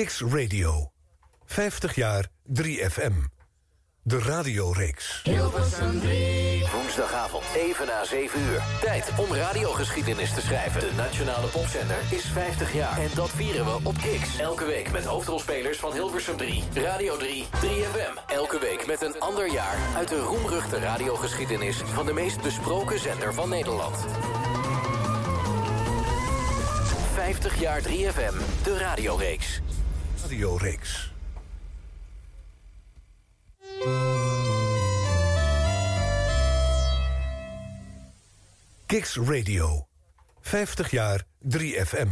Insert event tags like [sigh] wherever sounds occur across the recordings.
Kicks Radio. 50 jaar 3FM. De radioreeks. Hilversum 3. Woensdagavond, even na 7 uur. Tijd om radiogeschiedenis te schrijven. De Nationale Popzender is 50 jaar. En dat vieren we op Kicks. Elke week met hoofdrolspelers van Hilversum 3, Radio 3, 3FM. Elke week met een ander jaar uit de roemruchte radiogeschiedenis... van de meest besproken zender van Nederland. 50 jaar 3FM, de radioreeks. Radioreeks. Kicks Radio. 50 jaar 3FM.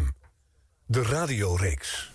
De radioreeks.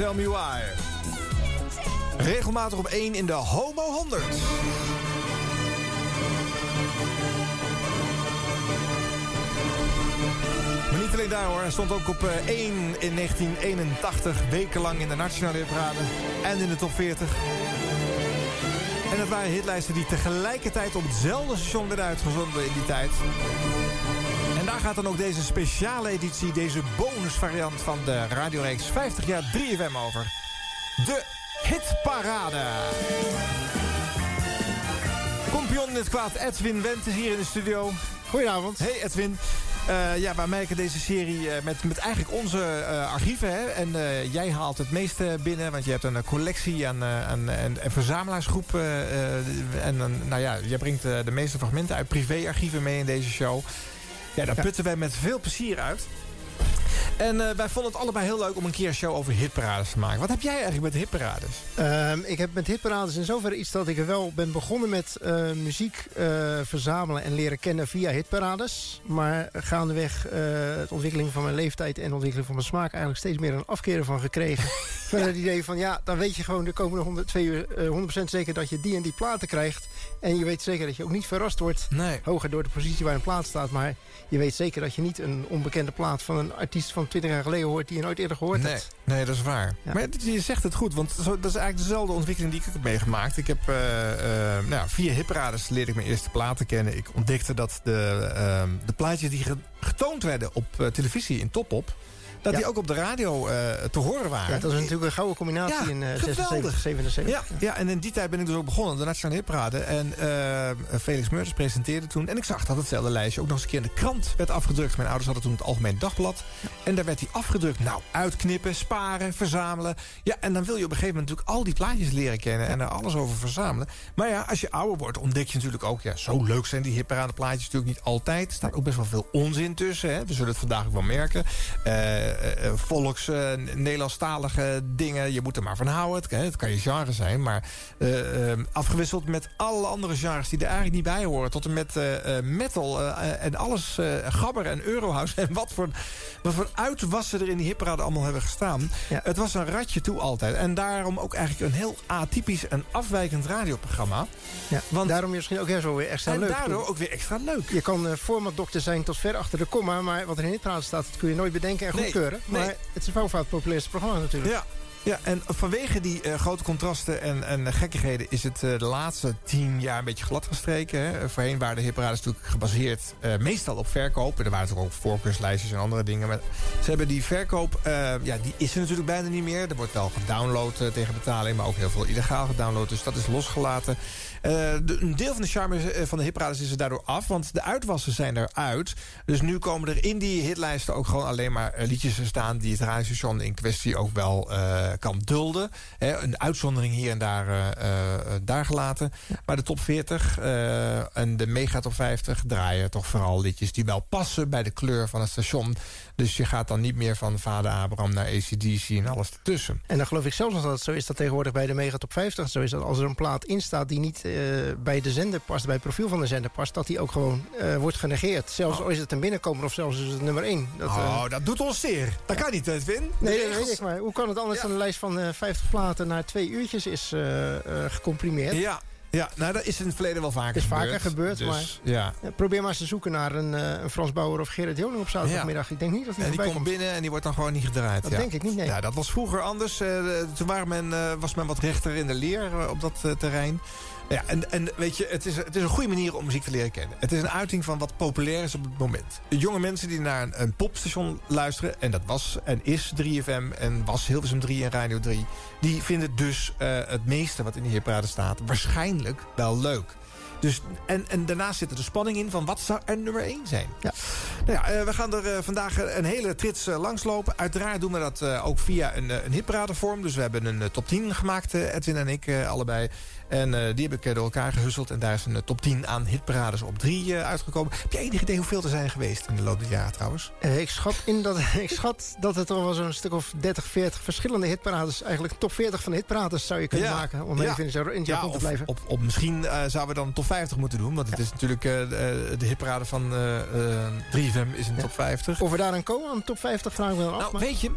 Tell Me Why. Regelmatig op 1 in de Homo 100. Maar niet alleen daar hoor. Hij stond ook op eh, 1 in 1981. Wekenlang in de Nationale Hitparade. En in de top 40. En dat waren hitlijsten die tegelijkertijd op hetzelfde station werden uitgezonden in die tijd. En gaat dan ook deze speciale editie, deze bonusvariant van de radioreeks 50 jaar 3FM over. De Hitparade. Kompion in het kwaad Edwin Wendt is hier in de studio. Goedenavond. Hey Edwin. Eh, ja, wij merken deze serie eh, met, met eigenlijk onze eh, archieven. Hè? En jij haalt het meeste binnen, want je hebt een collectie aan, aan, aan een verzamelaarsgroep. en nou ja, jij brengt de meeste fragmenten uit privéarchieven mee in deze show. Ja, daar putten wij met veel plezier uit. En eh, wij vonden het allebei heel leuk om een keer een show over hitparades te maken. Wat heb jij eigenlijk met hitparades? Ehm, ik heb met hitparades in zoverre iets dat ik er wel ben begonnen met eh, muziek eh, verzamelen en leren kennen via hitparades. Maar gaandeweg de ontwikkeling van mijn leeftijd en de ontwikkeling van mijn smaak eigenlijk steeds meer een afkeer ervan gekregen. [laughs] Van het idee van ja, dan weet je gewoon de komende 100, twee uur eh, 100% zeker dat je die en die platen krijgt. En je weet zeker dat je ook niet verrast wordt. Nee. Hoger door de positie waar een plaat staat. Maar je weet zeker dat je niet een onbekende plaat van een artiest van 20 jaar geleden hoort die je nooit eerder gehoord Nee, hebt. nee, dat is waar. Ja. Maar je zegt het goed, want dat is eigenlijk dezelfde ontwikkeling die ik heb meegemaakt. Ik heb eh, eh, nou, via hitparades leerde ik mijn eerste platen kennen. Ik ontdekte dat de, ehm, de plaatjes die ge- getoond werden op eh, televisie in Topop... dat die ook op de radio eh, te horen waren. Ja, dat is natuurlijk een gouden combinatie in eh, geweldig. 76, 77. Ja, ja, en in die tijd ben ik dus ook begonnen, de Nationale Hitparade. En eh, Felix Meurders presenteerde toen. En ik zag dat hetzelfde lijstje ook nog eens een keer in de krant werd afgedrukt. Mijn ouders hadden toen het Algemeen Dagblad. En daar werd hij afgedrukt. Nou, uitknippen, sparen, verzamelen. Ja, en dan wil je op een gegeven moment natuurlijk al die plaatjes leren kennen... en er alles over verzamelen. Maar ja, als je ouder wordt, ontdek je natuurlijk ook... ja, zo leuk zijn die hitparade plaatjes natuurlijk niet altijd. Er staat ook best wel veel onzin tussen. Hè. We zullen het vandaag ook wel merken. Eh, eh, eh, volks, eh, Nederlandstalige dingen, je moet er maar van houden. Het, het kan je genre zijn, maar eh, eh, afgewisseld met alle andere genres... die er eigenlijk niet bij horen. Tot en met eh, eh, metal eh, en alles, eh, gabber en eurohouse. En wat voor, wat voor uitwassen er in die hitparade allemaal hebben gestaan. Ja. Het was een ratje toe altijd. En daarom ook eigenlijk een heel atypisch en afwijkend radioprogramma. Ja, Want- daarom misschien ook heel zo weer extra en leuk. daardoor ook weer extra leuk. Je kan eh, formatdokter zijn tot ver achter de komma... maar wat er in praat staat, dat kun je nooit bedenken en Nee, goedkeuren. nee. Maar het is een het populairste programma natuurlijk. Ja. Ja, en vanwege die eh, grote contrasten en, en gekkigheden... is het eh, de laatste tien jaar een beetje gladgestreken. Hè. Voorheen waren de hitparades natuurlijk gebaseerd eh, meestal op verkoop. En er waren natuurlijk ook voorkeurslijstjes en andere dingen. Maar ze hebben die verkoop, eh, ja, die is er natuurlijk bijna niet meer. Er wordt wel gedownload eh, tegen betaling, maar ook heel veel illegaal gedownload. Dus dat is losgelaten. Eh, een deel van de charme eh, van de hitparades is er daardoor af. Want de uitwassen zijn eruit. Dus nu komen er in die hitlijsten ook gewoon alleen maar eh, liedjes staan... die het radiostation in kwestie ook wel eh, kan dulden. Hè, een uitzondering hier en daar, eh, eh, daar gelaten. Maar de top 40 eh, en de mega top 50 draaien toch vooral liedjes... die wel passen bij de kleur van het station. Dus je gaat dan niet meer van Vader Abraham naar ACDC en alles ertussen. En dan geloof ik zelfs nog dat het zo is dat tegenwoordig bij de Mega Top 50 zo is dat als er een plaat in staat die niet eh, bij de zender past, bij het profiel van de zender past, dat die ook gewoon eh, wordt genegeerd. Zelfs al is het een binnenkomer of zelfs is het nummer 1. Dat, eh, oh, dat doet ons zeer. Dat kan niet, Edwin. Nee, regels- weet ik maar. Hoe kan het anders Ja. dan een lijst van eh 50 platen naar twee uurtjes is gecomprimeerd? Ja, ja, nou dat is in het verleden wel vaker Is gebeurd. vaker gebeurd, Dus, maar- Ja. Ja, probeer maar eens te zoeken naar een, eh, een Frans Bauer of Gerrit Joling op zaterdagmiddag. Ik denk niet dat hij En die komt komt. binnen en die wordt dan gewoon niet gedraaid. Dat ja. denk ik niet, nee. Ja, dat was vroeger anders. Eh, toen waren men, eh, was men wat rechter in de leer op dat terrein. Ja, en, en weet je, het is, het is een goede manier om muziek te leren kennen. Het is een uiting van wat populair is op het moment. De jonge mensen die naar een, een popstation luisteren... en dat was en is 3FM en was Hilversum 3 en Radio 3... die vinden dus eh, het meeste wat in die hitparade staat... waarschijnlijk wel leuk. Dus, en, en daarnaast zit er de spanning in van wat zou er nummer 1 zijn. Ja. Nou ja, eh, we gaan er eh, vandaag een hele trits langslopen. Uiteraard doen we dat ook via een, een hitparadevorm. Dus we hebben een top 10 gemaakt, Edwin en ik allebei. En eh, die heb ik eh, door elkaar gehusseld. En daar is een eh, top 10 aan hitparades op 3 eh, uitgekomen. Heb je enig idee hoeveel er zijn geweest in de loop der jaren trouwens? Ik, schat in dat, [laughs] ik schat dat het er wel zo'n stuk of 30, 40 verschillende hitparades... eigenlijk top 40 van de hitparades zou je kunnen Ja. maken... om Ja. even in, het Japon te blijven. op, op, misschien zouden we dan top 50 moeten doen. Want het is natuurlijk de, de hitparade van eh eh 3FM is een Ja. top 50. Of we daar aan komen, aan top 50 vraag ik me dan af. Nou, maar- weet je,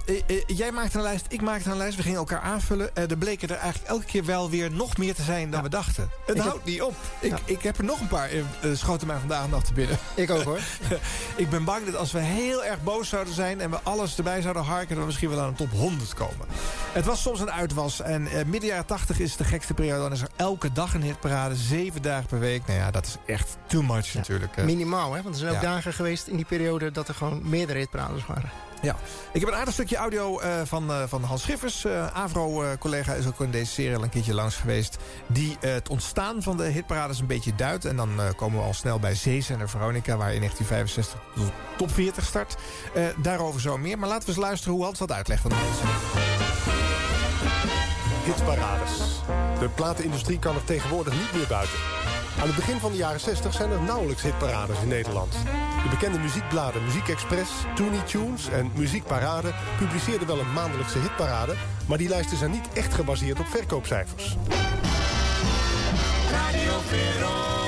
jij maakte een lijst, ik maakte een lijst. We gingen elkaar aanvullen. Er bleken er eigenlijk elke keer wel weer nog meer te zijn dan Ja. we dachten. Het Ik houdt niet op. Ik, Ja. ik heb er nog een paar, eh, eh, schoten mij vandaag nog te binnen. Ik ook hoor. [laughs] ik ben bang dat als we heel erg boos zouden zijn... en we alles erbij zouden harken... dat we misschien wel aan een top 100 komen. Het was soms een uitwas. En eh, midden jaren 80 is de gekste periode. Dan is er elke dag een hitparade. Zeven dagen per week. Nou ja, dat is echt too much natuurlijk. Minimaal, hè? want er zijn ook dagen geweest in die periode... dat er gewoon meerdere hitparades waren. Ja, ik heb een aardig stukje audio eh, van, eh, van Hans Schiffers. eh Avro-collega is ook in deze serie al een keertje langs geweest. Die het ontstaan van de hitparades een beetje duidt. En dan komen we al snel bij Zees en Veronica... waar in 1965 de top 40 start. Daarover zo meer. Maar laten we eens luisteren hoe Hans dat uitlegt aan de. Hitparades. De platenindustrie kan er tegenwoordig niet meer buiten. Aan het begin van de jaren 60 zijn er nauwelijks hitparades in Nederland. De bekende muziekbladen Muziek Express, Toonie Tunes en Muziekparade publiceerden wel een maandelijkse hitparade, maar die lijsten zijn niet echt gebaseerd op verkoopcijfers. Radio.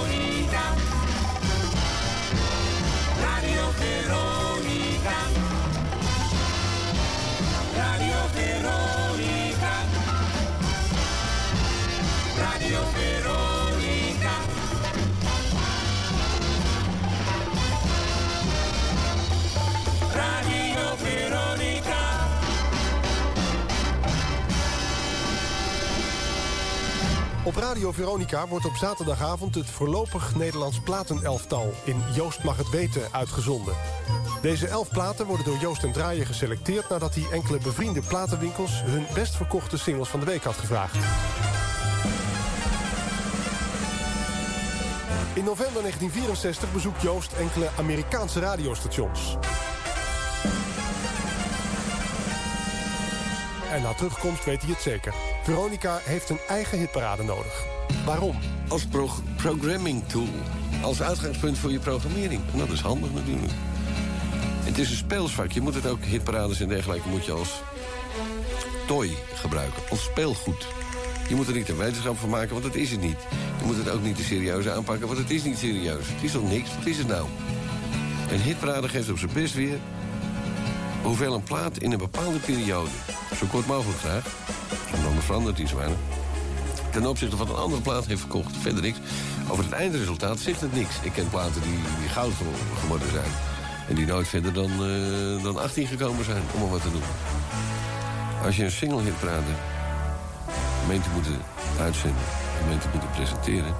Op Radio Veronica wordt op zaterdagavond het voorlopig Nederlands platenelftal in Joost mag het weten uitgezonden. Deze elf platen worden door Joost en Draaien geselecteerd nadat hij enkele bevriende platenwinkels hun best verkochte singles van de week had gevraagd. In november 1964 bezoekt Joost enkele Amerikaanse radiostations. En na terugkomst weet hij het zeker. Veronica heeft een eigen hitparade nodig. Waarom? Als pro programming tool. Als uitgangspunt voor je programmering. En dat is handig natuurlijk. Het is een speelsvak. Je moet het ook, hitparades en dergelijke, moet je als toy gebruiken. Als speelgoed. Je moet er niet een wetenschap van maken, want dat is het niet. Je moet het ook niet te serieus aanpakken, want het is niet serieus. Het is toch niks? Wat is het nou? Een hitparade geeft op zijn best weer... hoeveel een plaat in een bepaalde periode... zo kort mogelijk graag, want anders verandert iets weinig... ten opzichte van een andere plaat heeft verkocht. Verder niks. Over het eindresultaat zegt het niks. Ik ken platen die, die goud ge- geworden zijn. En die nooit verder dan, eh, dan 18 gekomen zijn, om maar wat te doen. Als je een single hitparade meent te moeten uitzenden... en te moeten presenteren...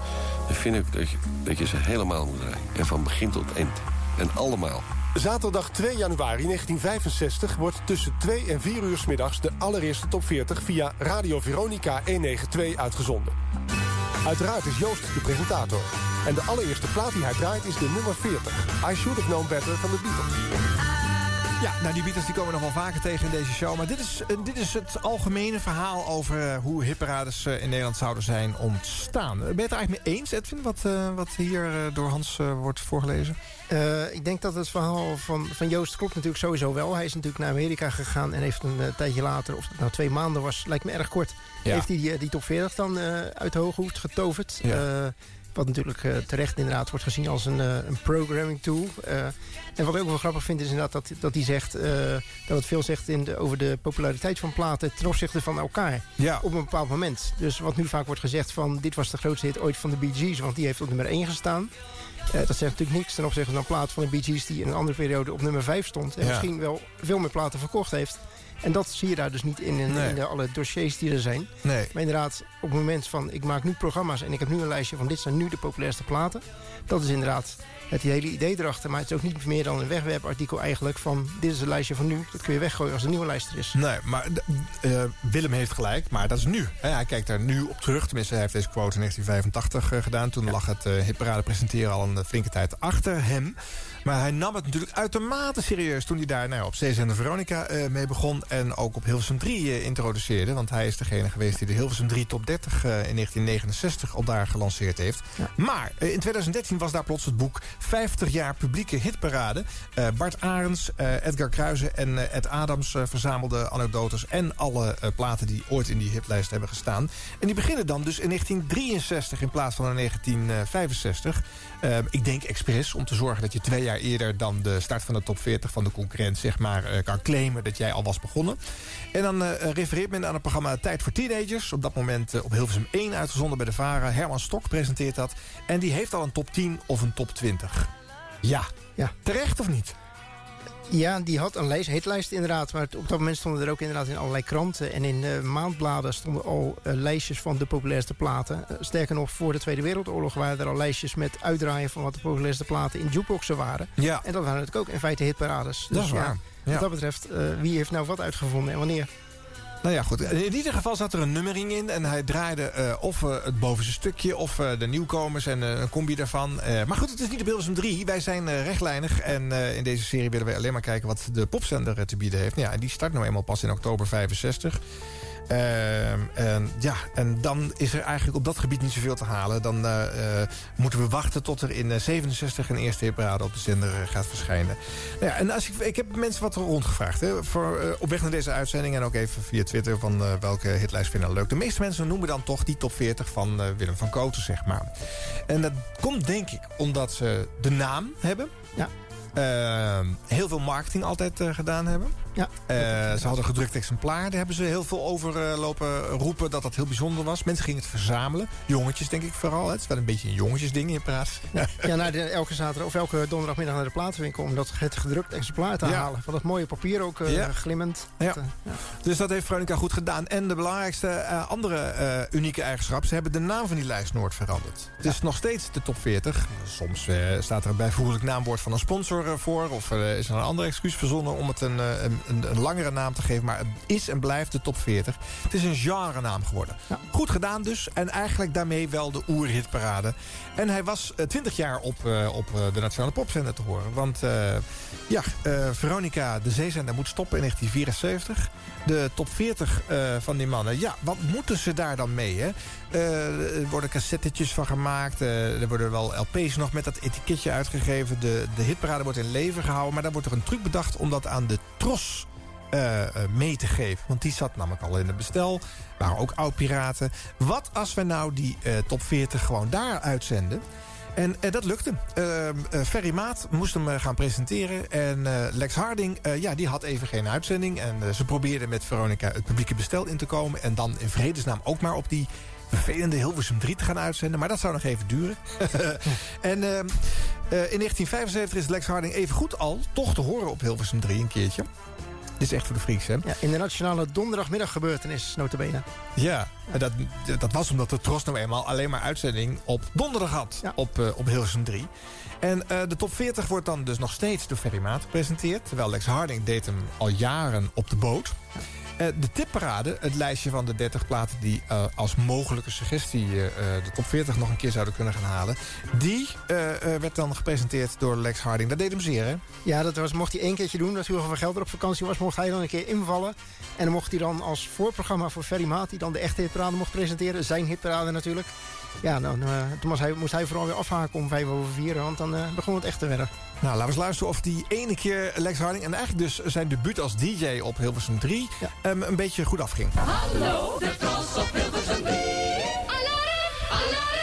dan vind ik dat je, dat je ze helemaal moet draaien. En van begin tot eind. En allemaal. Zaterdag 2 januari 1965 wordt tussen 2 en 4 uur 's middags... de allereerste top 40 via Radio Veronica 192 uitgezonden. Uiteraard is Joost de presentator. En de allereerste plaat die hij draait is de nummer 40. I Should Have Known Better van de Beatles. Ja, nou die Beatles die komen nog wel vaker tegen in deze show. Maar dit is, eh, dit is het algemene verhaal over eh, hoe hitparades eh, in Nederland zouden zijn ontstaan. Ben je het er eigenlijk mee eens, Edwin, wat, wat hier door Hans wordt voorgelezen? Ik denk dat het verhaal van, van Joost klopt natuurlijk sowieso wel. Hij is natuurlijk naar Amerika gegaan en heeft een tijdje later... of het nou twee maanden was, lijkt me erg kort... Ja. heeft hij die, die top 40 dan uit de hoge hoed getoverd. Ja. Wat natuurlijk eh, terecht inderdaad wordt gezien als een, eh, een programming tool. Eh, en wat ik ook wel grappig vind is inderdaad dat, dat hij zegt... dat het veel zegt in de, over de populariteit van platen ten opzichte van elkaar. Ja. Op een bepaald moment. Dus wat nu vaak wordt gezegd van... dit was de grootste hit ooit van de Bee Gees, want die heeft op nummer 1 gestaan. Dat zegt natuurlijk niks ten opzichte van een plaat van de Bee Gees... die in een andere periode op nummer 5 stond. En Ja. misschien wel veel meer platen verkocht heeft. En dat zie je daar dus niet in, in, Nee. in de, alle dossiers die er zijn. Nee. Maar inderdaad, op het moment van ik maak nu programma's... en ik heb nu een lijstje van dit zijn nu de populairste platen... dat is inderdaad het hele idee erachter. Maar het is ook niet meer dan een wegwerpartikel eigenlijk... van dit is een lijstje van nu, dat kun je weggooien als een nieuwe lijst er is. Nee, maar eh, Willem heeft gelijk, maar dat is nu. Hè, hij kijkt daar nu op terug. Tenminste, hij heeft deze quote in 1985 eh, gedaan. Toen lag het eh hitparade presenteren al een flinke tijd achter hem. Maar hij nam het natuurlijk uitermate serieus... toen hij daar nou, op Zeezender Veronica eh, mee begon... en ook op Hilversum 3 eh, introduceerde. Want hij is degene geweest die de Hilversum 3 Top 30 eh, in 1969 al daar gelanceerd heeft. Maar eh, in 2013 was daar plots het boek 50 jaar publieke hitparade. Bart Arends, Edgar Kruijzen en Ed Adams verzamelden anekdotes... en alle platen die ooit in die hitlijst hebben gestaan. En die beginnen dan dus in 1963 in plaats van in 1965. Eh, ik denk expres om te zorgen dat je twee jaar eerder... dan de start van de top 40 van de concurrent zeg maar, eh, kan claimen dat jij al was begonnen. En dan eh, refereert men aan het programma Tijd voor Teenagers. Op dat moment eh, op Hilversum 1 uitgezonden bij de VARA. Herman Stok presenteert dat. En die heeft al een top 10 of een top 20. Ja. Ja. Terecht of niet? Ja, die had een lijst, hitlijst inderdaad. Maar op dat moment stonden er ook inderdaad in allerlei kranten... en in eh, maandbladen stonden al eh, lijstjes van de populairste platen. Eh, sterker nog, voor de Tweede Wereldoorlog waren er al lijstjes... met uitdraaien van wat de populairste platen in jukeboxen waren. Ja. En dat waren natuurlijk ook in feite hitparades. Dat is ja, waar. Ja. Wat dat betreft, wie heeft nou wat uitgevonden en wanneer? Nou ja, goed. In ieder geval zat er een nummering in. En hij draaide eh, of eh, het bovenste stukje of eh, de nieuwkomers en een combi daarvan. Maar goed, het is niet op Hilversum 3. Wij zijn rechtlijnig. En in deze serie willen wij alleen maar kijken wat de popzender te bieden heeft. Nou ja, en die start nou eenmaal pas in oktober 65. Ehm, en, ja, en dan is er eigenlijk op dat gebied niet zoveel te halen. Dan eh, eh, moeten we wachten tot er in eh, 67 een eerste hitparade op de zender eh, gaat verschijnen. Nou ja, en als ik, ik heb mensen wat rondgevraagd. Hè, voor, eh, op weg naar deze uitzending en ook even via Twitter... van eh, welke hitlijst vinden leuk. De meeste mensen noemen dan toch die top 40 van eh, Willem van Koten, zeg maar. En dat komt denk ik omdat ze de naam hebben. Ja. eh, heel veel marketing altijd eh, gedaan hebben. Ja, Eh, ze hadden gedrukt exemplaar. Daar hebben ze heel veel over eh, lopen roepen dat dat heel bijzonder was. Mensen gingen het verzamelen. Jongetjes denk ik vooral. hè. Het is wel een beetje een jongetjesding in praat. ja naar de, elke zaterdag of elke donderdagmiddag naar de platenwinkel... om dat het gedrukt exemplaar te Ja. halen. Van dat mooie papier ook, eh, Ja. glimmend. Ja. Dat, ja. Dus dat heeft Veronica goed gedaan. En de belangrijkste andere unieke eigenschap... ze hebben de naam van die lijst nooit veranderd. Het is nog steeds de top 40. Soms staat er een bijvoeglijk naamwoord van een sponsor voor... of is er een ander excuus verzonnen om het een, een, een, een langere naam te geven... maar het is en blijft de top 40. Het is een genre-naam geworden. Ja. Goed gedaan dus. En eigenlijk daarmee wel de oerhitparade. En hij was eh, 20 jaar op, eh, op eh, de Nationale Popzender te horen. Want eh, ja, eh, Veronica, de zeezender, moet stoppen in 1974. De top 40 eh, van die mannen. Ja, wat moeten ze daar dan mee? Hè? Eh, er worden cassettetjes van gemaakt. eh, er worden wel LP's nog met dat etiketje uitgegeven. De, de hitparade wordt in leven gehouden. Maar dan wordt er een truc bedacht om dat aan de tros eh, mee te geven. Want die zat namelijk al in het bestel. Waren ook oud-piraten. Wat als we nou die top 40 gewoon daar uitzenden? En dat lukte. Eh, eh, Ferry Maat moest hem gaan presenteren. En Lex Harding, ja, die had even geen uitzending. En ze probeerden met Veronica het publieke bestel in te komen. En dan in vredesnaam ook maar op die vervelende Hilversum 3 te gaan uitzenden. Maar dat zou nog even duren. [laughs] en eh, eh, in 1975 is Lex Harding even goed al toch te horen op Hilversum 3 een keertje. Dit is echt voor de freaks, hè? Ja, in de nationale donderdagmiddaggebeurtenis, notabene. Ja, en dat, dat was omdat de Tros nou eenmaal alleen maar uitzending op donderdag had. Ja. Op, eh, op Hilversum 3. En eh, de top 40 wordt dan dus nog steeds door Ferry Maat gepresenteerd. Terwijl Lex Harding deed hem al jaren op de boot. Eh, de tipparade, het lijstje van de 30 platen... die eh, als mogelijke suggestie eh, eh, de top 40 nog een keer zouden kunnen gaan halen... die eh, eh, werd dan gepresenteerd door Lex Harding. Dat deed hem zeer, hè? Ja, dat was, mocht hij één keertje doen. Dat Hugo van Gelder op vakantie was, mocht hij dan een keer invallen. En dan mocht hij dan als voorprogramma voor Ferry Maat... die dan de echte hitparade mocht presenteren. Zijn hitparade natuurlijk. Ja, dan, eh, toen was hij, moest hij vooral weer afhaken om vijf over vier. Want dan eh, begon het echt te werden. Nou, laten we eens luisteren of die ene keer Lex Harding... en eigenlijk dus zijn debuut als DJ op Hilversum 3... Ja. ehm, een beetje goed afging. Hallo, de kans op Hilversum 3. Alarm, alarm,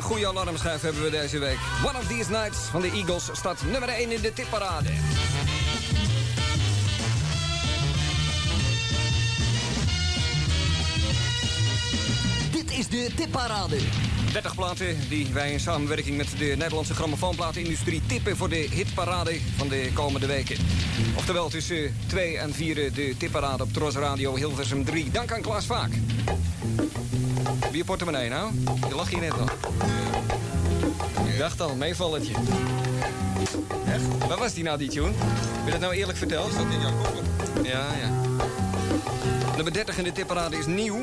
een goede alarmschijf hebben we deze week. One of These Nights van de Eagles staat nummer 1 in de tipparade. Dit is de tipparade. 30 platen die wij in samenwerking met de Nederlandse grammofoonplatenindustrie tippen voor de hitparade van de komende weken. Oftewel tussen 2 en 4 de tipparade op Tros Radio Hilversum 3. Dank aan Klaas Vaak. Wie je portemonnee nou? Je lag hier net al. Ik dacht al, meevalletje. Echt? Waar was die nou, die tune? Heb je dat nou eerlijk verteld? Is dat in jouw koffer? Ja, ja. Nummer 30 in de tipparade is nieuw.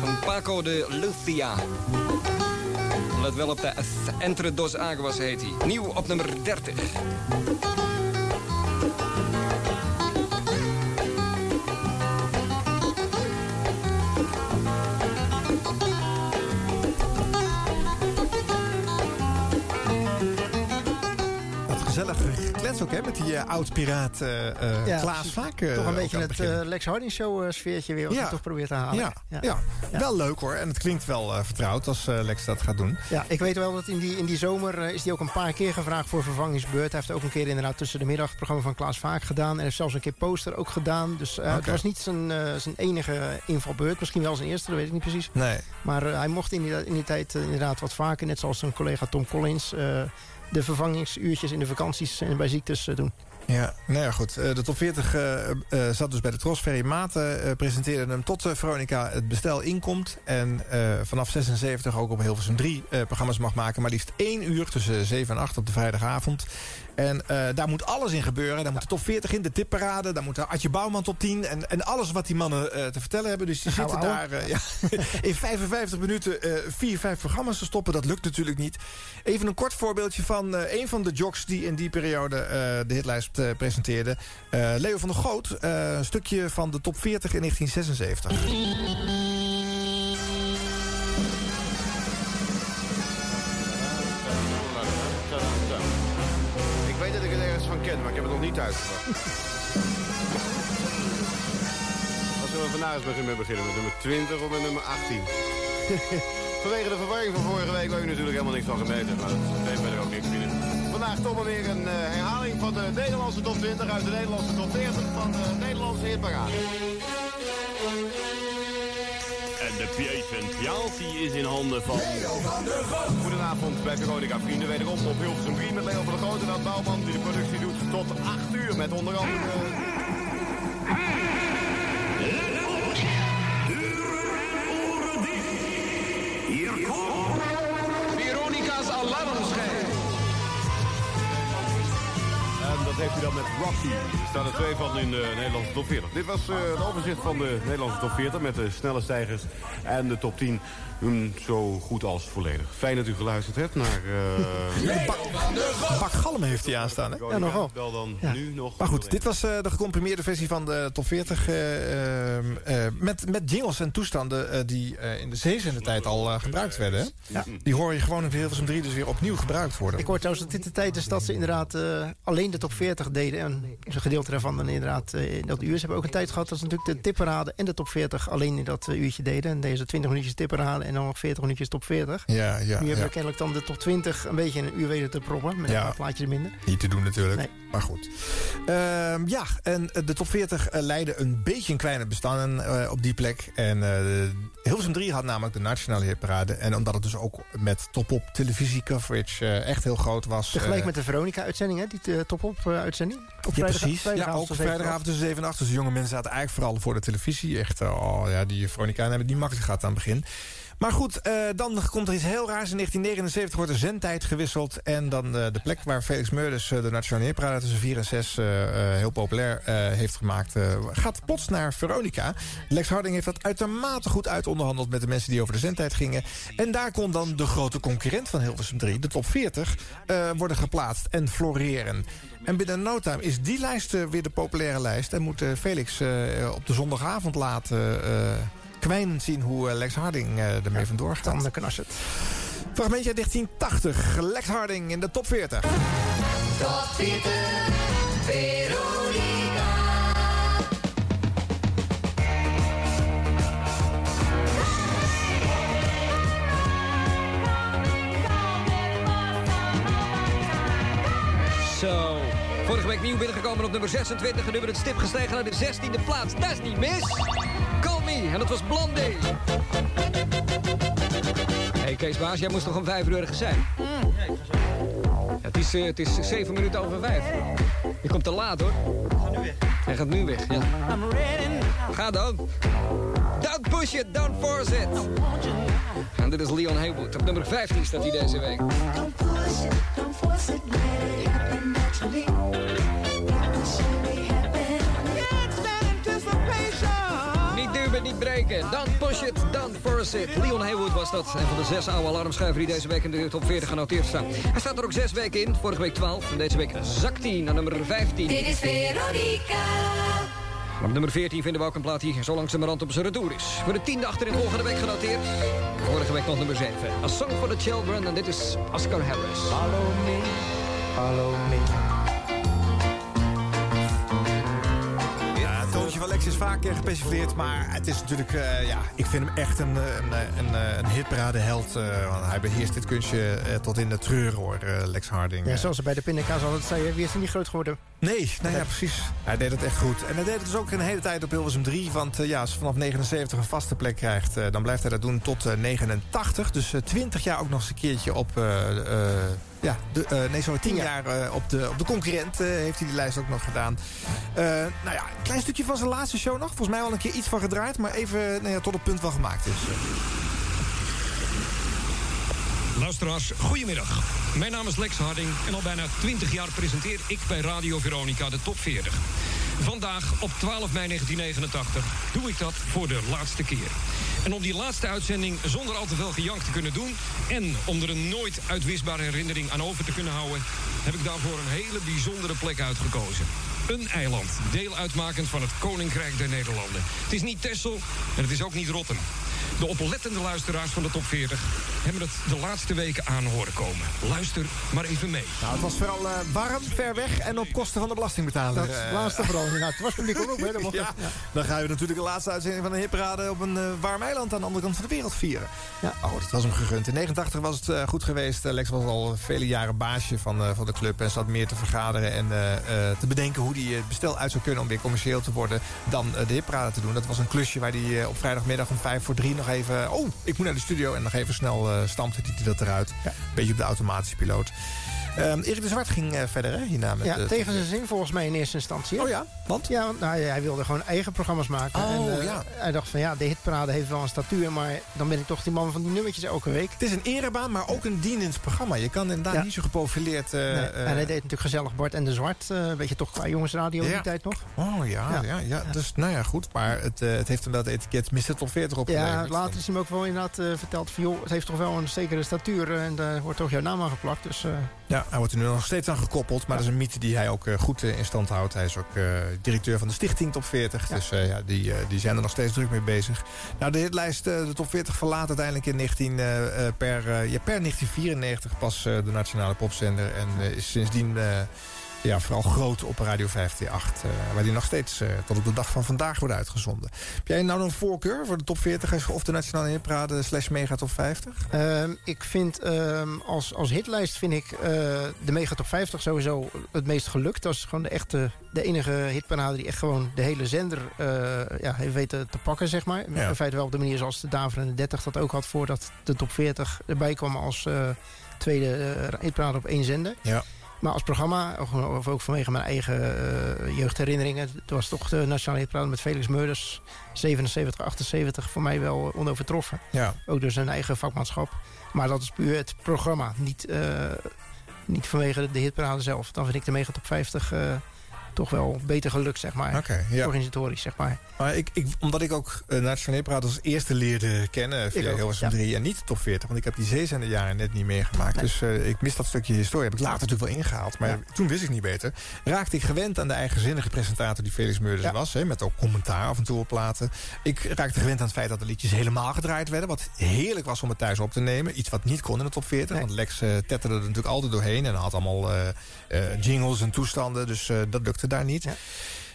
Van Paco de Lucia. Let wel op de Entre dos Aguas heet hij. Nieuw op nummer 30. Gezellig geklets ook, hè? Met die eh, oud-piraat eh, Ja, Klaas. Vaak. eh, toch een beetje het Lex Harding Show sfeertje weer. Wat Ja. toch probeert te halen. ja, ja. wel leuk hoor. En het klinkt wel vertrouwd als Lex dat gaat doen. Ja, ik weet wel dat in die, in die zomer is hij ook een paar keer gevraagd voor vervangingsbeurt. Hij heeft ook een keer inderdaad tussen de middag het programma van Klaas Vaak gedaan. En heeft zelfs een keer poster ook gedaan. Dus eh, het was niet zijn, zijn enige invalbeurt. Misschien wel zijn eerste, dat weet ik niet precies. Nee. Maar hij mocht in die, in die tijd inderdaad wat vaker, net zoals zijn collega Tom Collins... de vervangingsuurtjes in de vakanties en bij ziektes eh, doen. Ja, nou ja, goed. Eh, De top 40 eh, zat dus bij de Tros. Ferry Maten presenteerde hem tot Veronica het bestel inkomt. En vanaf 76 ook op Hilversum 3 eh, programma's mag maken. Maar liefst één uur tussen 7 en 8 op de vrijdagavond. En eh, daar moet alles in gebeuren. Daar moet de top 40 in, de tipparade. Daar moet de Adje Bouwman top 10. En, en alles wat die mannen eh, te vertellen hebben. Dus die zitten daar eh, ja, [laughs] in 55 minuten eh, vier, vijf programma's te stoppen. Dat lukt natuurlijk niet. Even een kort voorbeeldje van eh, een van de jocks die in die periode eh, de hitlijst eh, presenteerde. Eh, Leo van der Goot. eh, een stukje van de top 40 in 1976. Maar ik heb het nog niet uitgebracht. [laughs] Zullen we vandaag eens beginnen? Met nummer 20 of met nummer 18? [laughs] Vanwege de verwarring van vorige week waar u natuurlijk helemaal niks van gemeten. Maar dat heeft verder ook niks binnen. Vandaag toch maar weer een eh, herhaling van de Nederlandse top 20 uit de Nederlandse top 40 van de Nederlandse hitparade. En de presentatie is in handen van... Leo van der Groot. Goedenavond bij Veronica Vrienden. Wederom op Hilversum 3 met Leo van der Groot en Ad Bouwman... die de productie doet tot 8 uur met onder andere... Hier komt Veronica's alarmschijf. En dat heeft u dan met Rocky. Er staan er twee van in de Nederlandse top 40. Dit was uh, het overzicht van de Nederlandse top 40... met de snelle stijgers en de top 10 zo goed als volledig. Fijn dat u geluisterd hebt naar... [laughs] Uh... Bak, bak Galm heeft hij aanstaan, hè? Ja, nogal. Wel dan ja. nu nog... Maar goed, dit was uh, de gecomprimeerde versie van de top 40... met, met jingles en toestanden die in de zeezende tijd al gebruikt werden. Ja. Die hoor je gewoon in Hilversum 3 dus weer opnieuw gebruikt worden. Ik hoor trouwens dat dit de tijd is dat ze inderdaad alleen de top 40 deden. En een gedeelte daarvan dan inderdaad in dat uur. Ze hebben ook een tijd gehad dat ze natuurlijk de tipparade en de top 40 alleen in dat uurtje deden. En deze 20 minuutjes tipparade en dan nog 40 minuutjes top 40. Ja, ja, nu hebben ja. we kennelijk dan de top 20 een beetje in een uur weten te proppen. Met Ja. een plaatje minder. Niet te doen natuurlijk, Nee. maar goed. Ehm, ja, en de top 40 eh, leidde een beetje een kleine bestanden eh, op die plek. En eh Hilversum 3 had namelijk de nationale hitparade. En omdat het dus ook met top-op televisie coverage eh, echt heel groot was... Tegelijk eh, met de Veronica-uitzending, hè? Die uh, top-op uh, uitzending. Op ja, vrijdag- precies. Ja, ook vrijdagavond tussen 7 en 8. Dus de jonge mensen zaten eigenlijk vooral voor de televisie. Echt, eh, oh ja, die Veronica hebben niet makkelijk gehad aan het begin. Maar goed, eh, dan komt er iets heel raars. In 1979 wordt de zendtijd gewisseld. En dan eh, de plek waar Felix Meurders eh, de Nationale Heerparade tussen 4 en 6 eh, eh, heel populair heeft gemaakt... gaat plots naar Veronica. Lex Harding heeft dat uitermate goed uitonderhandeld... met de mensen die over de zendtijd gingen. En daar kon dan de grote concurrent van Hilversum 3, de top 40... eh, worden geplaatst en floreren. En binnen no time is die lijst weer de populaire lijst... en moet Felix op de zondagavond laten... kwijnend zien hoe eh, Lex Harding eh, ermee vandoor gaat. Dan knars het. Fragmentje uit 1980. Lex Harding in de top 40. Top 40, Veronica. Zo. Vorige week nieuw binnengekomen op nummer 26. En nu weer het stip gestegen naar de 16e plaats. Dat is niet mis. Call me. En dat was Blondie. Hé hey Kees Baas, jij moest toch om 5 uur ergens zijn? Ja, het, is, eh, het is 7 minuten over 5. Je komt te laat hoor. Hij gaat nu weg, ja. Ga dan. Don't push it, don't force it. En dit is Leon Haywood. Op nummer 15 staat hij deze week. Don't push it, don't force it, let it happen naturally. Leon Haywood was dat. En van de zes oude alarmschijven die deze week in de top 40 genoteerd staan. Hij staat er ook zes weken in. Vorige week 12. En deze week zakt hij naar nummer 15. Dit is Veronica. Op nummer 14 vinden we ook een plaat die zo langzamerhand op zijn retour is. Voor de tiende achterin volgende week genoteerd. Vorige week nog nummer 7. A Song for the Children. En dit is Oscar Harris. Follow me, follow me. Lex is vaak eh, gepersifleerd. Maar het is natuurlijk... eh, ja, ik vind hem echt een, een, een, een, een hitparadeheld. eh, want hij beheerst dit kunstje eh, tot in de treur, hoor, eh, Lex Harding. Ja, Eh, zoals ze bij de pindakaas altijd zeiden, wie is er niet groot geworden? Nee, nou ja, precies. Hij deed het echt goed. En hij deed het dus ook een hele tijd op Hilversum 3. Want eh, ja, als hij vanaf 79 een vaste plek krijgt... eh, dan blijft hij dat doen tot eh, 89. Dus eh, 20 jaar ook nog eens een keertje op... ja, de, eh, nee, sorry, 10 Tien jaar eh, op, de, op de concurrent eh, heeft hij die lijst ook nog gedaan. Eh, nou ja, een klein stukje van zijn laatste show nog. Volgens mij al een keer iets van gedraaid. Maar even nou ja, tot het punt wel gemaakt is. Luisteraars, goedemiddag. Mijn naam is Lex Harding en al bijna 20 jaar presenteer ik bij Radio Veronica de Top 40. Vandaag, op 12 mei 1989, doe ik dat voor de laatste keer. En om die laatste uitzending zonder al te veel gejank te kunnen doen... en om er een nooit uitwisbare herinnering aan over te kunnen houden... heb ik daarvoor een hele bijzondere plek uitgekozen. Een eiland, deel uitmakend van het Koninkrijk der Nederlanden. Het is niet Texel en het is ook niet Rotterdam. De oplettende luisteraars van de top 40 hebben het de laatste weken aan horen komen. Luister maar even mee. Nou, het was vooral eh, warm, ver weg en op kosten van de belastingbetaler. Dat eh. laatste vooral inderdaad. Het was publiek ook, hè? Dat mocht Ja, dan gaan we natuurlijk de laatste uitzending van de hitparade op een eh, warm eiland aan de andere kant van de wereld vieren. Ja. Oh, dat was hem gegund. In 89 was het eh, goed geweest. Lex was al vele jaren baasje van, eh, van de club en zat meer te vergaderen en eh, eh, te bedenken hoe hij het bestel uit zou kunnen om weer commercieel te worden dan de hitparade te doen. Dat was een klusje waar hij op vrijdagmiddag om vijf voor drie nog even, oh, ik moet naar de studio en nog even snel eh stampte hij dat eruit. Beetje op de automatische piloot. Ehm, Erik de Zwart ging eh, verder hè, hierna met Ja, de- tegen zijn zin volgens mij in eerste instantie. hè? Oh ja, want? Ja, want nou, hij wilde gewoon eigen programma's maken. Oh, en, eh, ja. Hij dacht van ja, de hitparade heeft wel een statuur... maar dan ben ik toch die man van die nummertjes elke week. Het is een erebaan, maar ook een dienend programma. Je kan inderdaad Ja. niet zo geprofileerd... eh, Nee, en hij deed natuurlijk gezellig Bart en de Zwart. weet je toch qua jongensradio Ja. die tijd nog? Oh ja, ja. Ja. Dus, nou ja, goed. Maar het, het heeft inderdaad het etiket Mr. Top 40 opgeleverd. Ja, later is hij me ook wel inderdaad verteld van... joh, het heeft toch wel een zekere statuur en daar wordt toch jouw naam aan geplakt. Dus Ja, hij wordt er nu nog steeds aan gekoppeld. Maar dat is een mythe die hij ook eh, goed eh, in stand houdt. Hij is ook eh, directeur van de stichting Top 40. Dus ja, die, die zijn er nog steeds druk mee bezig. Nou, de hitlijst, de Top 40 verlaat uiteindelijk in 19, eh, eh, per, ja, per 1994 pas de nationale popzender. En is sindsdien... ja, vooral groot op Radio 528. eh waar die nog steeds eh, tot op de dag van vandaag wordt uitgezonden. Heb jij nou een voorkeur voor de top 40 of de Nationale Hitparade slash Mega Top 50? Ehm, ik vind ehm, als, als hitlijst vind ik eh, de Mega Top 50 sowieso het meest gelukt. Dat is gewoon de echte, de enige hitparade die echt gewoon de hele zender ja, heeft weten te pakken, zeg maar. Ja. In feite wel op de manier zoals de Daverende 30 dat ook had voordat de top 40 erbij kwam als tweede hitparade op één zender. Ja. Maar als programma, of- ook vanwege mijn eigen eh, jeugdherinneringen... het was toch de Nationale Hitparade met Felix Meurders... 77, 78 voor mij wel onovertroffen. Ja. Ook door zijn eigen vakmanschap. Maar dat is puur het programma. Niet, eh, niet vanwege de hitparade zelf. Dan vind ik de Mega Top 50 eh, toch wel beter gelukt, zeg maar. Ja. Organisatorisch, zeg maar. Maar ik, ik, omdat ik ook uh, Nationale Hitparade als eerste leerde kennen... via Hilversum ja. 3 en niet de top 40... want ik heb die zeezende jaren net niet meegemaakt. Dus eh, ik mis dat stukje historie. Heb ik later natuurlijk wel ingehaald. Maar Ja. toen wist ik niet beter. Raakte ik gewend aan de eigenzinnige presentator die Felix Meurders Ja. was. Hè, met ook commentaar af en toe op platen. Ik raakte gewend aan het feit dat de liedjes helemaal gedraaid werden. Wat heerlijk was om het thuis op te nemen. Iets wat niet kon in de top 40. Nee. Want Lex eh tetterde er natuurlijk altijd doorheen. En had allemaal eh, eh, jingles en toestanden. Dus eh, dat lukte daar niet. Ja.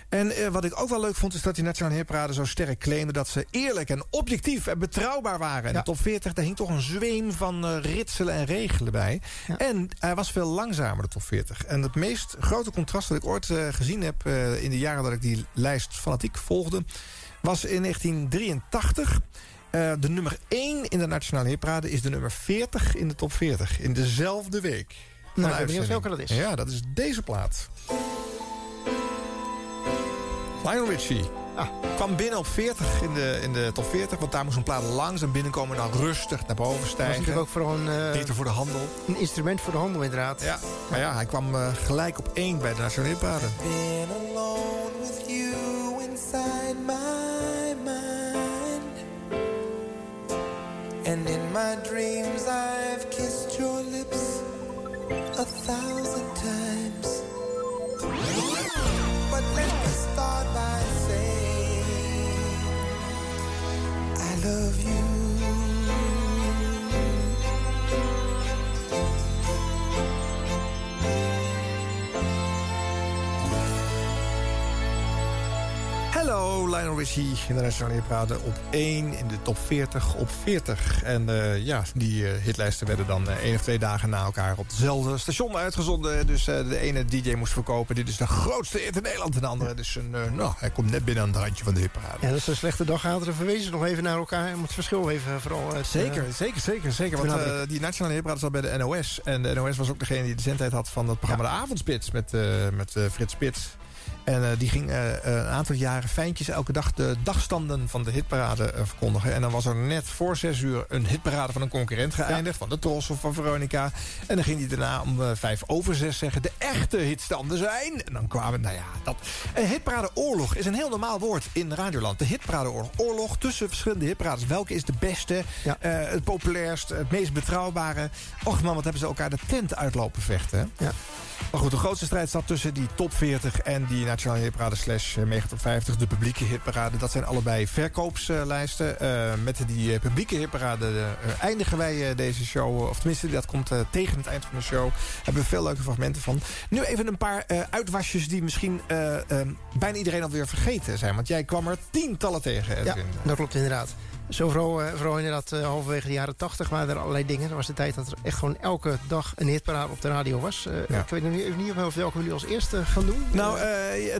En eh, wat ik ook wel leuk vond, is dat die Nationale Hitparade zo sterk claimde... dat ze eerlijk en objectief en betrouwbaar waren. En Ja. de top 40, daar hing toch een zweem van eh, ritselen en regelen bij. Ja. En hij was veel langzamer, de top 40. En het meest grote contrast dat ik ooit eh, gezien heb... in de jaren dat ik die lijst fanatiek volgde... was in 1983... Eh, de nummer 1 in de Nationale Hitparade is de nummer 40 in de top 40. In dezelfde week. Nou, ik ben benieuwd uitzending. welke dat is. Ja, dat is deze plaat. Lionel Richie. Ah. Kwam binnen op 40 in de, in de top 40. Want daar moest een plaat langzaam binnenkomen. En dan rustig naar boven Dat was stijgen. natuurlijk ook vooral een, eh, Beter voor de handel. een instrument voor de handel, inderdaad. Ja, maar ja, hij kwam eh, gelijk op 1 bij de Nationale Hitparade. Been alone with you inside my mind. And in my dreams I've kissed your lips a thousand love you. Hallo, Lionel Richie in de Nationale Hitparade op 1 in de top 40 op 40. En eh, ja, die eh, hitlijsten werden dan eh, één of twee dagen na elkaar op hetzelfde station uitgezonden. Dus de ene DJ moest verkopen. Dit is de grootste hit in Nederland. En de andere, dus een, nou, hij komt net binnen aan het randje van de hitparade. Ja, dat is een slechte dag. Hadden we verwezen nog even naar elkaar. Om het verschil even vooral... uit, Zeker, zeker, zeker, zeker. Want die Nationale Hitparade zat bij de NOS. En de NOS was ook degene die de zendtijd had van het programma De Avondspits met, met Frits Spits. En eh, die ging eh, een aantal jaren fijntjes elke dag de dagstanden van de hitparade eh, verkondigen. En dan was er net voor zes uur een hitparade van een concurrent geëindigd. Van de Tros of van Veronica. En dan ging hij daarna om eh, vijf over zes zeggen... de echte hitstanden zijn. En dan kwamen, nou ja, dat... Een hitparade oorlog is een heel normaal woord in Radioland. De hitparade oorlog. Tussen verschillende hitparades. Welke is de beste, Ja. eh, het populairst, het meest betrouwbare? Och man, wat hebben ze elkaar de tent uitlopen vechten. hè? Ja. Maar goed, de grootste strijd zat tussen die top 40 en die Nationale Hitparade slash eh, Mega Top 50, de publieke hitparade. Dat zijn allebei verkoopslijsten. Eh, met die eh, publieke hitparade eh, eindigen wij eh, deze show. Of tenminste, dat komt eh, tegen het eind van de show. Hebben we veel leuke fragmenten van. Nu even een paar eh, uitwasjes die misschien eh, eh, bijna iedereen alweer vergeten zijn. Want jij kwam er tientallen tegen, Ja, dat klopt inderdaad. Zo vooral, eh, vooral inderdaad uh, halverwege de jaren 80 waren er allerlei dingen. Er was de tijd dat er echt gewoon elke dag een hitparade op de radio was. Ja. Ik weet nog niet, niet of welke we nu als eerste gaan doen. Nou, eh,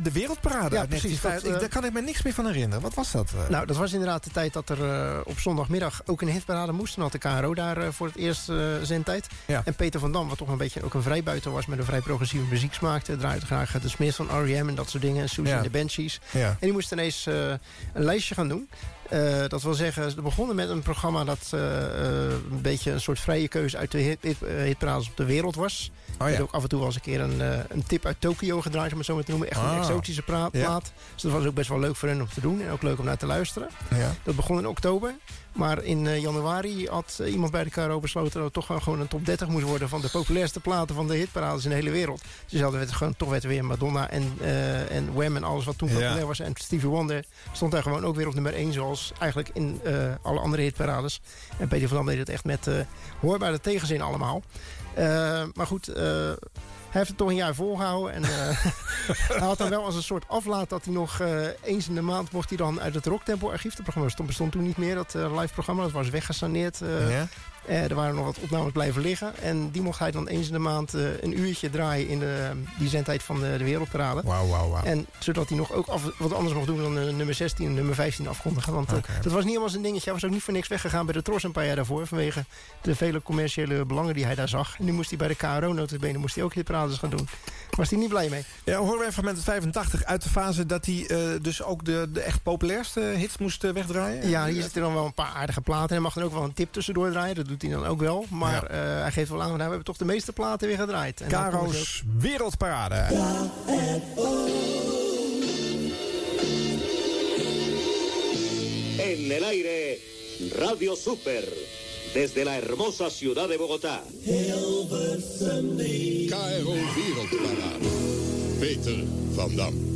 de Wereldparade Ja, precies, 1950. dat, eh, Daar kan ik me niks meer van herinneren. Wat was dat? eh? Nou, dat was inderdaad de tijd dat er eh, op zondagmiddag ook een hitparade moest. Toen had de KRO daar eh, voor het eerst eh, zendtijd. Ja. En Peter van Dam, wat toch een beetje ook een vrijbuiter was... met een vrij progressieve muziek smaakte. Draaide graag de Smiths van R.E.M. en dat soort dingen. En Susie Ja. en de Banshees. En die moest ineens eh, een lijstje gaan doen. Eh, dat wil zeggen, ze begonnen met een programma dat eh, eh, een beetje een soort vrije keuze uit de hit, hit, hitparades op de wereld was. Oh ja. ook af en toe eens een keer een, een tip uit Tokio gedraaid, om het zo maar te noemen. Echt een Ah. exotische pra- Ja. plaat. Dus dat was ook best wel leuk voor hen om te doen en ook leuk om naar te luisteren. Ja. Dat begon in oktober. Maar in eh, januari had eh, iemand bij de KRO besloten... dat het toch gewoon een top 30 moest worden... van de populairste platen van de hitparades in de hele wereld. Dus hadden we het gewoon, toch werd er weer Madonna en, eh en Wham en alles wat toen Ja. populair was. En Stevie Wonder stond daar gewoon ook weer op nummer 1... zoals eigenlijk in alle andere hitparades. En Peter van Dam deed het echt met eh, hoorbare tegenzin allemaal. Maar goed... hij heeft het toch een jaar volgehouden. En eh, [laughs] hij had dan wel als een soort aflaat dat hij nog eh, eens in de maand mocht hij dan uit het Rocktempo archief. Het programma stond, bestond toen niet meer, dat eh, live programma. Dat was weggesaneerd. Ja? Eh, er waren nog wat opnames blijven liggen. En die mocht hij dan eens in de maand eh, een uurtje draaien in de, die zendtijd van de, de Wereldparade. Wauw, wauw, wauw. En zodat hij nog ook af, wat anders mocht doen dan eh, nummer 16 en nummer 15 afkondigen. Want dat was niet helemaal zijn dingetje. Hij was ook niet voor niks weggegaan bij de Tros een paar jaar daarvoor. Vanwege de vele commerciële belangen die hij daar zag. En nu moest hij bij de KRO notabene moest hij ook hitparades gaan doen. Was hij niet blij mee. Ja, horen wij fragment 85 uit de fase dat hij dus ook de, de echt populairste hits moest wegdraaien? Ja, hier zitten dan wel een paar aardige platen. En hij mag dan ook wel een tip tussendoor draaien. Dat doet hij dan ook wel. Maar Ja. eh, hij geeft wel aan, nou, we hebben toch de meeste platen weer gedraaid. En komen ze ook- Caro's Wereldparade. En el aire, Radio Super, desde la hermosa ciudad de Bogotá. KRO Wereldparade. Peter van Dam.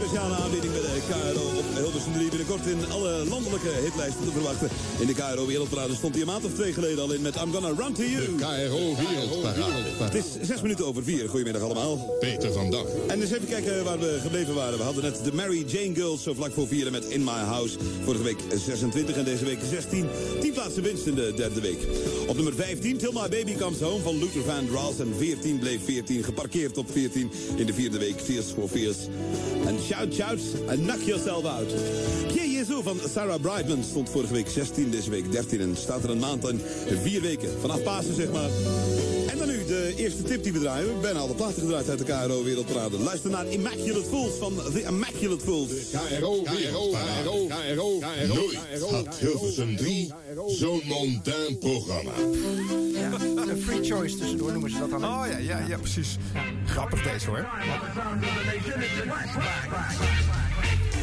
Speciale aanbieding bij de KRO op Hilversum 3. Binnenkort in alle landelijke hitlijsten te verwachten. In de KRO Wereldparade stond hij een maand of twee geleden al in met I'm Gonna Run To You. De KRO Wereldparade. Het is zes minuten over vier. Goedemiddag allemaal. Peter van Dam. En eens even kijken waar we gebleven waren. We hadden net de Mary Jane Girls zo vlak voor vieren met In My House. Vorige week 26 en deze week 16. 10 plaatsen winst in de derde week. Op nummer 15 Till My Baby Comes Home van Luther Vandross. En 14 bleef 14 geparkeerd op 14 in de vierde week. Fierce for Fierce. En Shout Shout and Knock Yourself Out. Jezu van Sarah Brightman stond vorige week 16, deze week 13. En staat er een maand en vier weken. Vanaf Pasen zeg maar. Eerste tip die we draaien. We hebben bijna alle platen gedraaid uit de KRO Wereldparade. Luister naar Immaculate Fools van The Immaculate Fools. KRO Wereldparade. KRO, KRO, Nooit had Hilversum 3 zo'n mondain programma. Ja, een free choice tussendoor noemen ze dat dan. Oh ja, ja, ja precies. Grappig deze hoor.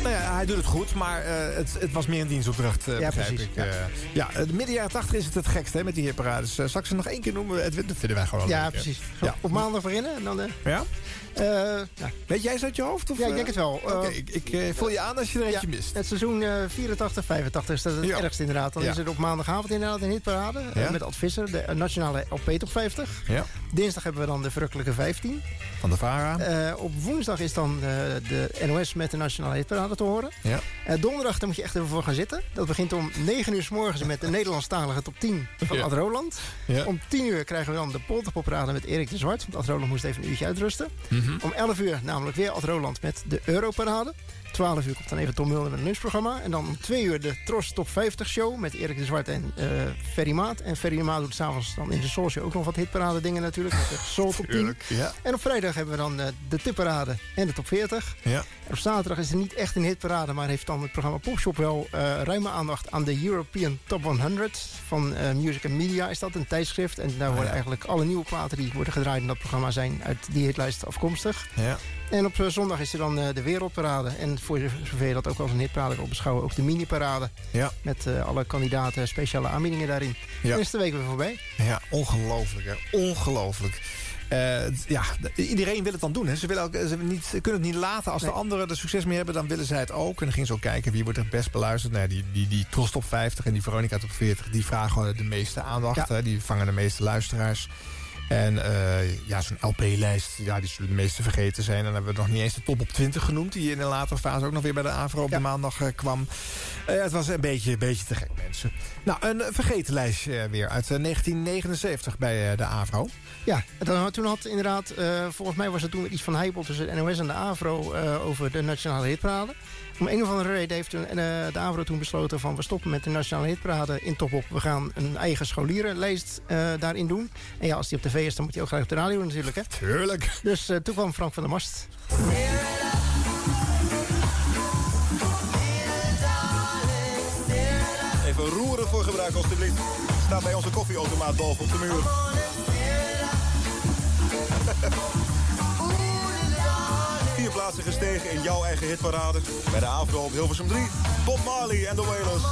Nou ja, hij doet het goed, maar eh, het, het was meer een dienstopdracht, eh Ja, begrijp precies, ik. ja. eh. ja, de midden jaren 80 is het het gekste hè, met die hitparades. Uh, zal ik ze nog één keer noemen? Edwin? Dat vinden wij gewoon Ja, leuk, precies. Ja. Op maandag beginnen en dan... Ja? ja. Weet jij ze uit je hoofd? Of, Ja, ik denk het wel. Oké, ik, ik vul je aan als je er eentje Ja, mist. Het seizoen eh, 84, 85 is dat het Ja. ergste inderdaad. Dan Ja. is het op maandagavond inderdaad een hitparade. Ja. met Ad Visser, de nationale LP Top 50. Ja, Dinsdag hebben we dan de verrukkelijke 15. van de VARA. Op woensdag is dan de NOS met de nationale hitparade te horen. ja. Eh, donderdag daar moet je echt even voor gaan zitten. Dat begint om 9 uur s morgens met de Nederlandstalige top 10 van Ja. Ad Roland. Ja. Om 10 uur krijgen we dan de Polterpopraden met Erik de Zwart. Want Ad Roland moest even een uurtje uitrusten. Mhm. Om 11 uur namelijk weer Ad Roland met de Europarade. 12 uur komt dan even Tom Mulder met een lunchprogramma. En dan om 2 uur de Tros Top 50 show met Erik de Zwart en eh Ferry Maat. En Ferry Maat doet s'avonds dan in de Soul Show ook nog wat hitparade dingen natuurlijk. Met de Soul Top 10. Tuurlijk, ja. En op vrijdag hebben we dan eh, de tipparade en de top 40. Ja. En op zaterdag is er niet echt een de hitparade, maar heeft dan het programma Popshop wel eh, ruime aandacht aan de European Top 100 van Music and Media is dat, een tijdschrift. En daar worden eigenlijk alle nieuwe platen die worden gedraaid in dat programma zijn uit die hitlijst afkomstig. Ja. En op eh, zondag is er dan eh, de Wereldparade. En voor zover je dat ook als een hitparade wil beschouwen, ook de mini-parade. Ja. Met eh, alle kandidaten, speciale aanbiedingen daarin. Ja. Dan is de week weer voorbij. Ja, ongelooflijk, hè. Ongelooflijk. Ja, de- iedereen wil het dan doen. Hè. Ze, willen ook, ze, niet, kunnen het niet laten. Als de anderen er succes mee hebben, dan willen zij het ook. En dan ging ze ook kijken wie wordt er het best beluisterd. Nou, die, die, die Tros Top 50 en die Veronica Top 40... die vragen gewoon de meeste aandacht. Hè. Die vangen de meeste luisteraars. En eh, ja, zo'n LP-lijst, ja, die zullen de meeste vergeten zijn. En dan hebben we nog niet eens de top op 20 genoemd... die in een latere fase ook nog weer bij de AVRO op de maandag eh, kwam. Eh, het was een beetje, een beetje te gek, mensen. Nou, een vergeten lijstje weer uit eh, 1979 bij de AVRO. Ja, dan, toen had inderdaad, volgens mij was het toen iets van heibel tussen de NOS en de AVRO over de Nationale Hitparade. Om een of andere reden heeft eh, de AVRO toen besloten van we stoppen met de Nationale Hitparade in Top Op. We gaan een eigen scholierenlijst eh, daarin doen. En ja, als die op tv is, dan moet je ook graag op de radio natuurlijk. Hè? Tuurlijk. Dus eh, toen kwam Frank van der Mast. Even roeren voor gebruik alstublieft. Staat bij onze koffieautomaat boven op de muur. [laughs] Plaatsen gestegen in jouw eigen hitparade. Bij de AVRO op Hilversum 3. Bob Marley en The Wailers.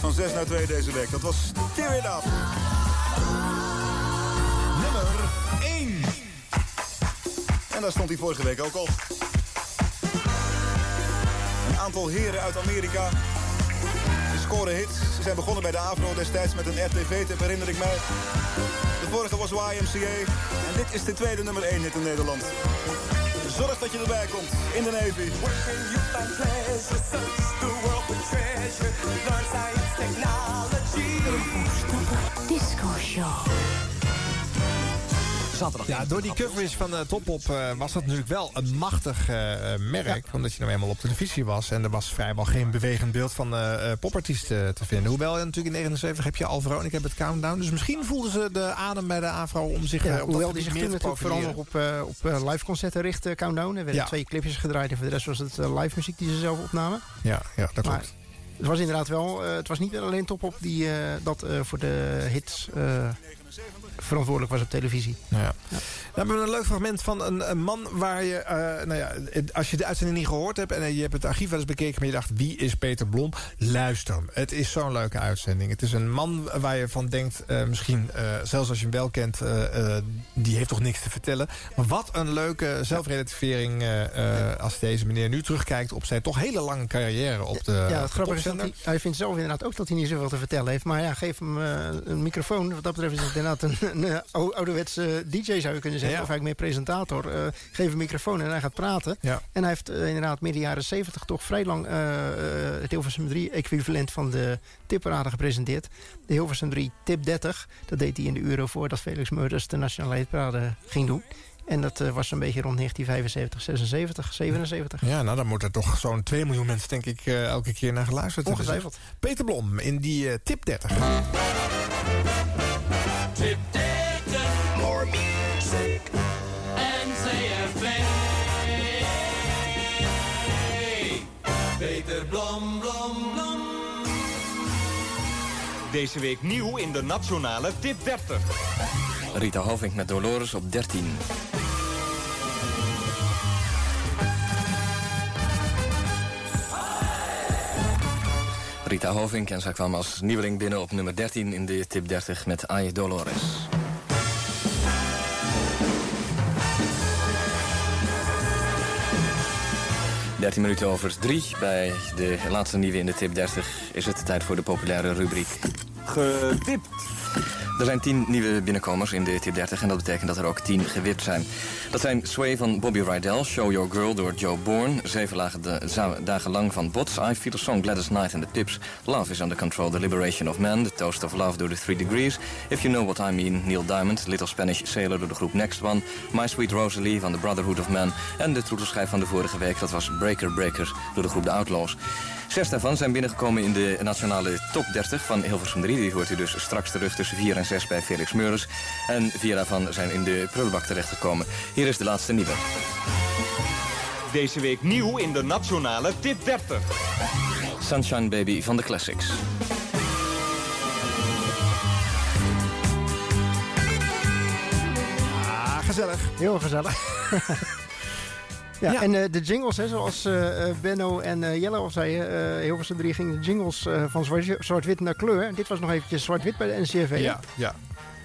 Van 6 naar 2 deze week. Dat was Tear It. Nummer 1. En daar stond hij vorige week ook al. Een aantal heren uit Amerika scoren hits. Ze zijn begonnen bij de AVRO destijds met een RTV-tip, herinner ik mij. De vorige was YMCA. En dit is de tweede nummer 1 hit in Nederland. Zorg dat je erbij komt in de Navy. Disco Show. Zaterdag. Ja, door die coverage van uh, Top Op eh, was dat natuurlijk wel een machtig eh, eh, merk. Omdat je nou eenmaal op televisie was. En er was vrijwel geen bewegend beeld van eh, eh, popartiesten te vinden. Hoewel eh, natuurlijk in 79 heb je al Veronica met Countdown. Dus misschien voelden ze de adem bij de AVRO om zich... Ja, eh, hoewel die zich toen te natuurlijk vooral nog op, eh, op eh, live concerten richtte, Countdown. Er werden Ja. twee clipjes gedraaid en voor de rest was het eh, live muziek die ze zelf opnamen. Ja, ja dat Maar klopt. het was inderdaad wel, eh, het was niet alleen Top Op die eh, dat eh, voor de hits eh, verantwoordelijk was op televisie. Nou ja. Dan hebben we een leuk fragment van een, een man waar je... eh, nou ja, als je de uitzending niet gehoord hebt... en eh, je hebt het archief wel eens bekeken... maar je dacht, wie is Peter Blom? Luister hem. Het is zo'n leuke uitzending. Het is een man waar je van denkt... eh, misschien, zelfs als je hem wel kent... die heeft toch niks te vertellen. Maar wat een leuke zelfrelativering... als deze meneer nu terugkijkt... op zijn toch hele lange carrière op de ja, het grappige is dat hij, hij vindt zelf inderdaad ook dat hij niet zoveel te vertellen heeft. Maar ja, geef hem een microfoon. Wat dat betreft is het inderdaad een, een, ou- ouderwetse DJ zou je kunnen zeggen. Ja. Of eigenlijk meer presentator. Eh, geef een microfoon en hij gaat praten. Ja. En hij heeft eh, inderdaad midden jaren 70 toch vrij lang eh, het Hilversum 3 equivalent van de tipparade gepresenteerd. De Hilversum 3 tip 30. Dat deed hij in de uren voordat Felix Murders de Nationale Hitparade ging doen. En dat eh, was een beetje rond 1975, 76, 77. Ja, nou dan moet er toch zo'n 2 miljoen mensen... denk ik eh, elke keer naar geluisterd hebben. Ongetwijfeld. Peter Blom in die eh, tip 30. Tip 30. More music. NCFB. Peter Blom, Blom, Blom. Deze week nieuw in de Nationale Tip 30. Rita Hovink met Dolores op 13. Rita Hovink en zij kwam als nieuweling binnen op nummer 13 in de tip 30 met Ay Dolores. Dertien minuten over drie. Bij de laatste nieuwe in de tip 30 is het tijd voor de populaire rubriek. Er zijn tien nieuwe binnenkomers in de tip 30 en dat betekent dat er ook tien gewipt zijn. Dat zijn Sway van Bobby Rydell, Show Your Girl door Joe Bourne, Zeven dagen lang van Bots, I Feel a Song, Gladys Knight en The Tips, Love is Under Control, The Liberation of Man, The Toast of Love door The Three Degrees, If You Know What I Mean, Neil Diamond, Little Spanish Sailor door de groep Next One, My Sweet Rosalie van The Brotherhood of Man en de troetelschijf van de vorige week, dat was Breaker Breaker door de groep The Outlaws. Zes daarvan zijn binnengekomen in de nationale top 30 van Hilversum 3. Die hoort u dus straks terug tussen 4 en 6 bij Felix Meurders. En vier daarvan zijn in de prullenbak terechtgekomen. Hier is de laatste nieuwe. Deze week nieuw in de nationale Tip 30. Sunshine Baby van de Classics. Ah, gezellig. Heel gezellig. [laughs] ja, en eh, de jingles, hè, zoals eh, eh, Benno en Jelle al zeiden, eh Hilversum 3 ging de jingles van zwart- zwart-wit naar kleur. Dit was nog eventjes zwart-wit bij de NCRV. hè? Ja, ja.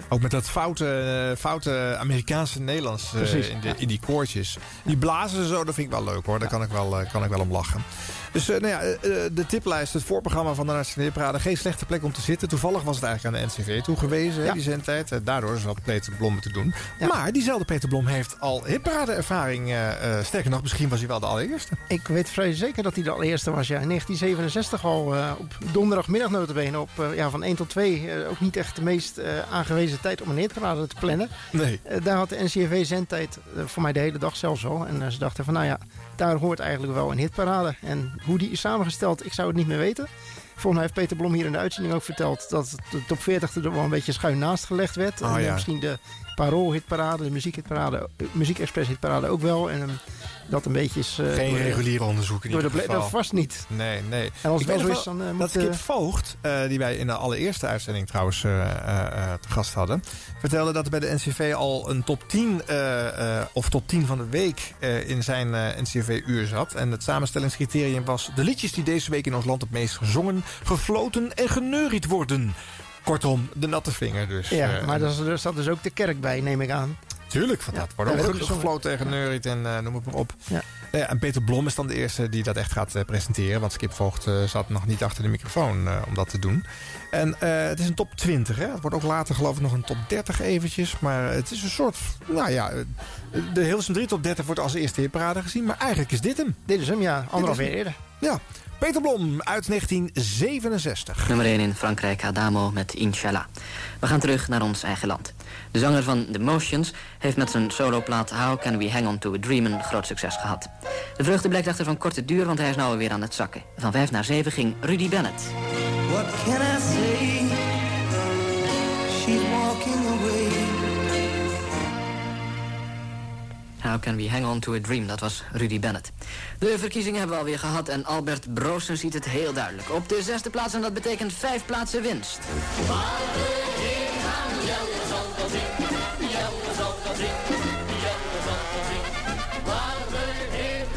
Ook met dat foute, foute Amerikaanse Nederlands Precies, in, de, ja. in die koortjes. Die blazen ze zo, dat vind ik wel leuk hoor. Daar kan ik wel, kan ik wel om lachen. Dus eh, nou ja, eh, eh, de tiplijst, het voorprogramma van de Nationale Parade. Geen slechte plek om te zitten. Toevallig was het eigenlijk aan de NCV toegewezen, Ja. die zendtijd. Daardoor zat Peter Blom te doen. Maar diezelfde Peter Blom heeft al hitparade-ervaring. sterker nog, misschien was hij wel de allereerste. Ik weet vrij zeker dat hij de allereerste was. Ja. In 1967 al op donderdagmiddag notabene op ja, van 1 tot 2. eh, ook niet echt de meest aangewezen tijd om een hitparade te plannen. Nee. Daar had de NCRV zendtijd voor mij de hele dag zelfs al. En ze dachten van nou ja, daar hoort eigenlijk wel een hitparade. En hoe die is samengesteld, ik zou het niet meer weten. Volgens mij heeft Peter Blom hier in de uitzending ook verteld... dat de top 40 er wel een beetje schuin naast gelegd werd. Oh, en, ja. Misschien de Parool-hitparade, de Muziek-hitparade, eh, Muziek-express-hitparade ook wel. En ehm, dat een beetje is... eh, Geen de- reguliere onderzoek in Door de geval. dat vast niet. Nee, nee. En als het wel zo is, dan eh, dat moet... Kip eh, Voogd, die wij in de allereerste uitzending trouwens te gast hadden... vertelde dat er bij de NCV al een top 10 eh, eh, of top 10 van de week in zijn NCV-uur zat. En het samenstellingscriterium was... de liedjes die deze week in ons land het meest gezongen, gefloten en geneuried worden. Kortom, de natte vinger dus. ja, Eh, maar daar zat- er zat dus ook de kerk bij, neem ik aan. Tuurlijk, van dat wordt ook gefloten tegen Neurit en eh, noem het maar op. Ja. Ja, en Peter Blom is dan de eerste die dat echt gaat eh, presenteren. Want Skip Voogd eh, zat nog niet achter de microfoon eh, om dat te doen. En eh, het is een top 20. Hè? Het wordt ook later geloof ik nog een top 30 eventjes. Maar het is een soort... Nou ja, eh, de Hilversum 3 top 30 wordt als eerste hitparade gezien. Maar eigenlijk is dit hem. Dit is hem, ja. Anderhalf jaar eerder. Ja. Peter Blom uit 1967. Nummer 1 in Frankrijk, Adamo met Inshallah. We gaan terug naar ons eigen land. De zanger van The Motions heeft met zijn soloplaat How Can We Hang On To A Dream een groot succes gehad. De vreugde blijkt echter van korte duur, want hij is nou weer aan het zakken. Van 5 naar 7 ging Rudy Bennett. What can I say? How Can We Hang On To A Dream, dat was Rudy Bennett. De verkiezingen hebben we alweer gehad en Albert Broosen ziet het heel duidelijk. Op de zesde plaats en dat betekent vijf plaatsen winst.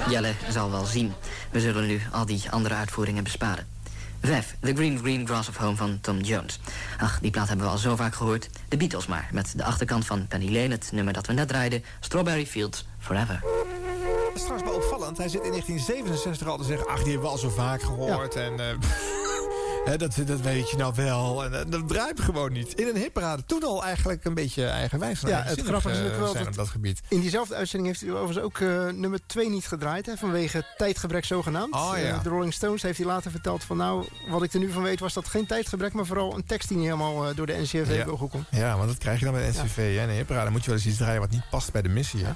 Jelle zal wel zien. We zullen nu al die andere uitvoeringen besparen. 5. The Green Green Grass of Home van Tom Jones. Ach, die plaat hebben we al zo vaak gehoord. De Beatles maar, met de achterkant van Penny Lane, het nummer dat we net draaiden. Strawberry Fields Forever. Trouwens wel opvallend. Hij zit in 1967 al te zeggen... ach, die hebben we al zo vaak gehoord. En, eh, [laughs] dat, dat weet je nou wel. En eh, dat draait gewoon niet. In een hitparade. Toen al eigenlijk een beetje eigenwijs. en Ja, het eigenzinnig, grappige is eh, natuurlijk wel zijn dat- op dat gebied. In diezelfde uitzending heeft hij overigens ook eh, nummer 2 niet gedraaid. Hè, vanwege tijdgebrek zogenaamd. Oh, ja. Eh, de Rolling Stones heeft hij later verteld van... nou, wat ik er nu van weet was dat geen tijdgebrek... maar vooral een tekst die niet helemaal eh, door de NCRV Ja. kon. Ja, want dat krijg je dan bij de NCV. In een hitparade moet je wel eens iets draaien wat niet past bij de missie. Hè?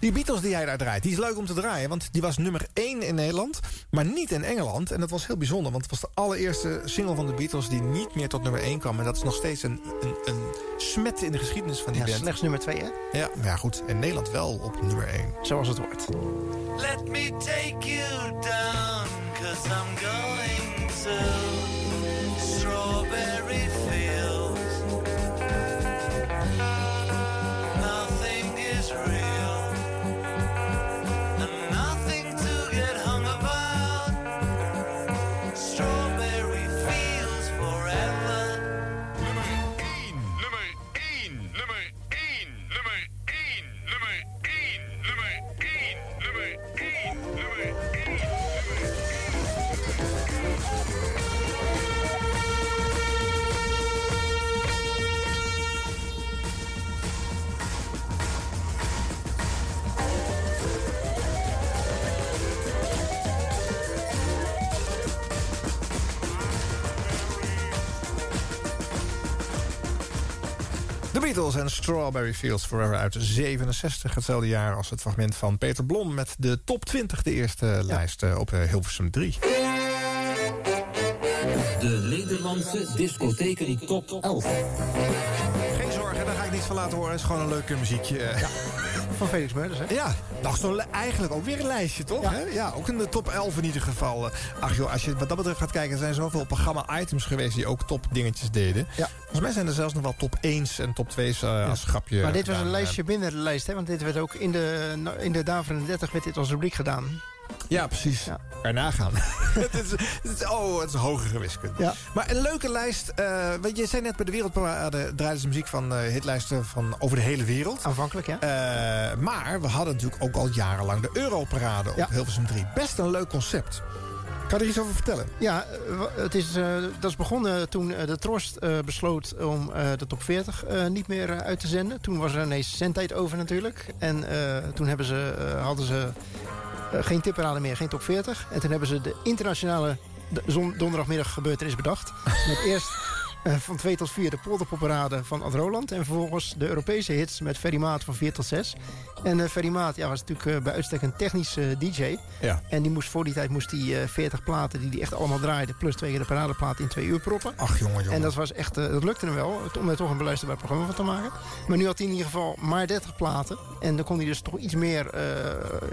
Die Beatles die hij daar draait, die is leuk om te draaien. Want die was nummer 1 in Nederland, maar niet in Engeland. En dat was heel bijzonder, want het was de allereerste single van de Beatles... die niet meer tot nummer 1 kwam. En dat is nog steeds een, een, een smet in de geschiedenis van die Ja, band. slechts nummer 2, hè? Ja, maar ja, goed. In Nederland wel op nummer 1. Zoals het hoort. Let me take you down, cause I'm going to strawberry fields. Beatles en Strawberry Fields Forever uit 67. Hetzelfde jaar als het fragment van Peter Blom... met de top 20, de eerste lijst eh, op eh, Hilversum 3. De Nederlandse discotheken top 11. Geen zorgen, daar ga ik niet van laten horen. Het is gewoon een leuk muziekje. Van Felix Meurders, hè? Ja, nog zo'n li- eigenlijk ook weer een lijstje, toch? Ja. ja, ook in de top 11 in ieder geval. Ach joh, als je wat dat betreft gaat kijken... er zijn zoveel programma-items geweest die ook top dingetjes deden. Ja. Volgens mij zijn er zelfs nog wel top 1's en top 2's eh, als grapje. Maar dit was een lijstje binnen de lijst, hè? Want dit werd ook in de, in de Daverende 30 werd dit als rubriek gedaan. Ja, precies. Erna gaan. [laughs] het, is, het is, oh, het is hogere wiskunde. Ja. Maar een leuke lijst. eh, want je zei net bij de Wereldparade draaiden ze muziek van eh, hitlijsten van over de hele wereld. Aanvankelijk, ja. Eh, maar we hadden natuurlijk ook al jarenlang de Europarade op Hilversum 3. Best een leuk concept. Kan er iets over vertellen? Ja, eh, het is, eh, dat is begonnen toen eh, de Trost besloot om de top 40 eh, niet meer uit te zenden. Toen was er ineens zendtijd over natuurlijk. En toen hebben ze, hadden ze geen tipparade meer, geen top 40. En toen hebben ze de internationale de zon, donderdagmiddag gebeurtenis bedacht. [laughs] Met eerst van 2 tot 4 de polderpopparade van Ad Roland. En vervolgens de Europese hits met Ferry Maat van 4 tot 6. En eh Ferry Maat ja, was natuurlijk eh, bij uitstek een technische DJ. Ja. En die moest voor die tijd moest die, eh 40 platen die die echt allemaal draaide... plus twee keer de paradeplaat in twee uur proppen. Ach jongen, jongen. En dat, was echt, eh, dat lukte hem wel, om er toch een beluisterbaar programma van te maken. Maar nu had hij in ieder geval maar 30 platen. En dan kon hij dus toch iets meer eh,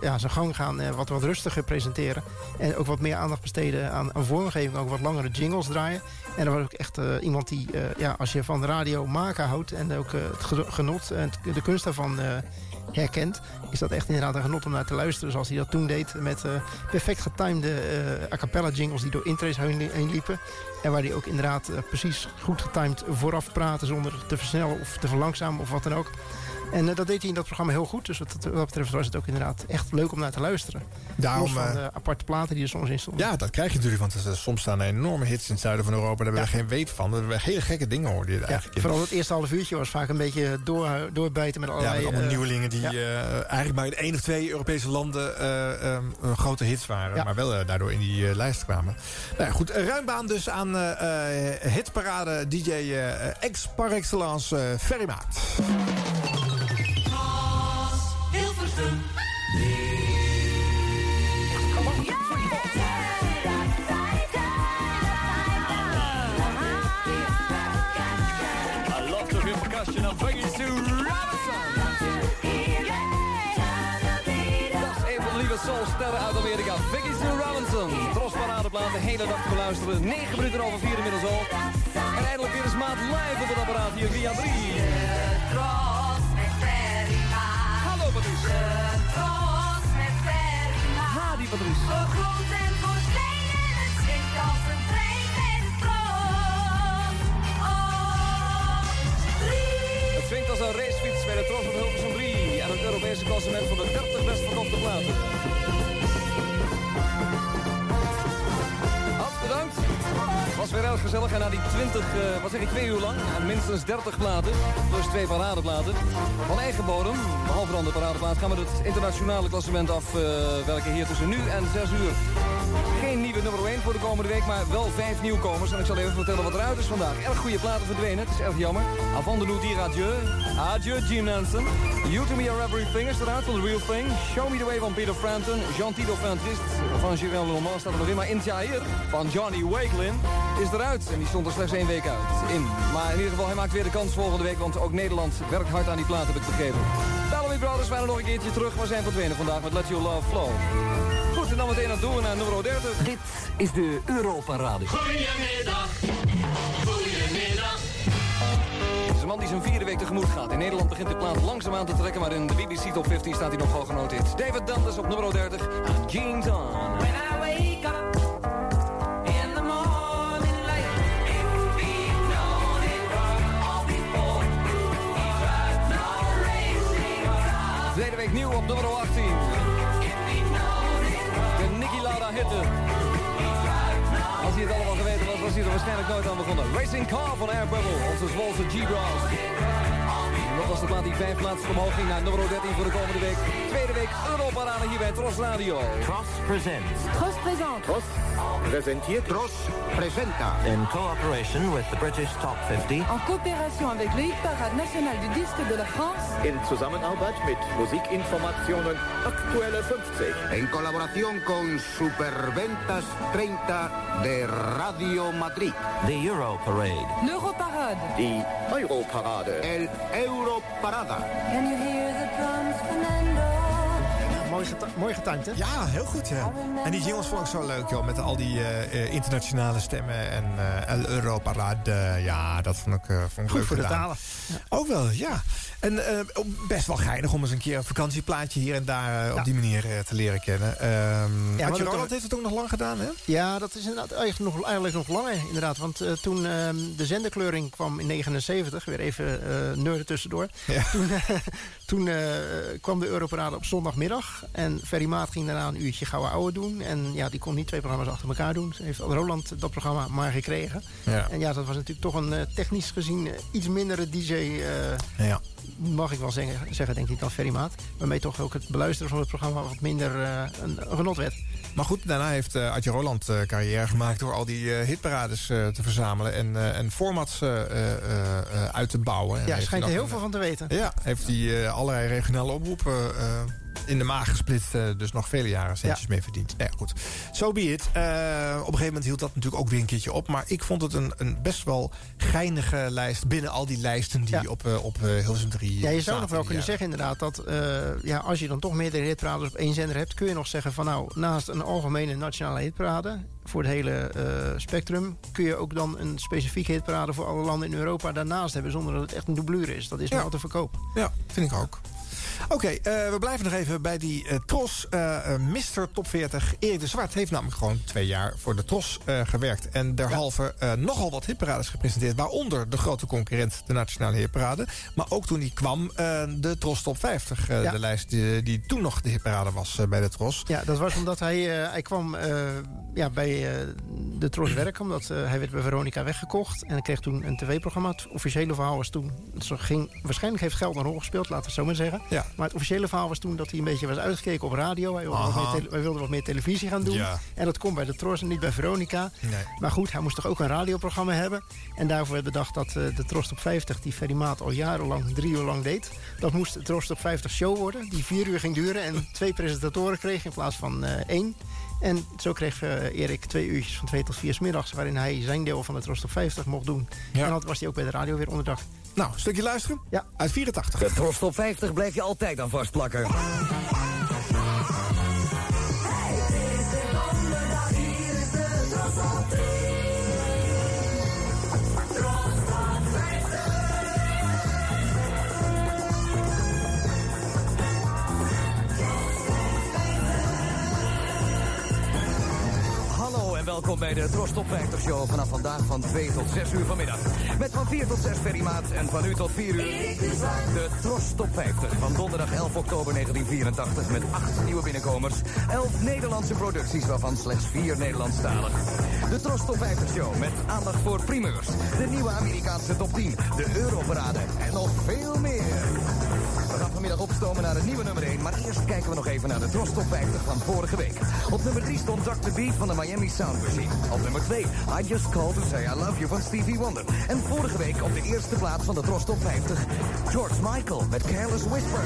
ja, zijn gang gaan... en wat, wat rustiger presenteren. En ook wat meer aandacht besteden aan, aan vormgeving. Ook wat langere jingles draaien. En dat was ook echt eh, iemand eh, ja, als je van radio maken houdt... en ook eh, het ge- genot en de kunst daarvan eh, herkent... is dat echt inderdaad een genot om naar te luisteren. Zoals hij dat toen deed met perfect getimede a cappella jingles... die door intrays heen, liepen. En waar hij ook inderdaad precies goed getimed vooraf praatte... zonder te versnellen of te verlangzamen of wat dan ook. En eh, dat deed hij in dat programma heel goed. Dus wat, wat dat betreft was het ook inderdaad echt leuk om naar te luisteren. Daarom, Los van eh, de aparte platen die er soms in stonden. Ja, dat krijg je natuurlijk, want er- soms staan er enorme hits in het zuiden van Europa. Daar hebben we geen weet van. Daar hebben we hele gekke dingen hoor. Die er Ja, eigenlijk in- vooral het eerste half uurtje was vaak een beetje door, doorbijten met Ja, allerlei... met allemaal eh, nieuwelingen die ja. eigenlijk bij één of twee Europese landen eh, grote hits waren. Ja. Maar wel daardoor in die lijst kwamen. Nou ja, goed, eh, ruim baan dus aan hitparade DJ ex par excellence Ferry Maat. Hear percussion. I'm bringing Sue Robinson. Dat is een van de lieve soulsterren uit Amerika. Vicky Sue Robinson. Tros paradeplaat de hele dag te beluisteren. 9 minuten over 4 inmiddels al. En eindelijk weer eens maat live op het apparaat hier via 3. Hallo Patrice. Ha, die Patrice. Het swingt als een racefiets bij de Tros op Hilversum 3. En het Europese klassement van de 30 best verkochte platen. Hans, bedankt. Was weer erg gezellig. En na die 20, eh, wat zeg ik, twee uur lang. En minstens 30 platen. Plus twee paradeplaten. Van eigen bodem. Behalve dan de. Gaan we het internationale klassement afwerken hier tussen nu en 6 uur. Geen nieuwe nummer 1 voor de komende week, maar wel vijf nieuwkomers. En ik zal even vertellen wat eruit is vandaag. Erg goede platen verdwenen, het is erg jammer. Avant de dire adieu. Adieu, Jim Nansen. You to me are everything is eruit van The Real Thing. Show me the way van Peter Frampton. Jean Tito Fantrist van Gérald Lenormand staat er nog in. Maar In Jair van Johnny Wakelin is eruit. En die stond er slechts één week uit in. Maar in ieder geval, hij maakt weer de kans volgende week. Want ook Nederland werkt hard aan die plaat, heb ik begrepen. Bellamy Brothers waren nog een keertje terug. Maar zijn verdwenen vandaag met Let Your Love Flow. Goed, en dan meteen aan door naar nummer 30. Dit is de Europarade. Goedemiddag. Goedemiddag. Het is een man die zijn vierde week tegemoet gaat. In Nederland begint de plaat langzaam aan te trekken... maar in de BBC Top 50 staat hij nog hoog genoteerd. David Dundas op nummer 30 aan Jeans On. When I wake up nummer 18. De Nicky Lauda hitte. Als hij het allemaal geweten was, was hij er waarschijnlijk nooit aan begonnen. Racing Car van Air Bubble, onze Zwolse G-Bros. Was de plaat die vijf plaatsen omhoog ging naar nummer 13 voor de komende week. Tweede week Europarade hier bij Tros Radio. Tros presents. Tros présente. Tros presenteert. Tros presenta. In cooperation with the British Top 50. En coopération avec le hit parade national du disque de la France. In Zusammenarbeit mit Musikinformationen Aktuelle 50. En colaboración con Superventas 30 de Radio Madrid. The Euro Parade. L'Europarade. Die Europarade. El Europarada. Can you hear the comes Fernando. Mooi, geta- mooi getimed, hè? Ja, heel goed, ja. En die jingles vond ik zo leuk, joh. Met al die eh, eh, internationale stemmen en El Europa Parade. ja, dat vond ik, vond ik Goed voor de talen. Ook wel, ja. En best wel geinig om eens een keer een vakantieplaatje hier en daar op die manier te leren kennen. Adje dat- Roland heeft het ook nog lang gedaan, hè? Ja, dat is inderdaad eigenlijk nog, eigenlijk nog langer. Inderdaad, want toen ehm, de zenderkleuring kwam in 79, weer even nerden tussendoor. Toen, eh, [laughs] toen eh, kwam de Europarade op zondagmiddag. En Ferry Maat ging daarna een uurtje Gouden Ouwe doen. En ja, die kon niet twee programma's achter elkaar doen. Ze heeft Roland dat programma maar gekregen. Ja. En ja, dat was natuurlijk toch een eh, technisch gezien eh, iets mindere DJ... eh, Ja. Mag ik wel zeggen, zeggen denk ik, dan Ferry Maat. Waarmee toch ook het beluisteren van het programma wat minder een, een genot werd. Maar goed, daarna heeft eh Adje Roland eh, carrière gemaakt... door al die eh, hitparades te verzamelen en, en formats uit te bouwen. En Ja, schijnt er heel veel van te weten. Ja, heeft hij allerlei regionale omroepen eh, in de maag gesplit. eh, dus nog vele jaren centjes mee verdiend. Nou ja, goed. So be it. Eh, op een gegeven moment hield dat natuurlijk ook weer een keertje op. Maar ik vond het een, een best wel geinige lijst... binnen al die lijsten die op, eh, op Hilversum 3 Ja, je zou nog wel kunnen jaren. zeggen inderdaad dat ja, als je dan toch meerdere hitparades op één zender hebt, kun je nog zeggen van nou, naast een algemene nationale hitparade voor het hele spectrum, kun je ook dan een specifieke hitparade voor alle landen in Europa daarnaast hebben zonder dat het echt een doublure is. Dat is nog te verkopen. Ja, vind ik ook. Oké, eh, we blijven nog even bij die eh, Tros. eh, Mr. Top 40 Erik de Zwart heeft namelijk gewoon twee jaar voor de Tros gewerkt. En derhalve eh, nogal wat hitparades gepresenteerd. Waaronder de grote concurrent, de Nationale Hitparade. Maar ook toen die kwam, de Tros Top 50. eh, Ja. De lijst die, die toen nog de hitparade was bij de Tros. Ja, dat was omdat hij, hij kwam ja, bij de Tros werken. Omdat hij werd bij Veronica weggekocht. En hij kreeg toen een tv-programma. Het officiële verhaal was toen... Het ging, waarschijnlijk heeft geld een rol gespeeld, laten we het zo maar zeggen. Ja. Maar het officiële verhaal was toen dat hij een beetje was uitgekeken op radio. Hij wilde, wat meer, tele- hij wilde wat meer televisie gaan doen. Ja. En dat kon bij de Tros en niet bij Veronica. Nee. Maar goed, hij moest toch ook een radioprogramma hebben. En daarvoor werd bedacht dat eh, de Tros op 50, die Ferry Maat al jarenlang, drie uur lang deed. Dat moest de Tros op 50 show worden, die vier uur ging duren en [laughs] twee presentatoren kreeg in plaats van eh, één. En zo kreeg eh, Erik twee uurtjes van twee tot vier 's middags, waarin hij zijn deel van de Tros op 50 mocht doen. En dan was hij ook bij de radio weer onderdag. Nou, een stukje luisteren? Ja. Uit 84. De Tros Top 50 blijf je altijd aan vastplakken. Welkom bij de Tros Top 50 Show vanaf vandaag van 2 tot 6 uur vanmiddag. Met van 4 tot 6 Ferry Maat en van u tot 4 uur de Tros Top 50 van donderdag 11 oktober 1984 met 8 nieuwe binnenkomers, 11 Nederlandse producties waarvan slechts 4 Nederlandstalig. De Tros Top 50 Show met aandacht voor primeurs, de nieuwe Amerikaanse top 10, de Europarade en nog veel meer. We gaan vanmiddag opstomen naar het nieuwe nummer 1. Maar eerst kijken we nog even naar de Tros Top 50 van vorige week. Op nummer 3 stond Dr. Beat van de Miami Sound Op nummer 2 I Just Called to Say I Love You van Stevie Wonder. En vorige week op de eerste plaats van de Tros Top 50... George Michael met Careless Whisper.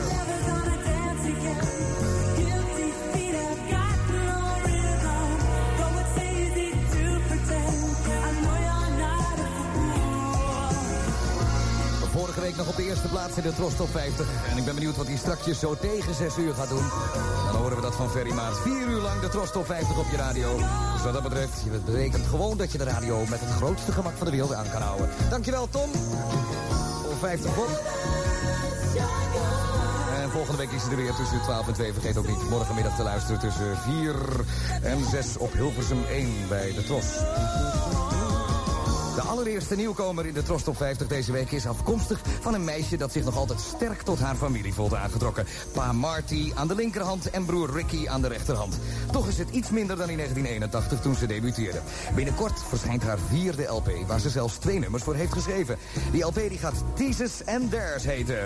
Vorige week nog op de eerste plaats in de Tros Top 50. En ik ben benieuwd wat hij strakjes zo tegen 6 uur gaat doen. Dan horen we dat van Ferry Maat. 4 uur lang de Tros Top 50 op je radio. Dus wat dat betreft, je betekent gewoon dat je de radio met het grootste gemak van de wereld aan kan houden. Dankjewel Tom. Voor 50 pop. En volgende week is hij er weer tussen 12 en 2. Vergeet ook niet morgenmiddag te luisteren tussen 4 en 6 op Hilversum 1 bij de Tros. De allereerste nieuwkomer in de Tros Top 50 deze week is afkomstig van een meisje dat zich nog altijd sterk tot haar familie voelt aangetrokken. Pa Marty aan de linkerhand en broer Ricky aan de rechterhand. Toch is het iets minder dan in 1981 toen ze debuteerde. Binnenkort verschijnt haar vierde LP, waar ze zelfs twee nummers voor heeft geschreven. Die LP die gaat Thesis and Theirs heten.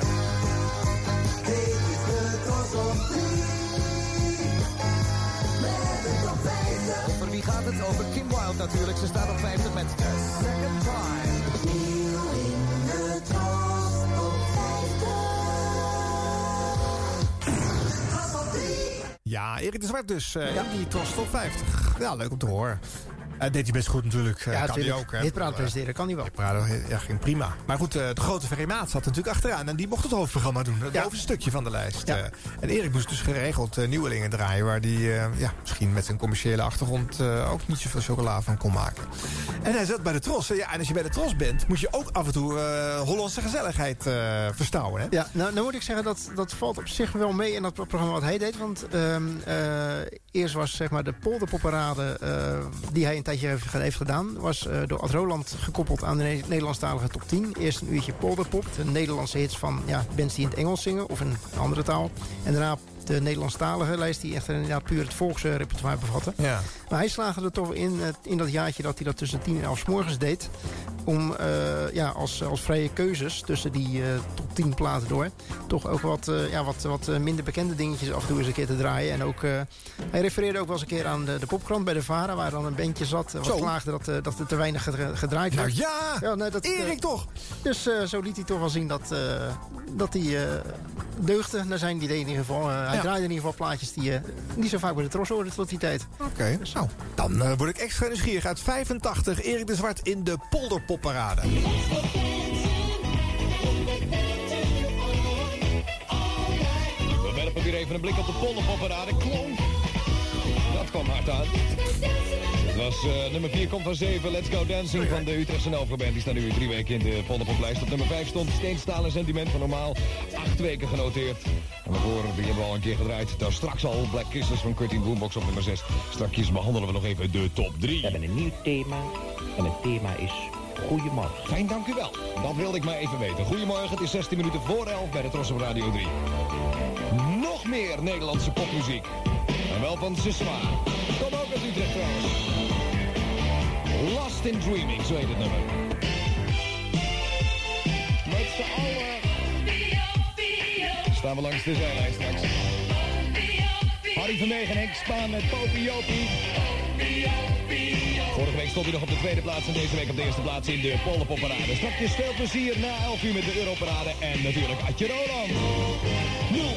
Wie gaat het? Over Kim Wilde natuurlijk. Ze staat op 50 met The Second Time. Ja, Erik de Zwart dus. eh, in die Tros Top 50. Ja, leuk om te horen. Eh, deed hij best goed natuurlijk. Eh, Ja, kan hij ook. hè. Hitparade presenteren kan hij wel. Hitparade, ja, ging prima. Maar goed, eh, de grote Ferry Maat zat natuurlijk achteraan. En die mocht het hoofdprogramma doen. Het bovenste stukje van de lijst. Ja. En Erik moest dus geregeld nieuwelingen draaien... waar die ja, misschien met zijn commerciële achtergrond... ook niet zoveel chocola van kon maken. En hij zat bij de Tros. Ja, en als je bij de Tros bent... moet je ook af en toe Hollandse gezelligheid verstouwen. Hè? Ja, nou, nou moet ik zeggen, dat, dat valt op zich wel mee in dat programma wat hij deed. Want ehm, eh, eerst was zeg maar de polderpopparade die hij een tijdje heeft, gedaan... was eh, door Ad Roland gekoppeld aan de Ne- Nederlandstalige top 10. Eerst een uurtje polderpop, de Nederlandse hits van ja, bands die in het Engels zingen... of een andere taal. En daarna de Nederlandstalige lijst die echt inderdaad puur het volksrepertoire bevatte. Ja. Maar hij slaagde er toch in, eh, in dat jaartje dat hij dat tussen 10 en 11 's morgens deed. Om eh, ja, als, als vrije keuzes tussen die eh, top 10 platen door. Toch ook wat, ja, wat, wat minder bekende dingetjes af en toe eens een keer te draaien. En ook, hij refereerde ook wel eens een keer aan de, de popkrant bij de Vara. Waar dan een bandje zat. Wat klaagde dat, dat er te weinig gedra- gedraaid Nou werd. ja, nee, dat, Erik toch? Dus zo liet hij toch wel zien dat, dat hij eh, deugde. Naar zijn idee in ieder geval. Eh, hij Ja. draaide in ieder geval plaatjes die eh, niet zo vaak bij de tros hoorden tot die tijd. Oké, nou, dan eh, word ik extra nieuwsgierig. Uit 85, Erik de Zwart in de Polderpopparade. We werpen weer even een blik op de polderpopparade. Klonk. Dat kwam hard uit. Het was eh, nummer 4 komt van 7. Let's Go Dancing van de Utrechtse Nelfro-band. Die staat nu drie weken in de polderpoplijst. Op nummer 5 stond Steenstaal en Sentiment van normaal. Acht weken genoteerd. En daarvoor, die hebben we al een keer gedraaid. Daar straks al Black Kisses van Curtin Boombox op nummer 6. Straks behandelen we nog even de top 3. We hebben een nieuw thema. En het thema is Goedemorgen. Fijn, dank u wel. Dat wilde ik maar even weten. Goedemorgen, het is 16 minuten voor 11 bij de Tros op Radio 3. Nog meer Nederlandse popmuziek. Wel van Sisma. Kom ook uit Utrecht trouwens. Lost in Dreaming, zo heet het nummer. Met z'n allen staan we langs de zijlijn straks. Harry Vermegen en Henk Spaan met Popiopie. Vorige week stond hij nog op de tweede plaats en deze week op de eerste plaats in de Pollepopparade. Straks veel plezier na 11 uur met de Europarade en natuurlijk Adje Roland.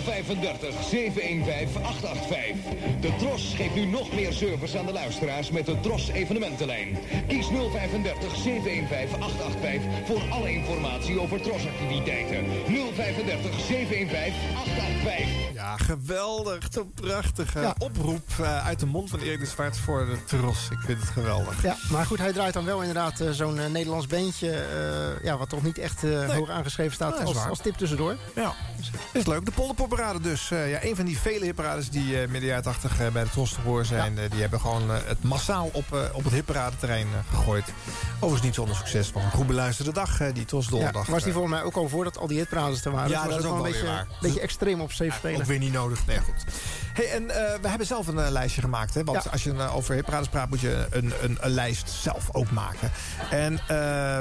035 715 885. De Tros geeft nu nog meer service aan de luisteraars met de Tros evenementenlijn. Kies 035 715 885 voor alle informatie over Tros-activiteiten. 035 715 885. Ja, geweldig. Zo'n prachtige oproep eh, uit de mond van Erik de Zwart voor de Tros. Ik vind het geweldig. Ja, maar goed, hij draait dan wel inderdaad eh, zo'n eh, Nederlands bandje... eh, ja, wat toch niet echt hoog aangeschreven staat Ja, als, tip tussendoor. Ja, is leuk. De Polderpopparade dus. Ja, een van die vele hitparades die midden jaren 80 eh, bij de Tros te horen zijn. die hebben gewoon het massaal op, op het hitparadeterrein eh, gegooid. Overigens niet zonder succes. Want een goed beluisterde dag, die Tros Ja, donderdag. was die volgens mij ook al voordat al die hitparades er waren. Ja, Dus dat is ook wel een beetje, waar. beetje extreem op safe spelen. Ook weer niet nodig. Nee, goed. Hey, en we hebben zelf een lijstje gemaakt. Hè? Want Ja. als je over hitparades praat, moet je een, een, een lijst zelf ook maken. En eh,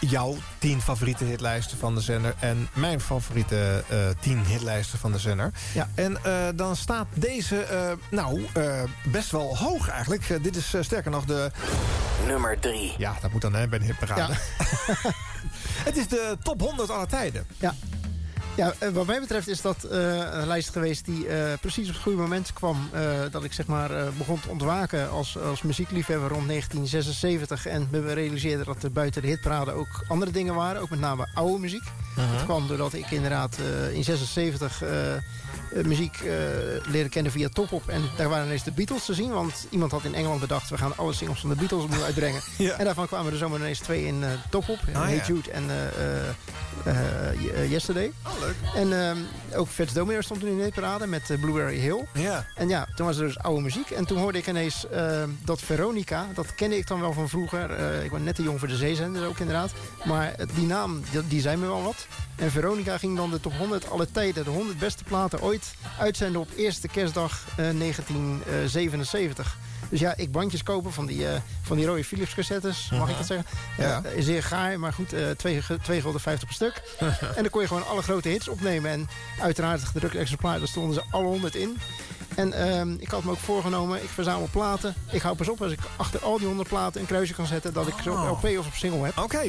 jouw tien favoriete hitlijsten van de zender. En mijn favoriete eh tien hitlijsten van de zender. Ja. En eh, dan staat deze, eh, nou, eh, best wel hoog eigenlijk. Dit is eh, sterker nog de... Nummer drie. Ja, dat moet dan hè, bij de hitparade. [laughs] Het is de top 100 aller tijden. Ja. Ja, eh, wat mij betreft is dat eh, een lijst geweest die eh, precies op het goede moment kwam. dat ik zeg maar begon te ontwaken als, als muziekliefhebber rond 1976. En me realiseerde dat er buiten de hitparade ook andere dingen waren. Ook met name oude muziek. Mhm. Dat kwam doordat ik inderdaad in 76 eh, eh, muziek leren kennen via Top Op. En daar waren ineens de Beatles te zien. Want iemand had in Engeland bedacht, we gaan alle singles van de Beatles opnieuw uitbrengen. [laughs] Ja. En daarvan kwamen er zomaar ineens twee in eh, Top Op. Ah, Hey ja. Jude en Yesterday. Oh, leuk. En ehm, ook Fats Domino stond toen in de parade met eh, Blueberry Hill. Ja. En ja, toen was er dus oude muziek. En toen hoorde ik ineens ehm, dat Veronica, dat kende ik dan wel van vroeger. Eh, ik was net te jong voor de zeezender ook inderdaad. Maar eh, die naam, die, die zei me wel wat. En Veronica ging dan de top 100 alle tijden, de 100 beste platen ooit, uitzenden op eerste kerstdag eh, 1977. Dus ja, ik bandjes kopen van die, eh, van die rode Philips cassettes, mag ik dat zeggen? Ja. Eh, zeer gaar, maar goed, eh 2 gulden 50 per stuk. [laughs] en dan kon je gewoon alle grote hits opnemen. En uiteraard het gedrukte exemplaar, daar stonden ze alle 100 in. En ehm, ik had me ook voorgenomen, ik verzamel platen. Ik hou pas op als ik achter al die honderd platen een kruisje kan zetten... dat ik ze op Oh. LP of op single heb. Oké.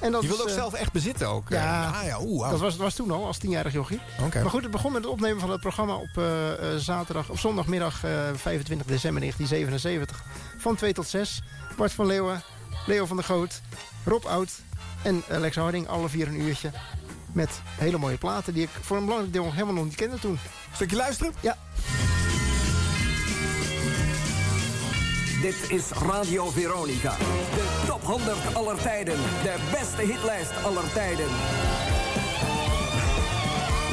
En dat Je wilde ook eh, zelf echt bezitten ook. Ja, Ah, ja dat was, was toen al, als tienjarig jochie. Oké. Maar goed, het begon met het opnemen van het programma op eh, eh, zaterdag, of zondagmiddag eh, 25 december 1977. Van 2 tot 6. Bart van Leeuwen, Leo van der Goot, Rob Oud en eh, Lex Harding. Alle vier een uurtje. Met hele mooie platen die ik voor een belangrijk deel helemaal nog niet kende toen. Stukje luisteren? Ja. Dit is Radio Veronica. De top 100 aller tijden. De beste hitlijst aller tijden.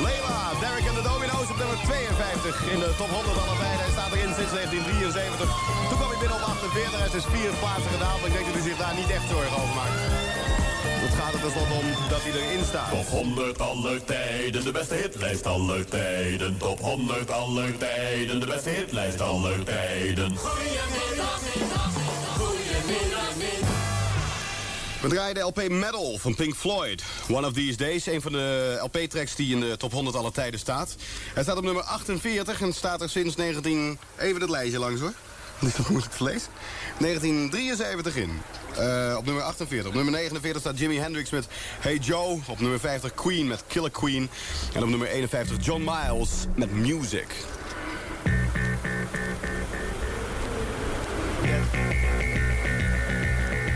Leila, Derek en de Domino's op nummer 52 in de top 100 aller tijden. Hij staat erin sinds 1973. Toen kwam hij binnen op 48. Hij is dus vier plaatsen. Maar ik denk dat hij zich daar niet echt zorgen over maakt. Het er tenslotte om dat hij erin staat. Top 100 aller tijden, de beste hitlijst aller tijden. Top 100 aller tijden, de beste hitlijst aller tijden. We draaien de LP Metal van Pink Floyd. One of These Days, een van de LP-tracks die in de top 100 aller tijden staat. Hij staat op nummer 48 en staat er sinds 19... Even het lijstje langs hoor. Toch moeilijk te lezen. 1973 in. Eh, op nummer 48. Op nummer 49 staat Jimi Hendrix met Hey Joe. Op nummer 50 Queen met Killer Queen. En op nummer 51 John Miles met Music.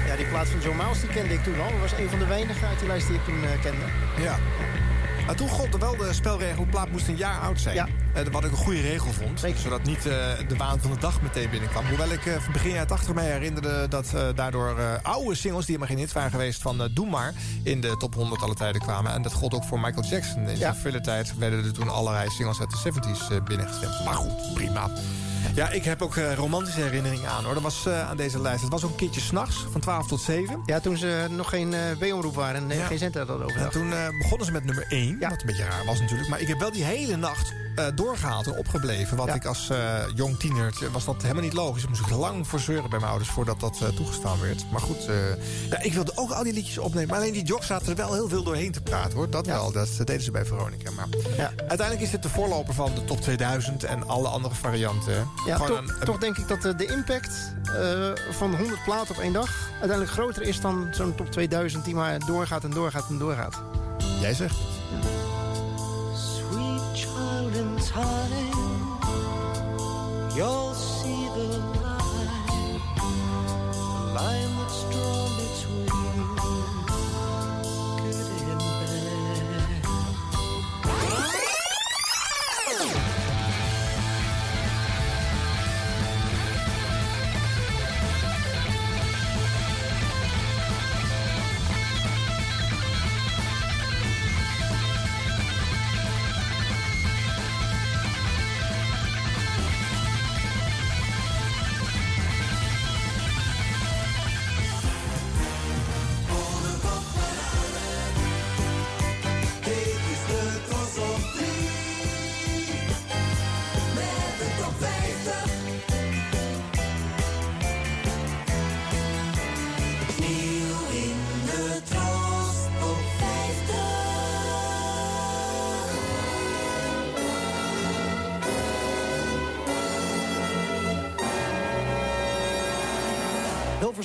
Ja, die plaat van John Miles die kende ik toen al. Dat was een van de weinigen uit die lijst die ik toen eh, kende. Ja. Maar toen gold er wel de spelregel, plaat moest een jaar oud zijn. Ja. Eh, wat ik een goede regel vond. Zodat niet eh, de waan van de dag meteen binnenkwam. Hoewel ik van begin jaren 80 mij herinnerde dat daardoor oude singles... die helemaal geen hit waren geweest van Doe Maar... in de top 100 alle tijden kwamen. En dat gold ook voor Michael Jackson. In zijn file tijd werden er toen allerlei singles uit de 70s uh, binnengestemd. Maar goed, prima. Ja, ik heb ook eh, romantische herinneringen aan hoor. Dat was eh, aan deze lijst. Het was ook een keertje s'nachts, van 12 tot 7. Ja, toen ze nog geen eh B-omroep waren en Ja. geen cent hadden over. En toen begonnen ze met nummer 1, wat een beetje raar was natuurlijk. Maar ik heb wel die hele nacht eh, doorgehaald en opgebleven. Wat ik als jong tiener, was dat helemaal niet logisch. Daar moest ik lang voor zeuren bij mijn ouders voordat dat toegestaan werd. Maar goed, ja, ik wilde ook al die liedjes opnemen. Maar alleen die jocks zaten er wel heel veel doorheen te praten hoor. Dat wel, dat deden ze bij Veronica. Maar uiteindelijk is dit de voorloper van de top 2000 en alle andere varianten. Ja, toch, een- een- toch denk ik dat eh, de impact eh, van 100 platen op één dag... uiteindelijk groter is dan zo'n top 2000 die maar doorgaat en doorgaat en doorgaat. Jij zegt het. Sweet child in time, you'll see the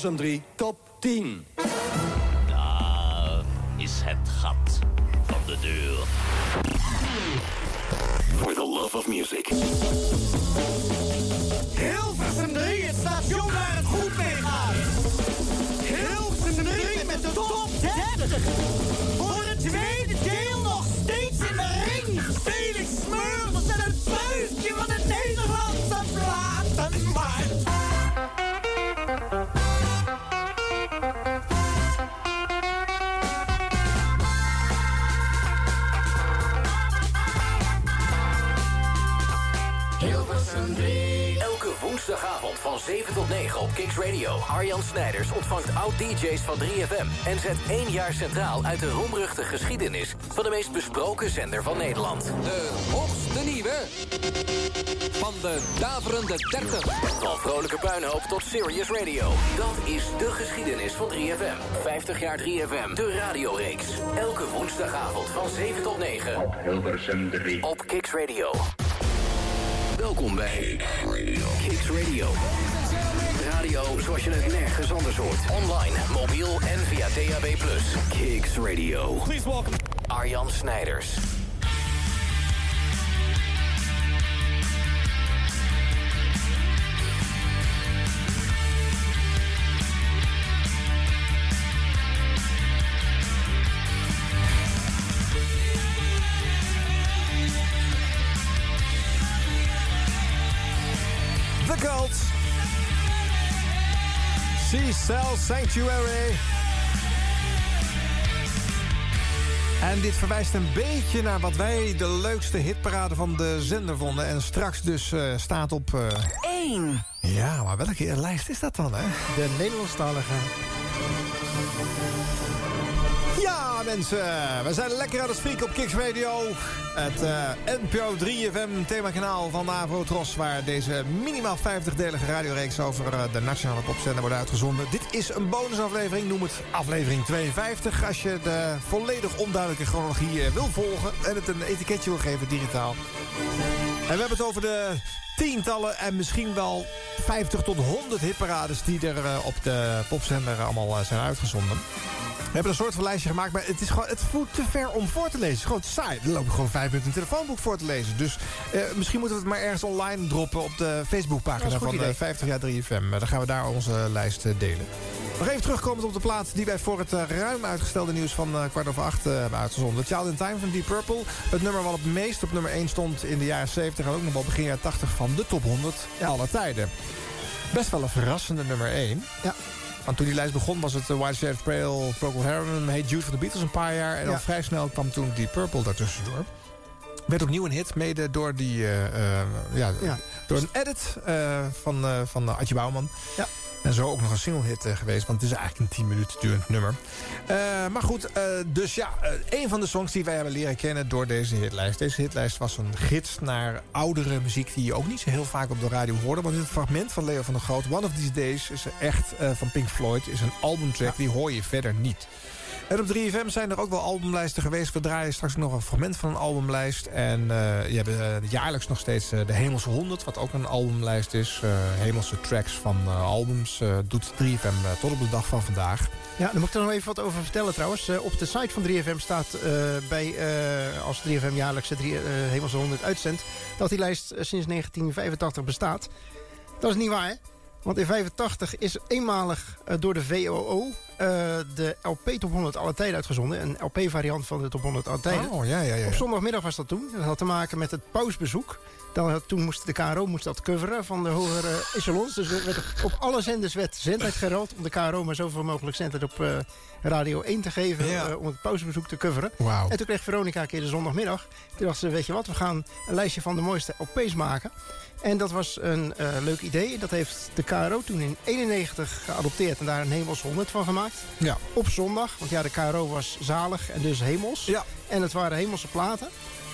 Hilversum 3, top 10. Woensdagavond van 7 tot 9 op Kicks Radio. Arjan Snijders ontvangt oud-DJ's van 3FM... en zet één jaar centraal uit de roemruchte geschiedenis... van de meest besproken zender van Nederland. De hoogste nieuwe van de daverende 30. Van vrolijke puinhoop tot serious radio. Dat is de geschiedenis van 3FM. 50 jaar 3FM, de radioreeks. Elke woensdagavond van 7 tot 9. Op Hilversum 3. Op Kicks Radio. Welkom bij Kicks Radio. Radio zoals je het nergens anders hoort. Online, mobiel en via DAB+. Kicks Radio. Please welcome Arjan Snijders. Cell Sanctuary. En dit verwijst een beetje naar wat wij de leukste hitparade van de zender vonden. En straks dus eh, staat op... eh, 1. Ja, maar welke lijst is dat dan, hè? De Nederlandstalige. We zijn lekker aan het spieken op Kicks Radio. Het eh, NPO 3FM themakanaal van de Avro-Tros... waar deze minimaal 50-delige radioreeks over eh, de nationale popzender wordt uitgezonden. Dit is een bonusaflevering, noem het aflevering 52... als je de volledig onduidelijke chronologie eh, wil volgen... en het een etiketje wil geven digitaal. En we hebben het over de tientallen en misschien wel 50 tot 100 hitparades... die er op de popzender allemaal zijn uitgezonden. We hebben een soort van lijstje gemaakt, maar het, is gewoon, het voelt te ver om voor te lezen. Het is gewoon saai. Er lopen gewoon vijf minuten een telefoonboek voor te lezen. Dus eh, misschien moeten we het maar ergens online droppen op de Facebookpagina van de idee. 50 jaar 3FM. Eh, Dan gaan we daar onze lijst eh, delen. Nog even terugkomend op de plaat die wij voor het eh, ruim uitgestelde nieuws van eh, kwart over acht eh, hebben uitgezonden. Child in Time van Deep Purple. Het nummer wat het meest op nummer 1 stond in de jaren 70 en ook nog wel begin jaren 80 van de top 100 aller tijden. Best wel een verrassende nummer 1. Ja. Want toen die lijst begon was het uh, White Shade of Pale, Procol Harum, Hey Jude van de Beatles een paar jaar. En dan Ja. vrij snel kwam toen Deep Purple daartussendoor. Werd opnieuw een hit, mede door, die, eh, eh, ja, Ja. door een edit eh, van, eh van eh, Adje Bouwman. Ja. En zo ook nog een single hit eh, geweest, want het is eigenlijk een 10 minuten durend nummer. Eh, maar goed, eh, dus ja, een van de songs die wij hebben leren kennen door deze hitlijst. Deze hitlijst was een gids naar oudere muziek die je ook niet zo heel vaak op de radio hoorde. Want het fragment van Leo van der Groot, One of These Days, is echt van Pink Floyd, is een albumtrack, die hoor je verder niet. En op 3FM zijn er ook wel albumlijsten geweest. We draaien straks nog een fragment van een albumlijst. En eh, je hebt eh, jaarlijks nog steeds eh, de Hemelse 100, wat ook een albumlijst is. Hemelse tracks van albums doet 3FM uh, tot op de dag van vandaag. Ja, daar moet ik er nog even wat over vertellen trouwens. Op de site van 3FM staat bij, als 3FM jaarlijks de Hemelse 100 uitzendt... dat die lijst sinds 1985 bestaat. Dat is niet waar, hè? Want in 85 is eenmalig uh, door de VOO uh, de LP Top 100 alle tijden uitgezonden. Een LP-variant van de Top 100 alle tijden. Oh, ja, ja, ja. Op zondagmiddag was dat toen. Dat had te maken met het pausbezoek. Dan, toen moest de KRO moest dat coveren van de hogere echelons. Dus er werd op alle zenders werd zendtijd gereld... om de KRO maar zoveel mogelijk zendtijd op uh, Radio 1 te geven... Ja. Uh, om het pausbezoek te coveren. Wow. En toen kreeg Veronica een keer de zondagmiddag. Toen dacht ze, weet je wat, we gaan een lijstje van de mooiste LP's maken... En dat was een uh, leuk idee. Dat heeft de KRO toen in 91 geadopteerd en daar een hemels 100 van gemaakt. Ja. Op zondag, want ja, de KRO was zalig en dus hemels. Ja. En het waren hemelse platen.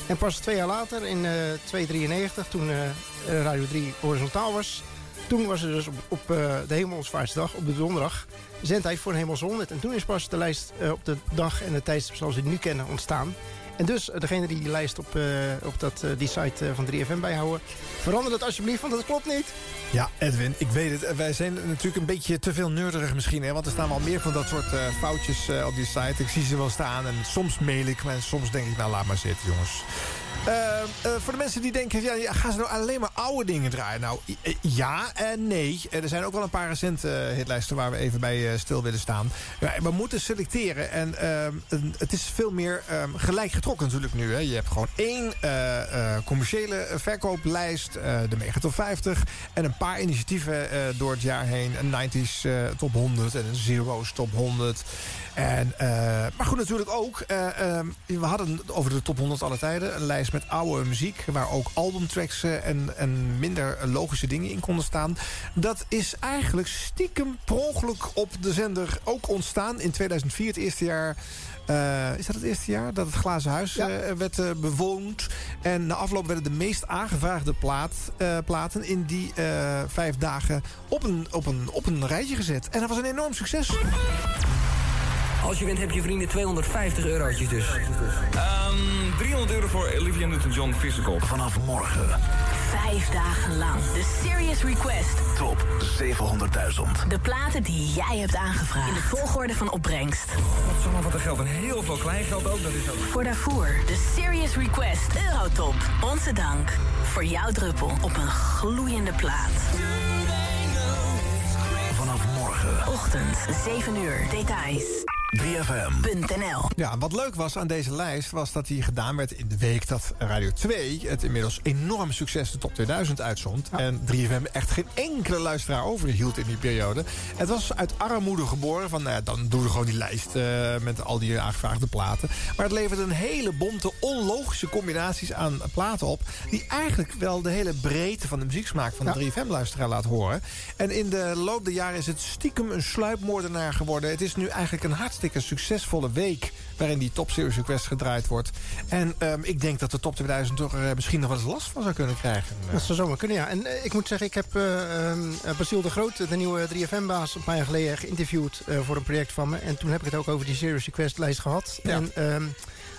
En pas twee jaar later, in uh, 293, toen uh, Radio 3 horizontaal was... toen was er dus op, op de Hemelsvaartsdag, op de donderdag... zendtijd voor een hemels 100. En toen is pas de lijst op de dag en de tijdstip zoals we het nu kennen ontstaan... En dus, degene die die lijst op, uh, op dat, uh, die site van 3FM bijhouden... verander dat alsjeblieft, want dat klopt niet. Ja, Edwin, ik weet het. Wij zijn natuurlijk een beetje te veel neurderig misschien. Hè? Want er staan wel meer van dat soort foutjes op die site. Ik zie ze wel staan en soms mail ik me... en soms denk ik, nou laat maar zitten, jongens. Uh, voor de mensen die denken, ja, gaan ze nou alleen maar oude dingen draaien? Nou, ja en nee. Er zijn ook wel een paar recente hitlijsten waar we even bij stil willen staan. We moeten selecteren en uh, het is veel meer uh, gelijk getrokken natuurlijk nu. Hè. Je hebt gewoon één commerciële verkooplijst, de Megatop 50... en een paar initiatieven door het jaar heen. Een 90s top 100 en een Zero's top 100... En, maar goed, natuurlijk ook. Uh, we hadden over de top 100 alle tijden een lijst met oude muziek... waar ook albumtracks en, en minder logische dingen in konden staan. Dat is eigenlijk stiekem per ongeluk op de zender ook ontstaan. In 2004, het eerste jaar... Uh, is dat het eerste jaar dat het Glazen Huis ja. uh, werd uh, bewoond? En na afloop werden de meest aangevraagde plaat, platen in die vijf dagen op een, op, een, op een rijtje gezet. En dat was een enorm succes. Als je wint heb je vrienden 250 eurotjes dus. Um, 300 euro voor Olivia Newton-John Physical. Vanaf morgen. Vijf dagen lang. De Serious Request. Top 700.000. De platen die jij hebt aangevraagd. In de volgorde van opbrengst. Wat zomaar wat er geld en heel veel kleingeld ook. Dat is ook. Voor daarvoor de Serious Request Eurotop. Onze dank voor jouw druppel op een gloeiende plaat. Ochtend, 7 uur. Details. 3FM. Ja, wat leuk was aan deze lijst was dat die gedaan werd in de week dat Radio 2 het inmiddels enorm succes de top 2000 uitzond. En 3FM echt geen enkele luisteraar overhield in die periode. Het was uit armoede geboren van nou ja, dan doen we gewoon die lijst eh, met al die aangevraagde platen. Maar het leverde een hele bonte onlogische combinaties aan platen op die eigenlijk wel de hele breedte van de muzieksmaak van de 3FM luisteraar laat horen. En in de loop der jaren is het stiekem een sluipmoordenaar geworden. Het is nu eigenlijk een hartstikke succesvolle week waarin die Top Series Request gedraaid wordt. En ehm, ik denk dat de Top 2000 toch er misschien nog wel eens last van zou kunnen krijgen. Dat zou zomaar kunnen, ja. En eh, ik moet zeggen, ik heb eh eh, Basiel de Groot, de nieuwe 3FM-baas... een paar jaar geleden geïnterviewd eh, voor een project van me. En toen heb ik het ook over die Serious Request-lijst gehad. En ehm,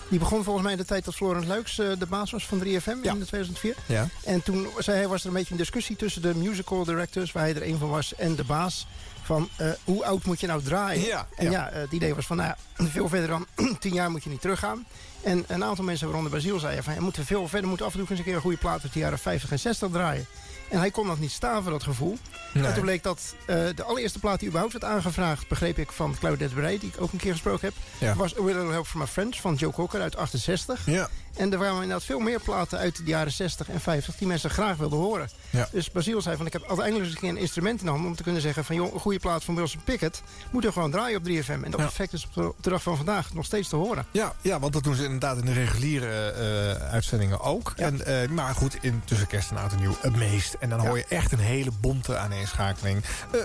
die begon volgens mij in de tijd dat Florent Leuks eh, de baas was van 3FM in 2004. Ja. En toen zei hij, was er een beetje een discussie tussen de musical directors... waar hij er een van was, en de baas... van eh, hoe oud moet je nou draaien? Ja, en ja. ja, eh, het idee was van, nou ja, veel verder dan [clears throat] 10 jaar moet je niet teruggaan. En een aantal mensen, waaronder Basiel, zeiden van... je moet veel verder, moet af en toe eens een keer een goede plaat uit de jaren 50 en 60 draaien. En hij kon dat niet staan voor dat gevoel. Nee. En toen bleek dat eh, de allereerste plaat die überhaupt werd aangevraagd... begreep ik van Claudette Bray, die ik ook een keer gesproken heb... Ja. was A Little Help from My Friends van Joe Cocker uit 68. Ja. En er waren inderdaad veel meer platen uit de jaren 60 en 50... die mensen graag wilden horen. Ja. Dus Basiel zei van, ik heb uiteindelijk eens een instrument in om te kunnen zeggen van, joh, een goede plaat van Wilson Pickett... moet er gewoon draaien op 3FM. En dat Ja. effect is op de, op de dag van vandaag nog steeds te horen. Ja, ja, want dat doen ze inderdaad in de reguliere eh, uitzendingen ook. En, eh, maar goed, in tussen kerst en oud en nieuw het meest. En dan hoor je echt een hele bonte aaneenschakeling. Eh,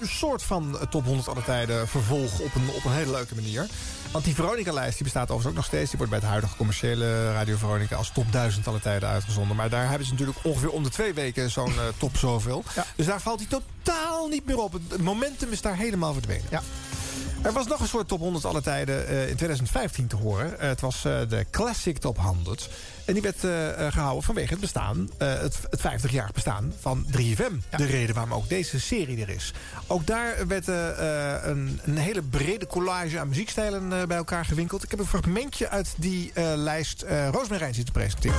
een soort van top 100 alle tijden vervolg op een, op een hele leuke manier. Want die Veronica-lijst die bestaat overigens ook nog steeds. Die wordt bij het huidige commerciële Radio Veronica als top 1000 alle tijden uitgezonden. Maar daar hebben ze natuurlijk ongeveer om de twee weken zo'n eh, top zoveel. Dus daar valt hij totaal niet meer op. Het momentum is daar helemaal verdwenen. Ja. Er was nog een soort top 100 alle tijden eh, in 2015 te horen. Eh, het was de Classic Top 100. En die werd eh, eh, gehouden vanwege het bestaan, eh, het, het 50-jarig bestaan van 3FM. De reden waarom ook deze serie er is. Ook daar werd eh, eh, een, een hele brede collage aan muziekstijlen eh, bij elkaar gewinkeld. Ik heb een fragmentje uit die eh, lijst uh, Roosmarijn zitten presenteren.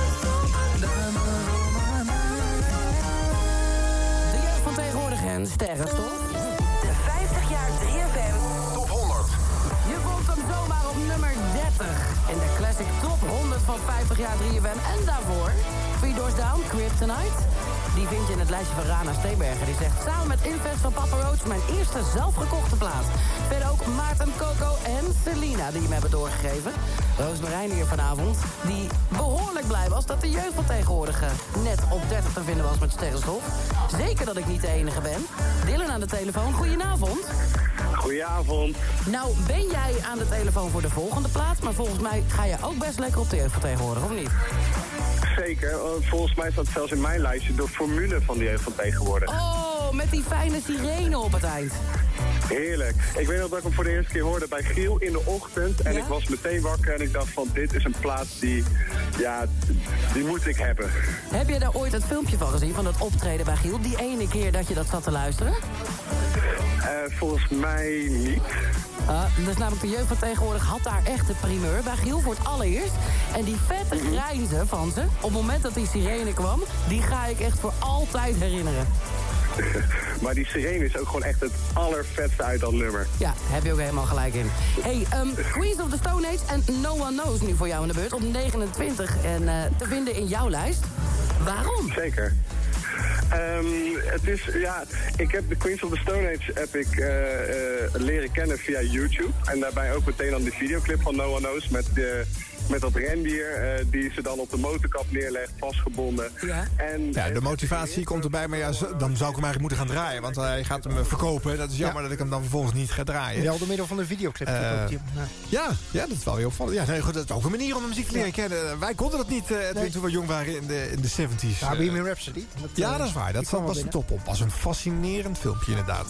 De jeugd van tegenwoordig en sterrenstof. De 50 jaar 3FM. In de classic top 100 van 50 jaar 3FM. En daarvoor Three Doors Down, Kryptonite. Die vind je in het lijstje van Rana Steenbergen. Die zegt samen met Invest van Papa Roach mijn eerste zelfgekochte plaat. Verder ook Maarten Coco en Selina die hem hebben doorgegeven. Roosmarijn hier vanavond. Die behoorlijk blij was dat de jeugd van tegenwoordig eh, net op 30 te vinden was met sterrenstof. Zeker dat ik niet de enige ben. Dylan aan de telefoon, goedenavond. Goedenavond. Nou, ben jij aan de telefoon voor de volgende plaat? Maar volgens mij ga je ook best lekker op de jeugd van tegenwoordig, of niet? Zeker. want Volgens mij staat zelfs in mijn lijstje de formule van die jeugd van tegenwoordig. Oh, met die fijne sirene op het eind. Heerlijk. Ik weet nog dat ik hem voor de eerste keer hoorde bij Giel in de ochtend. En Ja? ik was meteen wakker en ik dacht van dit is een plaats die, ja, die moet ik hebben. Heb je daar ooit het filmpje van gezien, van dat optreden bij Giel? Die ene keer dat je dat zat te luisteren? Eh, volgens mij niet. Ah, dus namelijk de jeugd van tegenwoordig had daar echt de primeur bij Giel voor het allereerst. En die vette grijnzen van ze, op het moment dat die sirene kwam... die ga ik echt voor altijd herinneren. [laughs] maar die sirene is ook gewoon echt het allervetste uit dat nummer. Ja, heb je ook helemaal gelijk in. Hey, ehm, [laughs] Queens of the Stone Age en No One Knows nu voor jou in de beurt. Op 29 en eh, te vinden in jouw lijst. Waarom? Zeker. Ehm, het is, ja, ik heb de Queens of the Stone Age heb eh, eh, leren kennen via YouTube. En daarbij ook meteen dan de videoclip van No One Knows met, de, met dat rendier eh, die ze dan op de motorkap neerlegt, vastgebonden. Ja. En, Ja, de motivatie komt erbij, maar ja, dan zou ik hem eigenlijk moeten gaan draaien. Want hij gaat hem eh, verkopen. Dat is jammer dat ik hem dan vervolgens niet ga draaien. Ja, door middel van de videoclip. Eh, ja. Ja, ja, dat is wel heel opvallend. Ja, nee, goed, dat is ook een manier om de muziek te leren kennen. Wij konden dat niet, eh, Edwin, toen we jong waren in de, in de 70s. Ja. Bohemian Rhapsody. Dat, Ja, dat is waar. Dat was wel de binnen. top op. was een fascinerend filmpje inderdaad.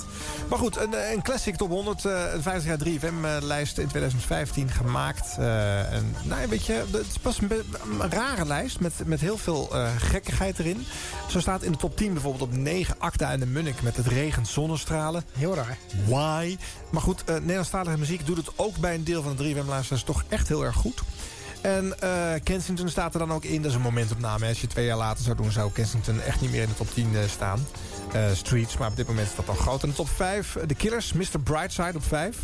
Maar goed, een, een classic top 100. eh, een 50 jaar 3FM-lijst in 2015 gemaakt. Eh, en nou Weet je. Het is pas een, rare lijst met, met heel veel eh, gekkigheid erin. Zo staat in de top 10 bijvoorbeeld op 9 Acta en de Munnik met het regent zonnestralen. Heel raar. Why? Maar goed, eh Nederlandstalige muziek doet het ook bij een deel van de 3FM-luisteraars toch echt heel erg goed. En eh, Kensington staat er dan ook in. Dat is een momentopname. Als je twee jaar later zou doen, zou Kensington echt niet meer in de top 10 eh, staan. Eh, Streets, maar op dit moment is dat al groot. En de top 5, The Killers, Mr. Brightside op 5.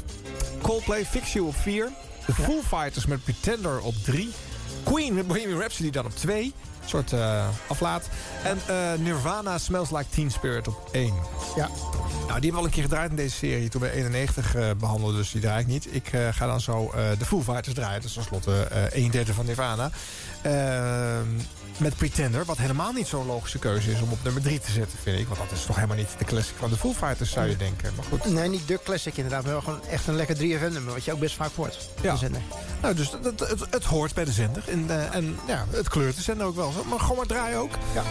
Coldplay, Fix You op 4. The Foo Fighters met Pretender op 3. Queen met Bohemian Rhapsody dan op 2. Een soort eh, aflaat. En eh, Nirvana Smells Like Teen Spirit op 1. Ja. Nou, die hebben we al een keer gedraaid in deze serie. Toen we 91 eh, behandelden, dus die draai ik niet. Ik ga dan zo de Foo Fighters draaien. Dus tenslotte eh een derde van Nirvana. Met Pretender, wat helemaal niet zo'n logische keuze is om op nummer 3 te zetten, vind ik. Want dat is toch helemaal niet de classic van de Foo Fighters, zou je denken. Maar goed. Nee, niet de classic inderdaad. Maar wel gewoon echt een lekker 3FM-nummer. Wat je ook best vaak hoort. Ja. De zender. Nou, dus het, het, het hoort bij de zender. En, eh, en ja, het kleurt de zender ook wel. Maar gewoon maar draaien ook. Ja.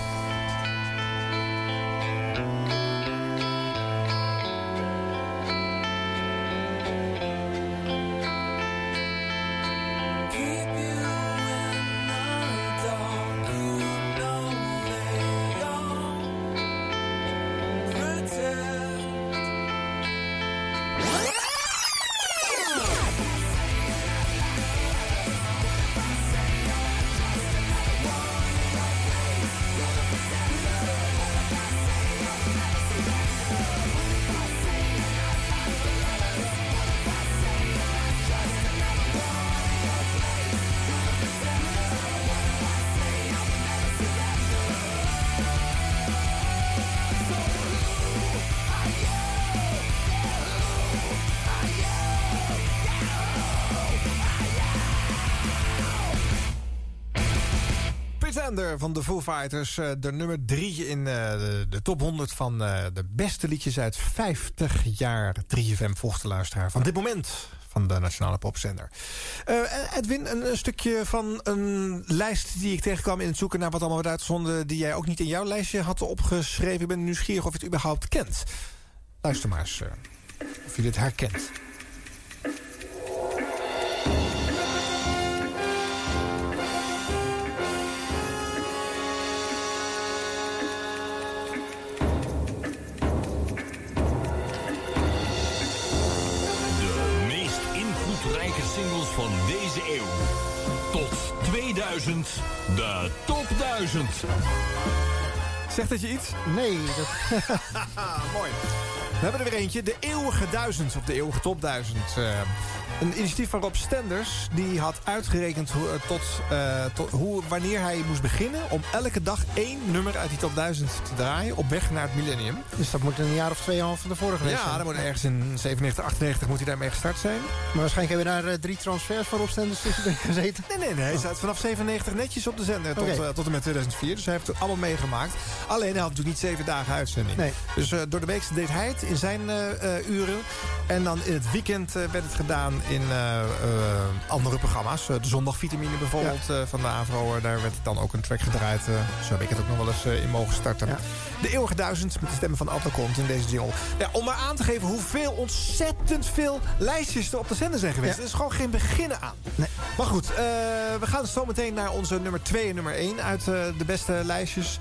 Van de Foo Fighters. eh, de nummer 3 in eh, de, top 100 van eh, de beste liedjes uit 50 jaar 3FM volgt de luisteraar. Van dit moment van de Nationale Popzender. Eh, Edwin, een, stukje van een lijst die ik tegenkwam in het zoeken naar wat allemaal werd uitgezonden... die jij ook niet in jouw lijstje had opgeschreven. Ik ben nieuwsgierig of je het überhaupt kent. Luister maar eens of je dit herkent. 2000, de top 1000. Zegt dat je iets? Nee. Dat... [laughs] Mooi. We hebben er weer eentje. De eeuwige duizend. Of de eeuwige top duizend. Eh, een initiatief van Rob Stenders. Die had uitgerekend hoe, eh, tot, eh, tot hoe, wanneer hij moest beginnen... om elke dag één nummer uit die top 1000 te draaien... op weg naar het millennium. Dus dat moet een jaar of tweeënhalf van de vorige geweest Ja, zijn. dan moet ergens in 97, 98 moet hij daarmee gestart zijn. Maar waarschijnlijk hebben daar eh, drie transfers van opstenders tussen gezeten. Nee, nee, nee. Hij staat vanaf 97 netjes op de zender tot, tot en met 2004. Dus hij heeft het allemaal meegemaakt. Alleen hij had natuurlijk niet zeven dagen uitzending. Nee. Dus door de week deed hij het in zijn uren. En dan in het weekend werd het gedaan in eh, eh, andere programma's. Eh, de zondagvitamine bijvoorbeeld van de AVRO. daar werd dan ook een track gedraaid. zo heb ik het ook nog wel eens in mogen starten. De Eeuwige Duizend met de stemmen van Atla Kont in deze jingle. Ja, om maar aan te geven hoeveel ontzettend veel lijstjes er op de zender zijn geweest. Er is gewoon geen beginnen aan. Maar goed, we gaan zo meteen naar onze nummer 2 en nummer 1 uit de beste lijstjes.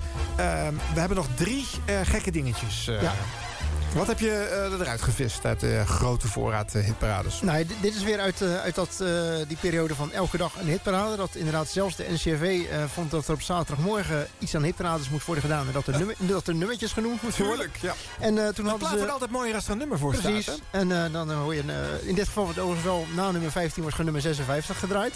We hebben nog drie gekke dingetjes. Ja. Wat heb je eh, eruit gevist uit de grote voorraad eh, hitparades? Nou, dit, is weer uit, eh, uit dat, die periode van elke dag een hitparade. Dat inderdaad zelfs de NCRV vond dat er op zaterdagmorgen iets aan hitparades moest worden gedaan. En dat er, nummer, dat er nummertjes genoemd moeten worden. Tuurlijk, ja. En toen hadden ze... wordt altijd mooier als er een nummer voor Precies. staat. hè? En dan hoor je, in dit geval wordt overigens wel na nummer 15 wordt gewoon nummer 56 gedraaid.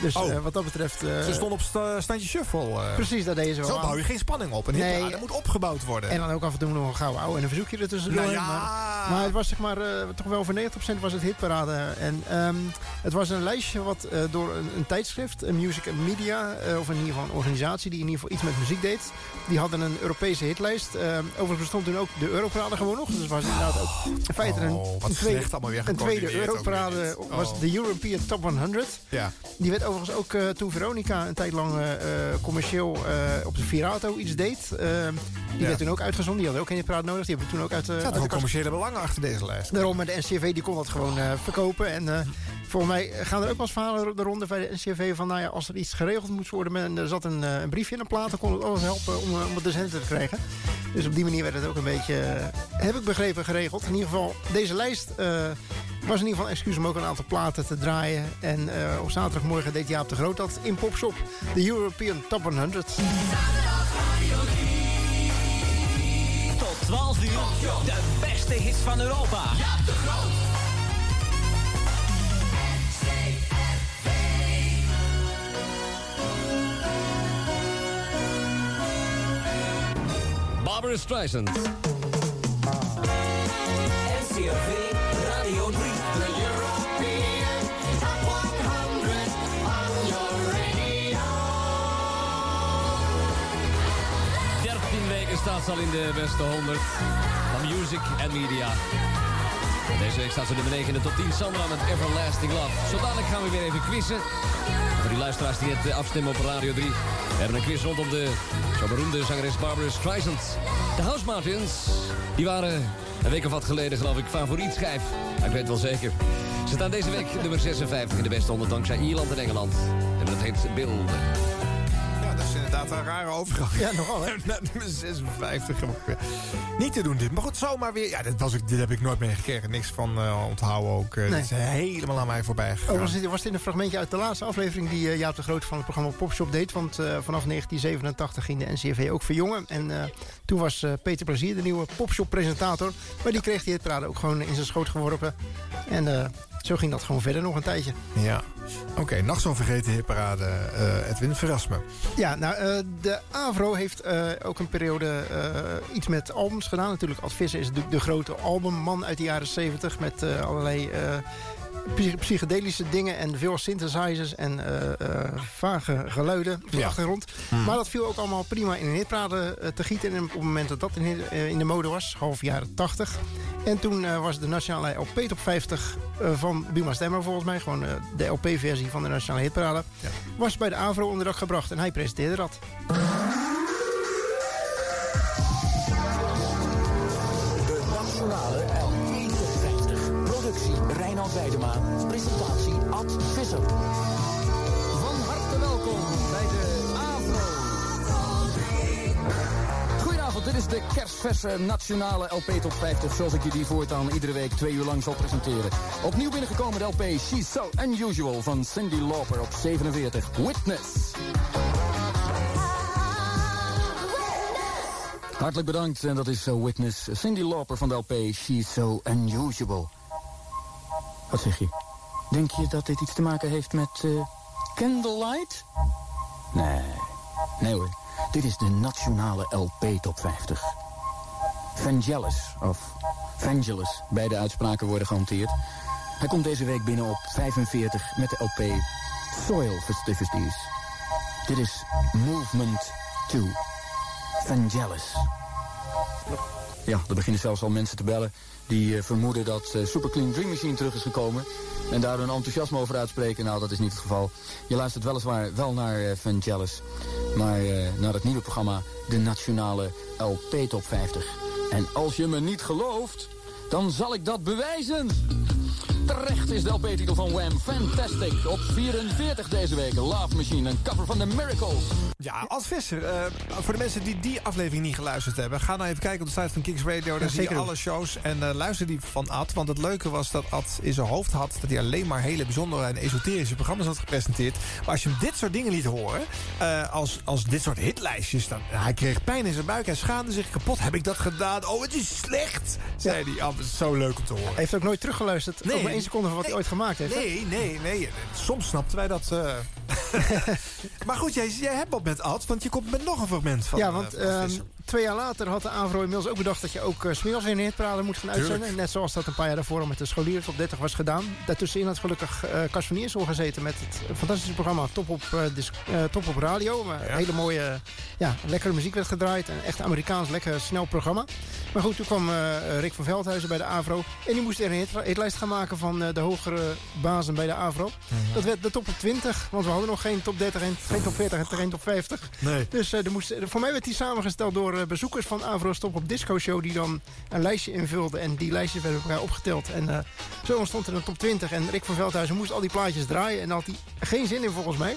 Dus Oh. eh, wat dat betreft... eh, Ze stond op sta- standje shuffle. eh. Precies, dat deden ze wel Zo aan. bouw je geen spanning op. Een Nee. dat moet opgebouwd worden. En dan ook af en toe nog een gouden ouwe en een verzoekje er tussendoor. Nou ja. Maar, maar het was zeg maar toch wel voor 90% was het hitparade. En ehm, het was een lijstje wat door een, een tijdschrift, een Music and Media, of in ieder geval een organisatie die in ieder geval iets met muziek deed. Die hadden een Europese hitlijst. Ehm, overigens bestond toen ook de Europarade gewoon nog. Dus het was inderdaad ook in feite een, Oh, wat een tweede, allemaal een tweede Europarade. was Oh. de European Top 100. Ja. Die werd overigens ook eh, toen Veronica een tijd lang eh, eh, commercieel op de Virato iets deed. Die Ja. werd toen ook uitgezonden. Die hadden ook geen praat nodig. Die hebben toen ook uit, Er kast commerciële belangen lang achter deze lijst. Daarom, en de NCV die kon dat gewoon verkopen. En volgens mij gaan er ook wel eens verhalen de ronde bij de NCV van... nou ja, als er iets geregeld moet worden... en er zat een, een briefje in een plaat... dan kon het alles helpen om, om het de centen te krijgen. Dus op die manier werd het ook een beetje, heb ik begrepen, geregeld. In ieder geval, deze lijst was in ieder geval een excuus om ook een aantal platen te draaien. En eh, op zaterdagmorgen deed Jaap de Groot dat in Popshop. De European Top 100. Tot 12 uur, de beste hits van Europa. de Groot. Barbara Streisand. NCRV staat ze al in de beste 100 van Music and Media. Deze week staat ze nummer 9 in de top 10. Sandra met Everlasting Love. Zo dadelijk gaan we weer even quizzen. Voor die luisteraars die het eh, afstemmen op Radio 3. We hebben een quiz rondom de zo beroemde zangeres Barbara Streisand. De House Martins, die waren een week of wat geleden geloof ik favoriet schijf. Ik weet wel zeker. Ze staan deze week nummer 56 in de beste 100 dankzij Ierland en Engeland. En dat heet Bill. Inderdaad een rare overgang. Ja, nogal hè? Naar nummer 56. Ja. Niet te doen dit. Maar goed, zomaar weer. Ja, dit, was ik, dit heb ik nooit meegekregen. Niks van eh, onthouden ook. Uh, Nee. Dit is helemaal aan mij voorbij gegaan. Oh, was, dit, was dit een fragmentje uit de laatste aflevering die uh, Jaap de Groot van het programma Popshop deed? Want uh, vanaf 1987 ging de NCRV ook verjongen. En toen was Peter Plezier de nieuwe Popshop-presentator. Maar die kreeg die hitparade ook gewoon in zijn schoot geworpen. En zo ging dat gewoon verder nog een tijdje. Ja. Oké, okay, nog zo'n vergeten hitparade. Uh, Edwin, verras me. Ja, nou, uh, de AVRO heeft uh, ook een periode iets met albums gedaan. Natuurlijk, Ad Visser is de, de grote albumman uit de jaren 70 met allerlei psychedelische dingen en veel synthesizers en uh, uh, vage geluiden op de ja. achtergrond. Hmm. Maar dat viel ook allemaal prima in een hitparade uh, te gieten. En op het moment dat dat in, in de mode was, half jaren 80. En toen was de nationale LP top 50 van Buma Stemmer volgens mij. Gewoon de LP-versie van de nationale hitparade. Ja. Was bij de AVRO onder dak gebracht en hij presenteerde dat. Reinhard Weidema. Presentatie Ad Visser. Van harte welkom bij de AVRO. Goedenavond, dit is de kerstverse nationale LP Top 50... zoals ik je die voortaan iedere week twee uur lang zal presenteren. Opnieuw binnengekomen de LP She's So Unusual van Cindy Lauper op 47. Witness. Hartelijk bedankt en dat is uh, Witness. Cindy Lauper van de LP She's So Unusual. Wat zeg je? Denk je dat dit iets te maken heeft met uh, Candlelight? Nee, nee hoor. Dit is de nationale LP Top 50. Vangelis, of Vangelis, beide uitspraken worden gehanteerd. Hij komt deze week binnen op 45 met de LP Soil Festivities. Dit is Movement 2. Vangelis. Ja, er beginnen zelfs al mensen te bellen die uh, vermoeden dat uh, Super Clean Dream Machine terug is gekomen. En daar hun enthousiasme over uitspreken. Nou, dat is niet het geval. Je luistert weliswaar wel naar uh, Vangelis. Maar naar het nieuwe programma, de Nationale LP Top 50. En als je me niet gelooft, dan zal ik dat bewijzen. Terecht is de LP-titel van Wham! Fantastic. Op 44 deze week. Love Machine, een cover van The Miracles. Ja, als Visser. Uh, voor de mensen die die aflevering niet geluisterd hebben... ga nou even kijken op de site van Kings Radio. Daar ja, zie je alle shows. En uh, luister die van Ad. Want het leuke was dat Ad in zijn hoofd had... dat hij alleen maar hele bijzondere en esoterische programma's had gepresenteerd. Maar als je hem dit soort dingen liet horen... Uh, als, als dit soort hitlijstjes... dan hij kreeg pijn in zijn buik. Hij schaamde zich kapot. Heb ik dat gedaan? Oh, het is slecht! Zei hij. Ja. Oh, zo leuk om te horen. Hij heeft ook nooit teruggeluisterd. Nee. Één seconde van wat nee, hij ooit gemaakt heeft. Nee, nee, nee. Soms snapten wij dat... Uh... [laughs] maar goed, jij, jij hebt wat met Ad, want je komt met nog een fragment van. Ja, want uh, um, twee jaar later had de AVRO inmiddels ook bedacht... dat je ook uh, smiddags weer een moet gaan uitzenden. Tuurlijk. Net zoals dat een paar jaar daarvoor al met de scholieren top 30 was gedaan. Daartussenin had gelukkig uh, Cas van Iersel gezeten... met het fantastische programma Top op, uh, Top op Radio. Waar ja. hele mooie, ja, lekkere muziek werd gedraaid. Een echt Amerikaans, lekker snel programma. Maar goed, toen kwam Rick van Veldhuizen bij de AVRO. En die moest er een hit, hitlijst gaan maken van de hogere bazen bij de AVRO. -hmm. Dat werd de top op 20, want we hadden nog geen top 30, geen, geen top 40 en geen top 50. Nee. Dus er moest, voor mij werd die samengesteld door eh, bezoekers van Avrostop op Disco Show... die dan een lijstje invulden en die lijstjes werden elkaar opgeteld. En eh, zo ontstond er een top 20. En Rick van Veldhuizen moest al die plaatjes draaien. En had hij geen zin in volgens mij.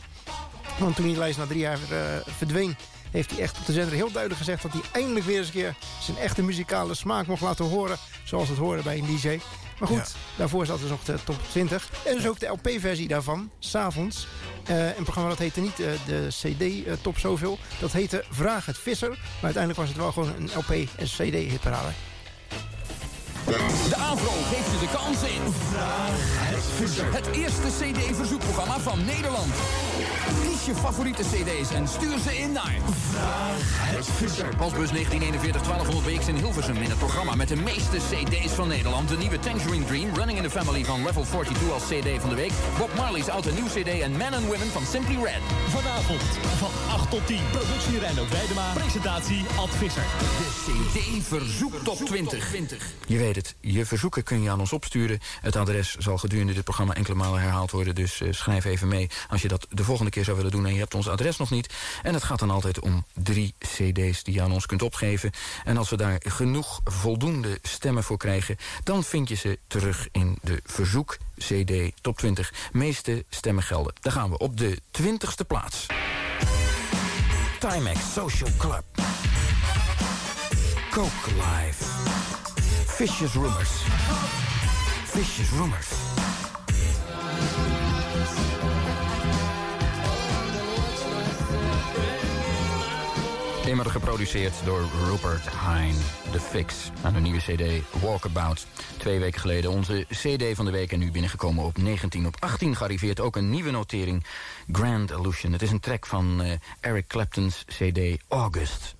Want toen die lijst na drie jaar eh, verdween... heeft hij echt op de zender heel duidelijk gezegd... dat hij eindelijk weer eens een keer zijn echte muzikale smaak mocht laten horen... zoals het hoorde bij een DJ. Maar goed, daarvoor zat dus nog de top 20. En dus ook de LP-versie daarvan, s'avonds. Eh een programma dat heette niet eh, de CD-top zoveel. Dat heette Vraag het Visser. Maar uiteindelijk was het wel gewoon een LP- en CD-hitparade. De AVRO geeft je de kans in. Vraag het Visser. Het eerste CD-verzoekprogramma van Nederland. Kies je favoriete CD's en stuur ze in naar. Vraag het Visser. Postbus 1941 1200 BX in Hilversum in het programma met de meeste CD's van Nederland. De nieuwe Tangerine Dream, Running in the Family van Level 42 als CD van de week. Bob Marley's oud en nieuw CD en Men and Women van Simply Red. Vanavond van 8 tot 10. Productie Reinoud Weidema. Presentatie Ad Visser. De CD-verzoek top 20. Je weet je verzoeken kun je aan ons opsturen. Het adres zal gedurende dit programma enkele malen herhaald worden. Dus eh, schrijf even mee als je dat de volgende keer zou willen doen... en je hebt ons adres nog niet. En het gaat dan altijd om drie cd's die je aan ons kunt opgeven. En als we daar genoeg voldoende stemmen voor krijgen... dan vind je ze terug in de verzoek CD Top 20. Meeste stemmen gelden. Daar gaan we op de 20ste plaats. Timex Social Club. Coke Live. Vicious Rumors. Vicious Rumors. Immer geproduceerd door Rupert Hine. The Fix. Aan de nieuwe cd Walkabout. Twee weken geleden onze cd van de week. En nu binnengekomen op 19. Op 18 gearriveerd ook een nieuwe notering. Grand Illusion. Het is een track van eh, Eric Clapton's cd August.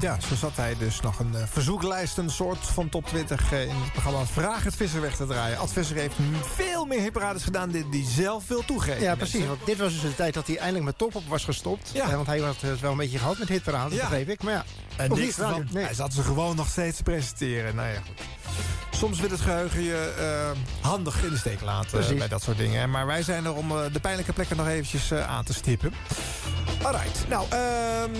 Ja, zo zat hij dus nog een eh, verzoeklijst, een soort van top 20 eh, in het programma Vraag het Visser weg te draaien. Ad Visser heeft veel meer hitparades gedaan dan hij zelf wil toegeven. Ja, precies. Want dit was dus de tijd dat hij eindelijk met top op was gestopt. Ja. Eh, want hij had het wel een beetje gehad met hitparades, Ja. begreep ik. Maar ja, En nog niks niet radio. van, Nee. hij zat ze gewoon nog steeds te presenteren. Nou ja, goed. Soms wil het geheugen je eh, handig in de steek laten Precies. bij dat soort dingen. Maar wij zijn er om eh, de pijnlijke plekken nog eventjes eh, aan te stippen. Alright, nou, ehm,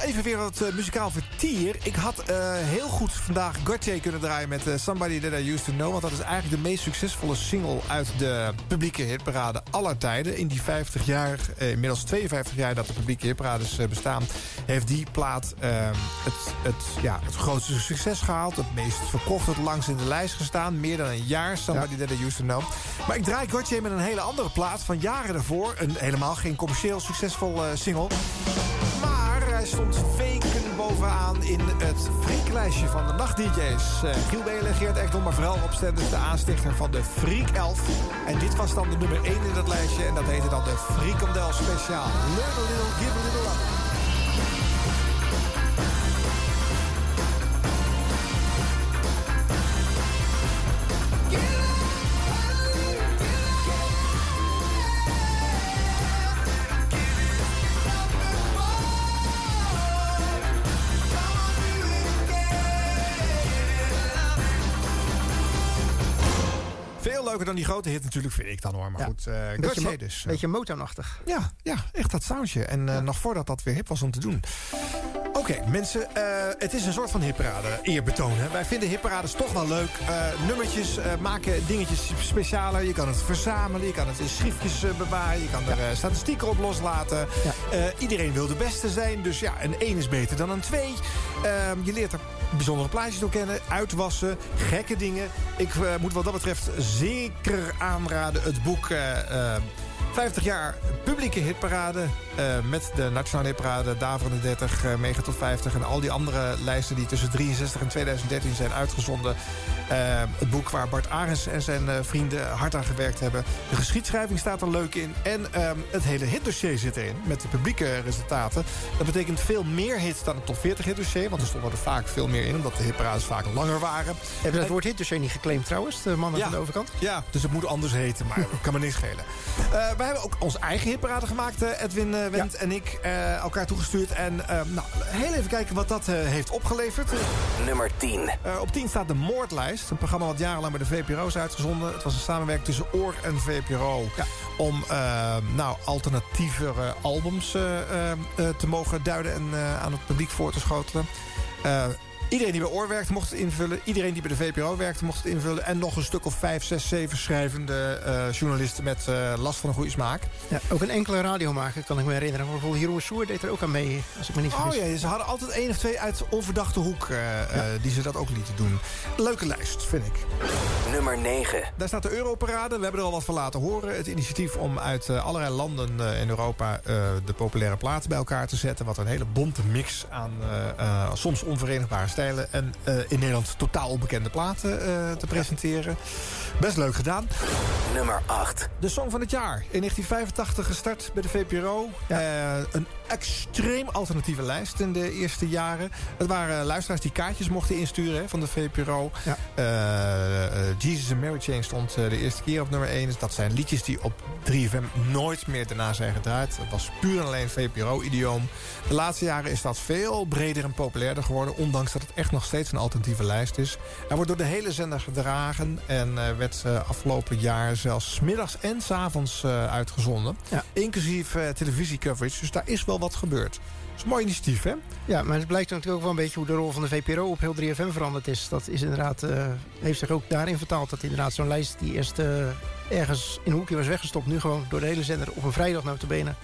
even weer wat eh, muzikaal vertier. Ik had eh, heel goed vandaag Gautier kunnen draaien met eh, Somebody That I Used To Know. Want dat is eigenlijk de meest succesvolle single uit de publieke hitparade aller tijden. In die 50 jaar, eh, inmiddels 52 jaar dat de publieke hitparades bestaan... heeft die plaat ehm, het, het, ja, het grootste succes gehaald. Het meest verkocht, het langst in de lijst gestaan. Meer dan een jaar, Somebody That I Used To Know. Maar ik draai Gautier met een hele andere plaat van jaren ervoor. Een helemaal geen commercieel succesvol single. Hij stond weken bovenaan in het freaklijstje van de nacht-dj's. Eh, Giel Belen, Geert Ekdom, maar vooral op Stenders de aanstichter van de Freak Elf. En dit was dan de nummer 1 in dat lijstje. En dat heette dan de Frikandel Speciaal. Little, give a little. Dan die grote hit natuurlijk, vind ik dan hoor. Maar Ja. goed, eh Beetje, mo- dus. beetje Motown-achtig. Ja, ja, echt dat soundje. En eh, nog voordat dat weer hip was om te doen. Oké, mensen, het is een soort van hipparade, eerbetoon. Hè? Wij vinden hipparades toch wel leuk. Nummertjes maken dingetjes specialer. Je kan het verzamelen, je kan het in schriftjes bewaren. Je kan er statistieken op loslaten. Iedereen wil de beste zijn, dus ja, een 1 is beter dan een 2. Ehm, je leert er bijzondere plaatjes door kennen, uitwassen, gekke dingen. Ik moet wat dat betreft zeker aanraden. Het boek... eh, eh, 50 jaar publieke hitparade. eh, met de nationale hitparade, Daverende 30, eh, Mega tot 50... en al die andere lijsten die tussen 63 en 2013 zijn uitgezonden. Eh, het boek waar Bart Arends en zijn vrienden hard aan gewerkt hebben. De geschiedschrijving staat er leuk in. En ehm, het hele hitdossier zit erin, met de publieke resultaten. Dat betekent veel meer hits dan het top 40 hitdossier... want er stonden er vaak veel meer in, omdat de hitparades vaak langer waren. Hebben we het woord hitdossier niet geclaimd trouwens, de mannen Ja. van de overkant? Ja, dus het moet anders heten, maar [laughs] kan me niks schelen. Wij hebben ook onze eigen hitparade gemaakt, eh, Edwin eh, Wendt en ik eh, elkaar toegestuurd. En eh, nou, heel even kijken wat dat heeft opgeleverd. Nummer 10. Eh, op 10 staat de Moordlijst. Een programma wat jarenlang bij de VPRO is uitgezonden. Het was een samenwerking tussen Oor en VPRO. Om eh, nou, alternatievere albums eh, eh, eh, te mogen duiden en eh, aan het publiek voor te schotelen. Iedereen die bij Oor werkte mocht het invullen. Iedereen die bij de VPRO werkte mocht het invullen. En nog een stuk of vijf, zes, zeven schrijvende eh, journalisten... met eh, last van een goede smaak. Ja, ook een enkele radiomaker kan ik me herinneren. Bijvoorbeeld Jeroen Soer deed er ook aan mee, als ik me niet vergis. Oh ja, ze hadden altijd één of twee uit onverdachte hoek... eh, eh, die ze dat ook lieten doen. Leuke lijst, vind ik. Nummer 9. Daar staat de Europarade. We hebben er al wat van laten horen. Het initiatief om uit allerlei landen eh, in Europa... eh, de populaire platen bij elkaar te zetten. Wat een hele bonte mix aan eh, eh, soms onverenigbare stijlen... en eh, in Nederland totaal onbekende platen eh, te presenteren. Best leuk gedaan. Nummer 8. De Song van het Jaar. In 1985 gestart bij de VPRO. Eh, een extreem alternatieve lijst in de eerste jaren. Het waren luisteraars die kaartjes mochten insturen hè, van de VPRO. Eh, eh, Jesus and Mary Chain stond eh, de eerste keer op nummer 1. Dat zijn liedjes die op 3FM nooit meer daarna zijn gedraaid. Het was puur en alleen VPRO-idioom. De laatste jaren is dat veel breder en populairder geworden. Ondanks dat het echt nog steeds een alternatieve lijst is. Hij wordt door de hele zender gedragen. En eh, werd afgelopen jaar zelfs middags en 's avonds uitgezonden. Inclusief eh, televisiecoverage. Dus daar is wel wat gebeurd. Dat is een mooi initiatief, hè? Ja, maar het blijkt natuurlijk ook wel een beetje hoe de rol van de VPRO op heel 3FM veranderd is. Dat is inderdaad, eh, heeft zich ook daarin vertaald dat inderdaad zo'n lijst die eerst eh, ergens in een hoekje was weggestopt, nu gewoon door de hele zender op een vrijdag nou te benen,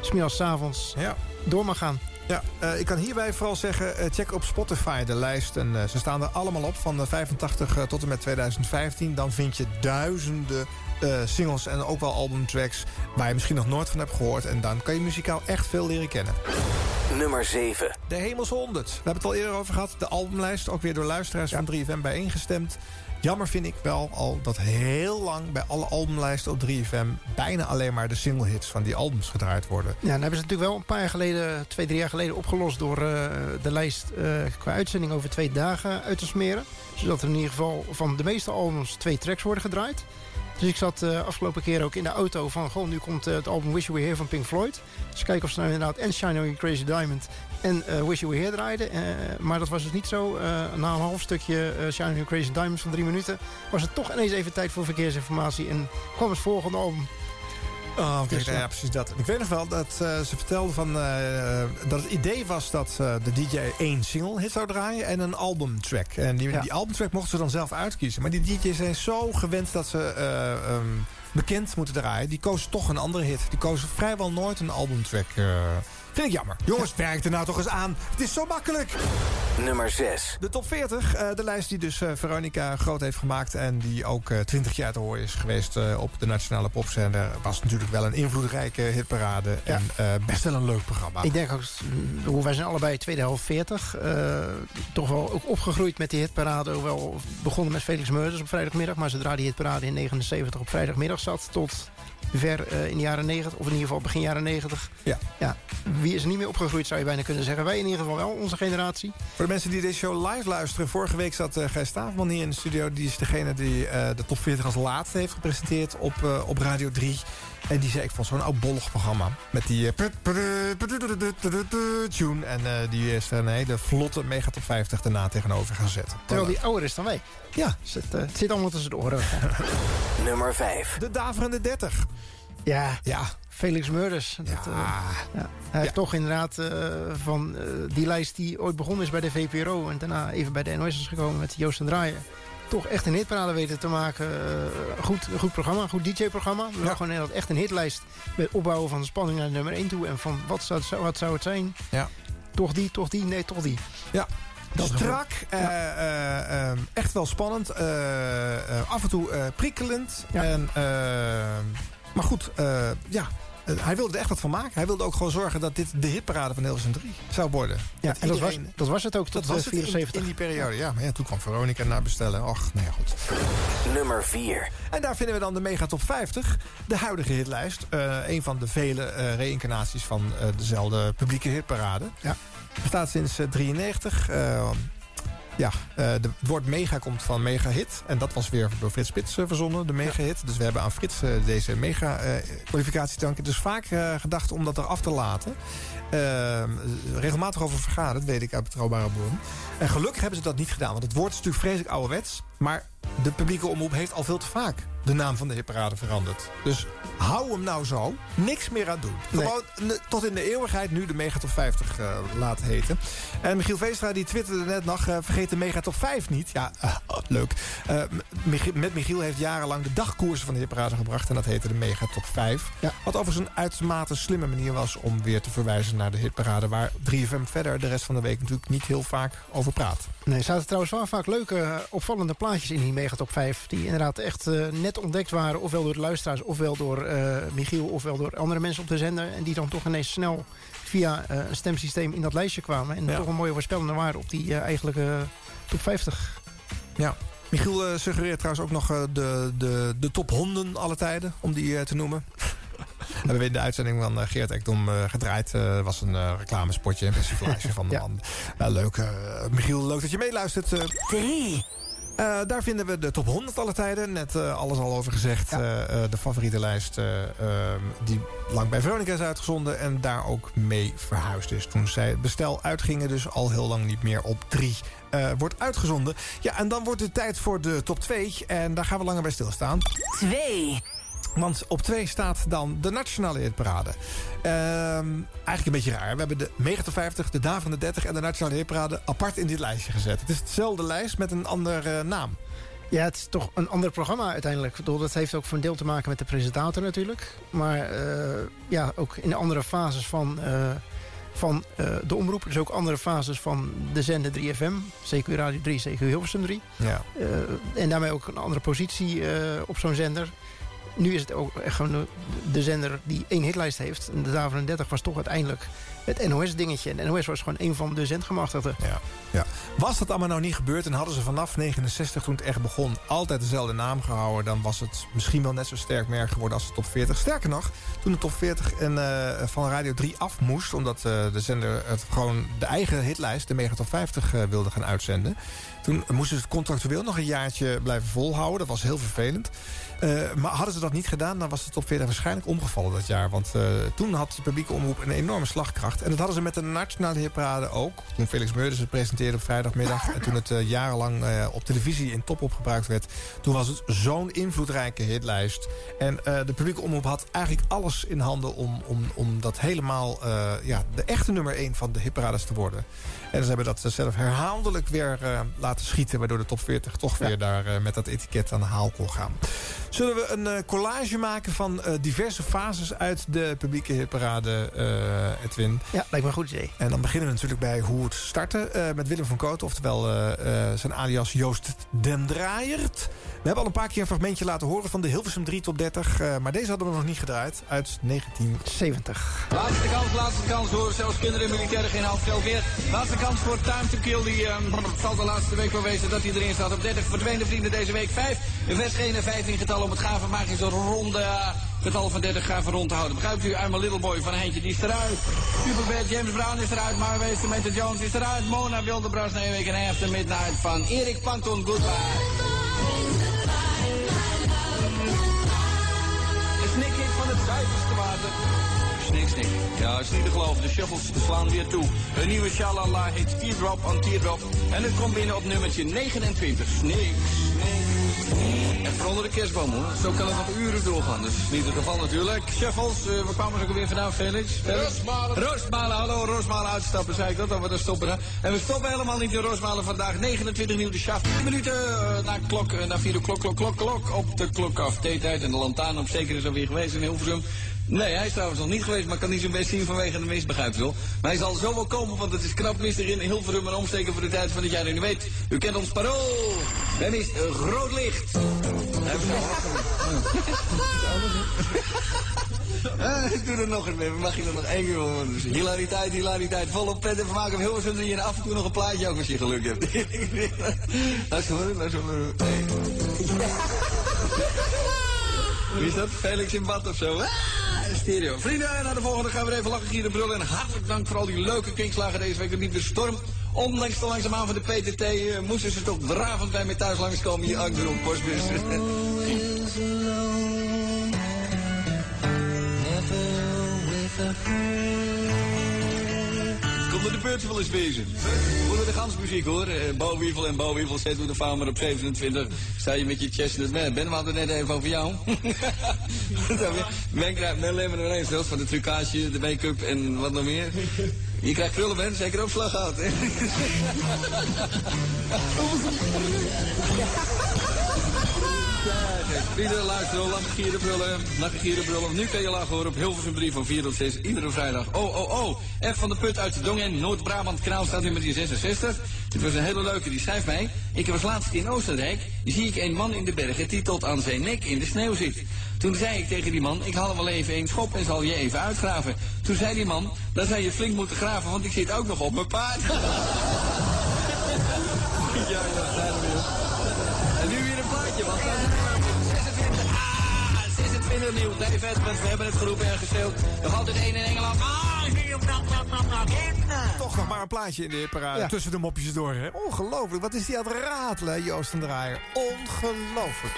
smiddags, 's avonds, ja. door mag gaan. Ja, eh, ik kan hierbij vooral zeggen, check op Spotify de lijst. En ze staan er allemaal op, van de 85 eh, tot en met 2015. Dan vind je duizenden eh, singles en ook wel albumtracks... waar je misschien nog nooit van hebt gehoord. En dan kan je muzikaal echt veel leren kennen. Nummer 7. De Hemels 100. We hebben het al eerder over gehad. De albumlijst, ook weer door luisteraars van 3FM bijeengestemd. Jammer vind ik wel al dat heel lang bij alle albumlijsten op 3FM... bijna alleen maar de singlehits van die albums gedraaid worden. Ja, dan hebben ze natuurlijk wel een paar jaar geleden, twee, drie jaar geleden opgelost door eh, de lijst eh, qua uitzending over twee dagen uit te smeren. Zodat er in ieder geval van de meeste albums twee tracks worden gedraaid. Dus ik zat uh, afgelopen keer ook in de auto van... Goh, nu komt uh, het album Wish You Were Here van Pink Floyd. Dus kijken of ze nou inderdaad en Shine On You Crazy Diamond... en uh, Wish You Were Here draaiden. maar dat was dus niet zo. na een half stukje Shine On You Crazy Diamonds van drie minuten... was het toch ineens even tijd voor verkeersinformatie... en kwam het volgende album... Oh, oké, Dus, ja, ja. precies dat. Ik weet nog wel dat eh, ze vertelde van, eh, dat het idee was dat eh, de DJ één single hit zou draaien en een albumtrack. En die, die albumtrack mochten ze dan zelf uitkiezen. Maar die DJ's zijn zo gewend dat ze eh, ehm, bekend moeten draaien. Die kozen toch een andere hit. Die kozen vrijwel nooit een albumtrack. Eh. vind ik jammer. Jongens, werk er nou toch eens aan. Het is zo makkelijk. Nummer 6. De top 40, eh, de lijst die dus eh, Veronica groot heeft gemaakt... en die ook eh, 20 jaar te horen is geweest eh, op de nationale popzender... was natuurlijk wel een invloedrijke hitparade en eh, best wel een leuk programma. Ik denk ook, mm, wij zijn allebei tweede helft 40. eh, toch wel ook opgegroeid met die hitparade. Hoewel begonnen met Felix Meurders op vrijdagmiddag. Maar zodra die hitparade in 79 op vrijdagmiddag zat... tot ver eh, in de jaren 90, of in ieder geval begin jaren 90. Ja. ja. Wie is er niet meer opgegroeid, zou je bijna kunnen zeggen. Wij in ieder geval wel, onze generatie. Voor de mensen die deze show live luisteren... vorige week zat uh, Gijs Staafman hier in de studio. Die is degene die uh, de top 40 als laatste heeft gepresenteerd op, op Radio 3. En die zei, ik vond zo'n oudbollig programma. Met die tune. En uh, die is een hele vlotte mega top 50 daarna tegenover gaan zetten. Terwijl die ouder is dan wij. Ja. Dus het, uh, het zit allemaal tussen de oren. [laughs] Nummer 5. De Daverende 30. Ja. Ja. Felix Murders. Dat, ja. Uh, ja. Hij heeft toch inderdaad uh, van uh, die lijst die ooit begonnen is bij de VPRO... en daarna even bij de NOS is gekomen met Joost en Draaien... toch echt een hitparade weten te maken. Uh, goed, een goed programma, een goed DJ-programma. We ja. gewoon inderdaad echt een hitlijst met opbouwen van de spanning naar nummer 1 toe... en van wat zou, het, wat zou het zijn? Ja. Toch die, toch die, nee, toch die. Ja, dat Strak, ja. uh, uh, echt wel spannend. Uh, af en toe prikkelend. Ja. En, maar goed, ja, hij wilde er echt wat van maken. Hij wilde ook gewoon zorgen dat dit de hitparade van Hilversum 3 zou worden. Ja, en iedereen... dat, was, dat was het ook tot dat was 74. In, in, die periode, ja. Maar ja, toen kwam Veronica naar bestellen. Och, nou ja, goed. Nummer 4. En daar vinden we dan de Mega Top 50. De huidige hitlijst. Uh, een van de vele uh, reïncarnaties van uh, dezelfde publieke hitparade. Ja. Bestaat sinds 93. Ja, eh, het woord mega komt van mega hit. En dat was weer door Frits Spits eh, verzonnen, de mega hit. Dus we hebben aan Frits eh, deze mega kwalificatie te danken. Dus vaak gedacht om dat eraf te laten. Eh, regelmatig over vergaderd, weet ik uit betrouwbare bron. En gelukkig hebben ze dat niet gedaan. Want het woord is natuurlijk vreselijk ouderwets. Maar de publieke omroep heeft al veel te vaak de naam van de hitparade veranderd. Dus hou hem nou zo. Niks meer aan doen. Gewoon ne- tot in de eeuwigheid nu de Mega Top 50 eh, laten heten. En Michiel Veenstra die twitterde net nog... eh, vergeet de Mega Top 5 niet. Ja, eh, oh, leuk. Eh, M- Michi- met Michiel heeft jarenlang de dagkoersen van de hitparade gebracht. En dat heette de Mega Top 5. Wat overigens een uitermate slimme manier was... om weer te verwijzen naar de hitparade... waar 3FM verder de rest van de week natuurlijk niet heel vaak over praat. Nee, zaten trouwens wel vaak leuke, eh, opvallende plaatjes in die Megatop 5... die inderdaad echt eh, net ontdekt waren, ofwel door de luisteraars... ofwel door eh, Michiel, ofwel door andere mensen op de zender... en die dan toch ineens snel via eh, een stemsysteem in dat lijstje kwamen... en Ja. toch een mooie voorspellende waren op die eh, eigenlijke top 50. Ja. Michiel suggereert trouwens ook nog eh, de, de, de top honden alle tijden, om die te noemen. [laughs] Hebben we in de uitzending van Geert Ekdom eh, gedraaid. Eh was een eh, reclamespotje, een persiflage van de man. Nou, leuk. eh, Michiel, leuk dat je meeluistert. eh. Eh, daar vinden we de top 100 alle tijden. Net eh, alles al over gezegd. Eh, eh, de favoriete lijst eh, ehm, die lang bij Veronica is uitgezonden. En daar ook mee verhuisd is. Toen zij het bestel uitgingen. Dus al heel lang niet meer op 3 wordt uitgezonden. Ja, en dan wordt het tijd voor de top 2. En daar gaan we langer bij stilstaan. 2. Want op 2 staat dan de Nationale Hitparade. Ehm, eigenlijk een beetje raar. We hebben de Mega Top 50, de Daverende 30 en de Nationale Hitparade apart in dit lijstje gezet. Het is hetzelfde lijst met een andere naam. Ja, het is toch een ander programma uiteindelijk. Dat heeft ook voor een deel te maken met de presentator natuurlijk. Maar eh, ja, ook in de andere fases van, eh, van eh, de omroep. Dus ook andere fases van de zender 3FM. CQ Radio 3, CQ Hilversum 3. Ja. Eh, en daarmee ook een andere positie eh, op zo'n zender. Nu is het ook gewoon de- de zender die één hitlijst heeft. En de Daver 30 was toch uiteindelijk het NOS-dingetje. En NOS was gewoon een van de zendgemachtigden. Ja. Ja. Was dat allemaal nou niet gebeurd en hadden ze vanaf 69 toen het echt begon altijd dezelfde naam gehouden, dan was het misschien wel net zo sterk merk geworden als de top 40. Sterker nog, toen de top 40 en, eh, van Radio 3 af moest, omdat eh, de zender het gewoon de eigen hitlijst, de Mega Top 50, eh, wilde gaan uitzenden. Toen moesten ze het contractueel nog een jaartje blijven volhouden. Dat was heel vervelend. Eh, maar hadden ze dat niet gedaan, dan was de top 40 waarschijnlijk omgevallen dat jaar. Want eh, toen had de publieke omroep een enorme slagkracht. En dat hadden ze met de Nationale Hitparade ook. Toen Felix Meurders het presenteerde op vrijdagmiddag. En toen het eh, jarenlang op televisie in top opgebruikt werd. Toen was het zo'n invloedrijke hitlijst. En de publieke omroep had eigenlijk alles in handen om, om, om dat helemaal ja, de echte nummer 1 van de hitparades te worden. En ze hebben dat zelf herhaaldelijk weer eh, laten schieten... waardoor de top 40 toch weer daar eh, met dat etiket aan de haal kon gaan. Zullen we een eh, collage maken van eh, diverse fases uit de publieke hitparade, eh, Edwin? Ja, lijkt me een goed idee. En dan beginnen we natuurlijk bij hoe het startte eh, met Willem van Kooten. Oftewel eh, eh, zijn alias Joost Den Draaiert. We hebben al een paar keer een fragmentje laten horen van de Hilversum 3 top 30. eh, maar deze hadden we nog niet gedraaid. Uit 1970. Laatste kans, laatste kans hoor. Zelfs kinderen en militairen geen half geld meer. Laatste kans voor Time to Kill. Die zal de laatste week wel wezen dat hij erin staat. Op 30 verdwenen vrienden deze week. 5. Een vers geen en 15 getal om het gave magische ronde getal van 30 gaven rond te houden. Begrijpt u? I'm a little boy van Heintje, die is eruit. Superbad, James Brown is eruit. Marwees, Samantha Jones is eruit. Mona Wildebras, Nijweek en After Midnight van Erik Plankton. Goodbye. De snikhit van het zuiverste water. Snik. Ja, is niet te geloven. De shuffles slaan weer toe. Een nieuwe Shalala heet Teardrop on Teardrop. En het komt binnen op nummertje 29. Snik, snik. En vooral de kerstboom hoor. Zo kan het nog uren doorgaan. Dus niet het geval natuurlijk. Shuffles, eh waar kwamen ze ook alweer vandaan, Felix? Felix? Roosmalen. Roosmalen, hallo, Roosmalen uitstappen, zei ik dat. Dan we daar stoppen. hè. En we stoppen helemaal niet in Roosmalen vandaag. 29 nieuw de shaft. 10 minuten eh, na klok, eh, na 4 uur klok, klok, klok, klok. Op de klok af. Theetijd en de lantaarn op zeker is alweer geweest in Hilversum. Nee, hij is trouwens nog niet geweest, maar kan niet zijn best zien vanwege de wel. Maar hij zal zo wel komen, want het is knap mistig in Hilversum en omsteken voor de tijd van het jaar. En u weet, u kent ons parool. Er is een groot licht. [laughs] Eh, ik doe er nog mee. Mag je er nog één keer horen? Dus hilariteit, hilariteit. Volop pet en vermaken op. En je af en toe nog een plaatje ook als je geluk hebt. Luister maar, luister maar. Hey. Wie is dat? Felix in bad of zo? Ah, stereo. Vrienden, naar de volgende gaan we even lachen, gieren, brullen. En hartelijk dank voor al die leuke kinkslagen deze week. Het niet storm Ondanks de langzaamaan van de PTT eh, moesten ze toch dravend bij mij thuis langskomen. Hier Agder op postbus. [laughs] Naar de bezig. Voor de gansmuziek hoor. Eh, Bouwwiefel en Bouwwiefel zetten we de farmer op 27. Sta je met je chestnut man. Ben we hadden net even over jou. Men krijgt men alleen maar nog eens geld van de trucage, de make-up en wat nog meer. Je krijgt krullen, Ben. Zeker ook slag gehad? [laughs] Iedere luisteren, lachen gieren brullen, lachen gieren brullen. Nu kan je lachen hoor op Hilversum 3 van 4 tot 6, iedere vrijdag. Oh, oh, oh. F van de Put uit de Dongen, Noord-Brabant, kanaal staat nummer 66. Dit was een hele leuke, die schrijft mij. Ik was laatst in Oostenrijk, zie ik een man in de bergen die tot aan zijn nek in de sneeuw zit. Toen zei ik tegen die man, ik haal wel even een schop en zal je even uitgraven. Toen zei die man, dan zou je flink moeten graven, want ik zit ook nog op mijn paard. [laughs] ja, ja, zijn 26 nieuw. Nee, vet, want we hebben het geroepen en geschreeuwd. Nog altijd één in Engeland. Ah, dat, Toch nog maar een plaatje in de parade. Ja. Tussen de mopjes door. Hè? Ongelooflijk. Wat is die aan het ratelen, Joost en Draaier? Ongelooflijk.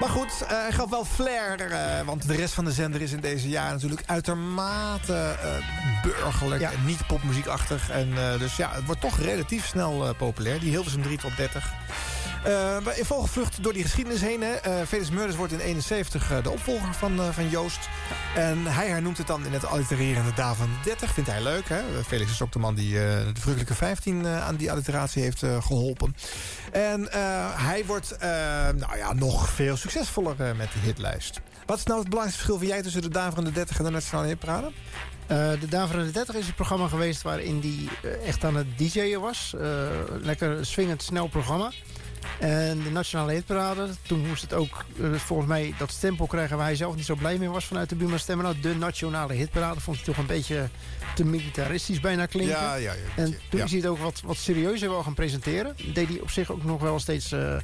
Maar goed, eh, hij gaf wel flair. eh, want de rest van de zender is in deze jaren natuurlijk uitermate eh, burgerlijk. En niet popmuziekachtig. En, eh, dus ja, het wordt toch relatief snel eh, populair. Die Hilversum 3 top 30. Eh, in vogelvlucht door die geschiedenis heen. Hè. Eh, Felix Meurders wordt in 71 eh, de opvolger van, eh, van Joost. En hij hernoemt het dan in het allitererende Da van 30. Vindt hij leuk. Hè? Felix is ook de man die eh, de Vruchtelijke 15 eh, aan die alliteratie heeft eh, geholpen. En eh, hij wordt eh, nou ja, nog veel succesvoller eh, met die hitlijst. Wat is nou het belangrijkste verschil van jij tussen de Daverende 30 en de Nationale Hitparade? Eh, de Daverende 30 is een programma geweest waarin die eh, echt aan het DJ'en was. Eh, lekker swingend, snel programma. En de Nationale Hitparade, toen moest het ook eh, volgens mij dat stempel krijgen... waar hij zelf niet zo blij mee was vanuit de Buma Stemmen. Nou, de Nationale Hitparade vond hij toch een beetje te militaristisch bijna klinken. Ja, ja, ja. En toen is hij het ook wat, wat serieuzer wel gaan presenteren. Deed hij op zich ook nog wel steeds eh,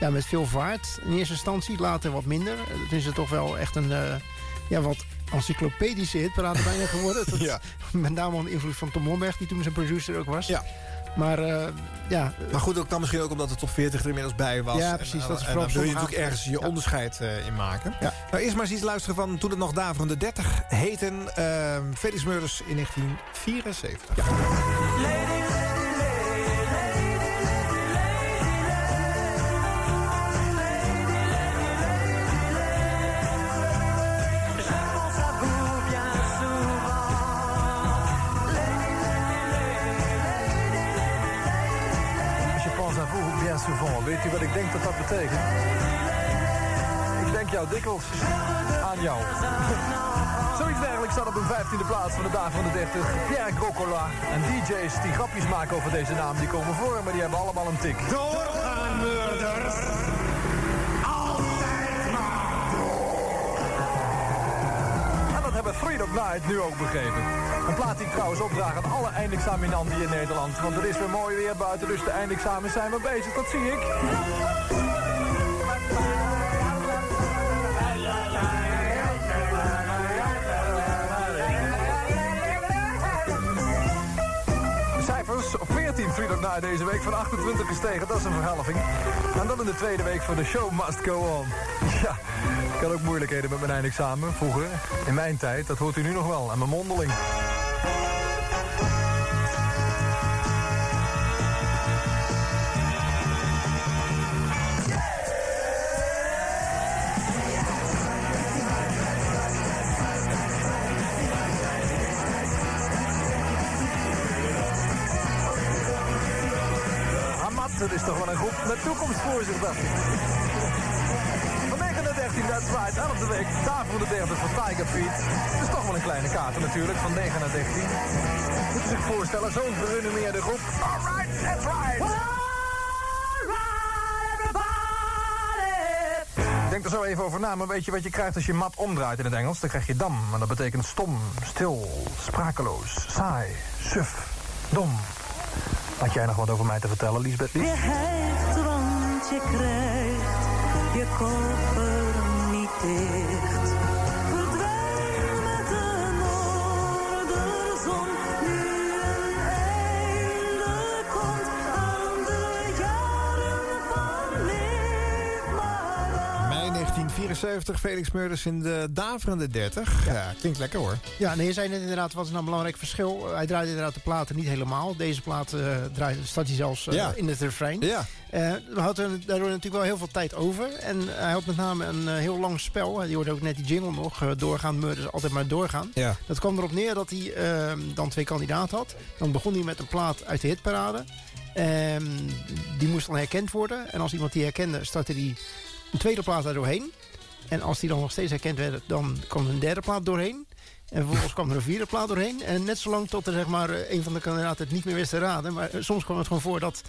ja, met veel vaart in eerste instantie. Later wat minder. Toen is het toch wel echt een eh, ja, wat encyclopedische hitparade bijna geworden. [laughs] Dat, Ja. Met name onder invloed van Tom Homberg, die toen zijn producer ook was. Ja. Maar eh, ja, Maar goed, ook dan misschien ook omdat de top 40 er inmiddels bij was. Ja, precies, En, dat is en, vooral dan wil je natuurlijk ergens je ja. onderscheid eh, in maken. Ja. Nou, eerst maar eens iets luisteren van toen het nog Daverende 30 heten. ehm Felix Murders in 1974. Je aan [laughs] jou. Zoiets dergelijks staat op een 15e plaats van de dag van de 30. Pierre Crocola. En DJ's die grapjes maken over deze naam, die komen voor, maar die hebben allemaal een tik. Doorgaan, murders! En dat hebben Freedom Night nu ook begrepen. Een plaat die ik trouwens opdraag aan alle eindexaminanten in Nederland. Want het is weer mooi weer buiten, dus de eindexamens zijn we bezig. Dat zie ik. 14 Freedom Night deze week van 28 gestegen. Dat is een verhelving. En dan in de tweede week voor de show must go on. Ja, ik had ook moeilijkheden met mijn eindexamen vroeger. In mijn tijd, dat hoort u nu nog wel. En mijn mondeling. Dat is toch wel een groep met toekomst voor zich, dacht ik. Van 9 naar 13, dat zwaait 11 week. Daarvoor de derde van Tiger Feet. Het is toch wel een kleine kaart natuurlijk, van 9 naar 13. Moet je zich voorstellen, zo'n gerenommeerde groep. Alright, that's right. Denk er zo even over na, maar weet je wat je krijgt als je mat omdraait in het Engels? Dan krijg je dam, en dat betekent stom, stil, sprakeloos, saai, suf, dom. Had jij nog wat over mij te vertellen, Lisbeth? Je hecht, want je krijgt je koffer niet dicht. 74, Felix Meurders in de daverende 30. Ja, klinkt lekker hoor. Ja, nee, je zei net inderdaad, wat is nou een belangrijk verschil? Uh, hij draait inderdaad de platen niet helemaal. Deze plaat uh, draait, staat hij zelfs uh, Ja. in het refrein. Ja. Uh, we hadden daardoor natuurlijk wel heel veel tijd over. En hij had met name een heel lang spel. Je hoorde ook net die jingle nog. Doorgaan, Murders, altijd maar doorgaan. Ja. Dat kwam erop neer dat hij uh, dan twee kandidaten had. Dan begon hij met een plaat uit de hitparade. Um, die moest dan herkend worden. En als iemand die herkende, startte hij een tweede plaat daar doorheen. En als die dan nog steeds herkend werd, dan kwam een derde plaat doorheen. En vervolgens kwam er een vierde plaat doorheen. En net zolang tot er zeg maar, een van de kandidaten het niet meer wist te raden. Maar soms kwam het gewoon voor dat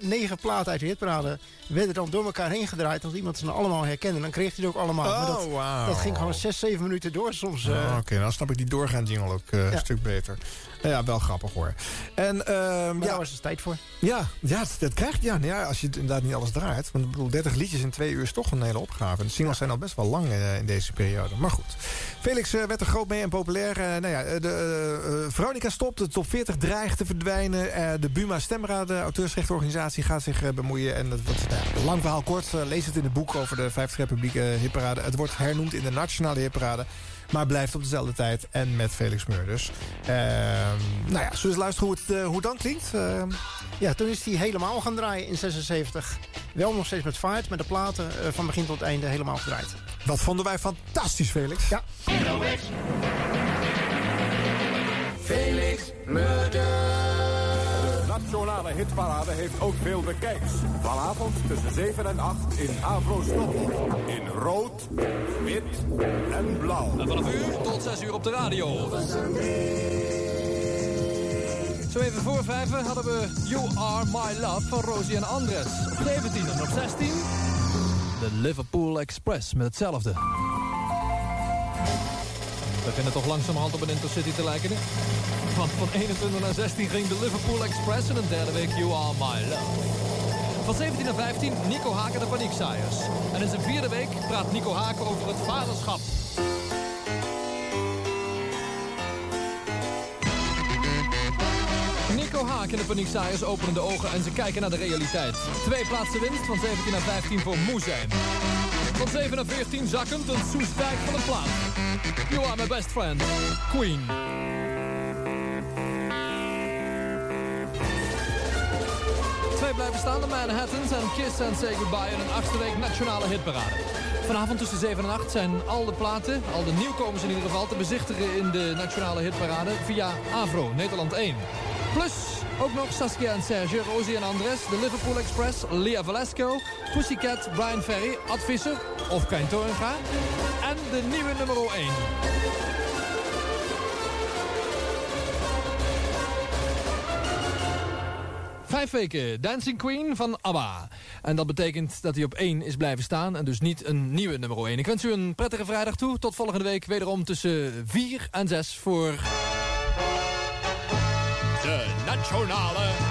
negen platen uit de hitparade... werden dan door elkaar heen gedraaid. Als iemand ze dan allemaal herkende, dan kreeg hij het ook allemaal. Oh, maar dat, wow. dat ging gewoon zes, zeven minuten door soms. Uh, oh, Oké, okay, dan snap ik die doorgaan jingle ook ja. een stuk beter. Ja, wel grappig hoor. En, uh, maar ja, daar was dus tijd voor. Ja, ja dat, dat krijgt ja, ja, als je inderdaad niet alles draait. Want ik bedoel, 30 liedjes in twee uur is toch een hele opgave. De singles zijn al best wel lang uh, in deze periode. Maar goed. Felix uh, werd er groot mee en populair. Nou ja, de, Veronica stopt. De top 40 dreigt te verdwijnen. De Buma Stemra, de auteursrechtenorganisatie, gaat zich uh, bemoeien. En dat wordt nou, lang verhaal kort. Uh, lees het in het boek over de 50 Republieke hitparade. Het wordt hernoemd in de Nationale Hitparade. Maar blijft op dezelfde tijd en met Felix Murders. Uh, nou ja, zullen we eens luisteren hoe het, uh, hoe het dan klinkt? Uh, ja, toen is hij helemaal gaan draaien in 76. Wel nog steeds met vaart, met de platen uh, van begin tot einde helemaal gedraaid. Dat vonden wij fantastisch, Felix. Ja. Felix Murders. Nationale Hitparade heeft ook veel bekijks. Vanavond tussen 7 en 8 in Avro Stop. In rood, wit en blauw. En vanaf uur tot 6 uur op de radio. Zo even voor vijven hadden we You Are My Love van Rosie en Andres. Op 17 en op 16 de Liverpool Express met hetzelfde. Beginnen toch langzamerhand op een Intercity te lijken. Want van 21 naar 16 ging de Liverpool Express en een derde week You Are My Love. Van 17 naar 15 Nico Haken de Paniekzaaiers. En in zijn vierde week praat Nico Haken over het vaderschap. Nico Haak en de Paniekzaaiers openen de ogen en ze kijken naar de realiteit. Twee plaatsen winst van 17 naar 15 voor Moe zijn. Van 7 naar 14 zakkend een soestdijk van een plaat. You are my best friend, Queen. Twee blijven staan, de Manhattans en Kiss and Say Goodbye in een achtste week nationale hitparade. Vanavond tussen 7 en 8 zijn al de platen, al de nieuwkomers in ieder geval, te bezichtigen in de nationale hitparade via Avro, Nederland 1. Plus ook nog Saskia en Serge, Rosie en Andres, de Liverpool Express, Lia Velasco, Pussycat, Brian Ferry, Ad Visser of Kein Torenga en de nieuwe nummer 1. Vijf weken Dancing Queen van ABBA. En dat betekent dat hij op 1 is blijven staan en dus niet een nieuwe nummer 1. Ik wens u een prettige vrijdag toe. Tot volgende week wederom tussen 4 en 6 voor... De Nationale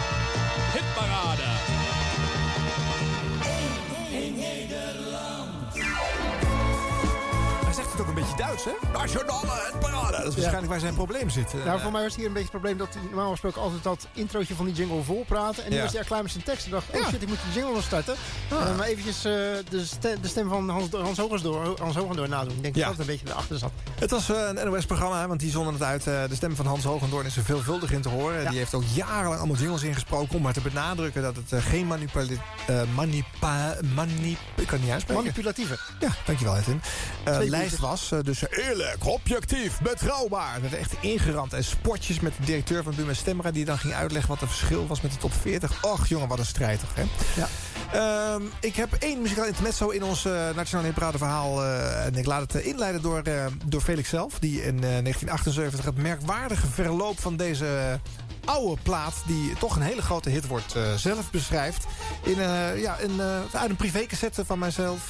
beetje Duits, hè? Nationale hitparade. Dat is waarschijnlijk waar zijn probleem zit. Nou, voor mij was hier een beetje het probleem dat hij normaal gesproken altijd dat introotje van die jingle vol praten. En nu was hij er klaar met zijn tekst. En dacht, oh shit, ik moet die jingle nog starten. En dan maar eventjes eh, de, stem, de stem van Hans, Hans Hogendoor, Hans Hogendoor nadoen. Ik denk dat dat een beetje erachter zat. Het was eh, een NOS-programma, want die zonden het uit. eh, de stem van Hans Hogendoorn is er veelvuldig in te horen. Die heeft ook jarenlang allemaal jingles ingesproken... om maar te benadrukken dat het eh, geen eh, manipa, manip, ik kan niet uitspreken. Manipulatieve. Ja, dankjewel Edwin. Eh lijst was eh, dus eerlijk, objectief, betrouwbaar. Er werd echt ingeramd. En spotjes met de directeur van Buma Stemra... die dan ging uitleggen wat het verschil was met de top 40. Och jongen, wat een strijd toch, hè? Ja. Ehm, ik heb één muzikaal intermezzo in ons uh, Nationale Hitparade verhaal. eh, en ik laat het inleiden door, door Felix zelf. Die in eh, 1978 het merkwaardige verloop van deze oude plaat... die toch een hele grote hit wordt, eh, zelf beschrijft. In, eh, ja, in, eh, uit een privécassette van mijzelf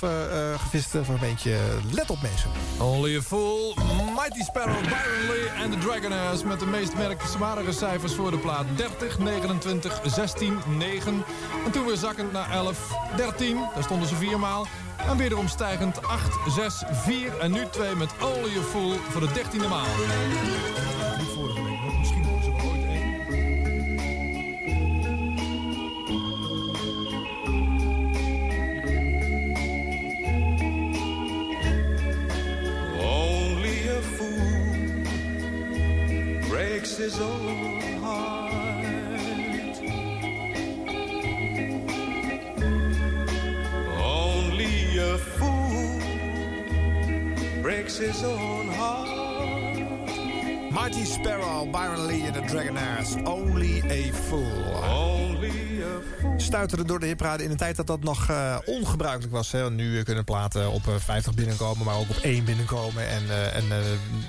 gevist van een beetje Let op mensen. Only a Fool, Mighty Sparrow, Byron Lee en de Dragonaires... met de meest merkwaardige cijfers voor de plaat. 30, 29, 16, 9. En toen weer zakkend naar 11, 13. Daar stonden ze viermaal. En wederom stijgend 8, 6, 4 en nu 2 met Only a Fool voor de dertiende maal. His own heart. Only a fool breaks his own heart. Marty Sparrow, Byron Lee en de Dragonaires. Only a Fool. Only a fool. Stuiterde door de hiprade in een tijd dat dat nog eh, ongebruikelijk was. Hè. Nu kunnen platen op eh, 50 binnenkomen, maar ook op één binnenkomen. En, eh, en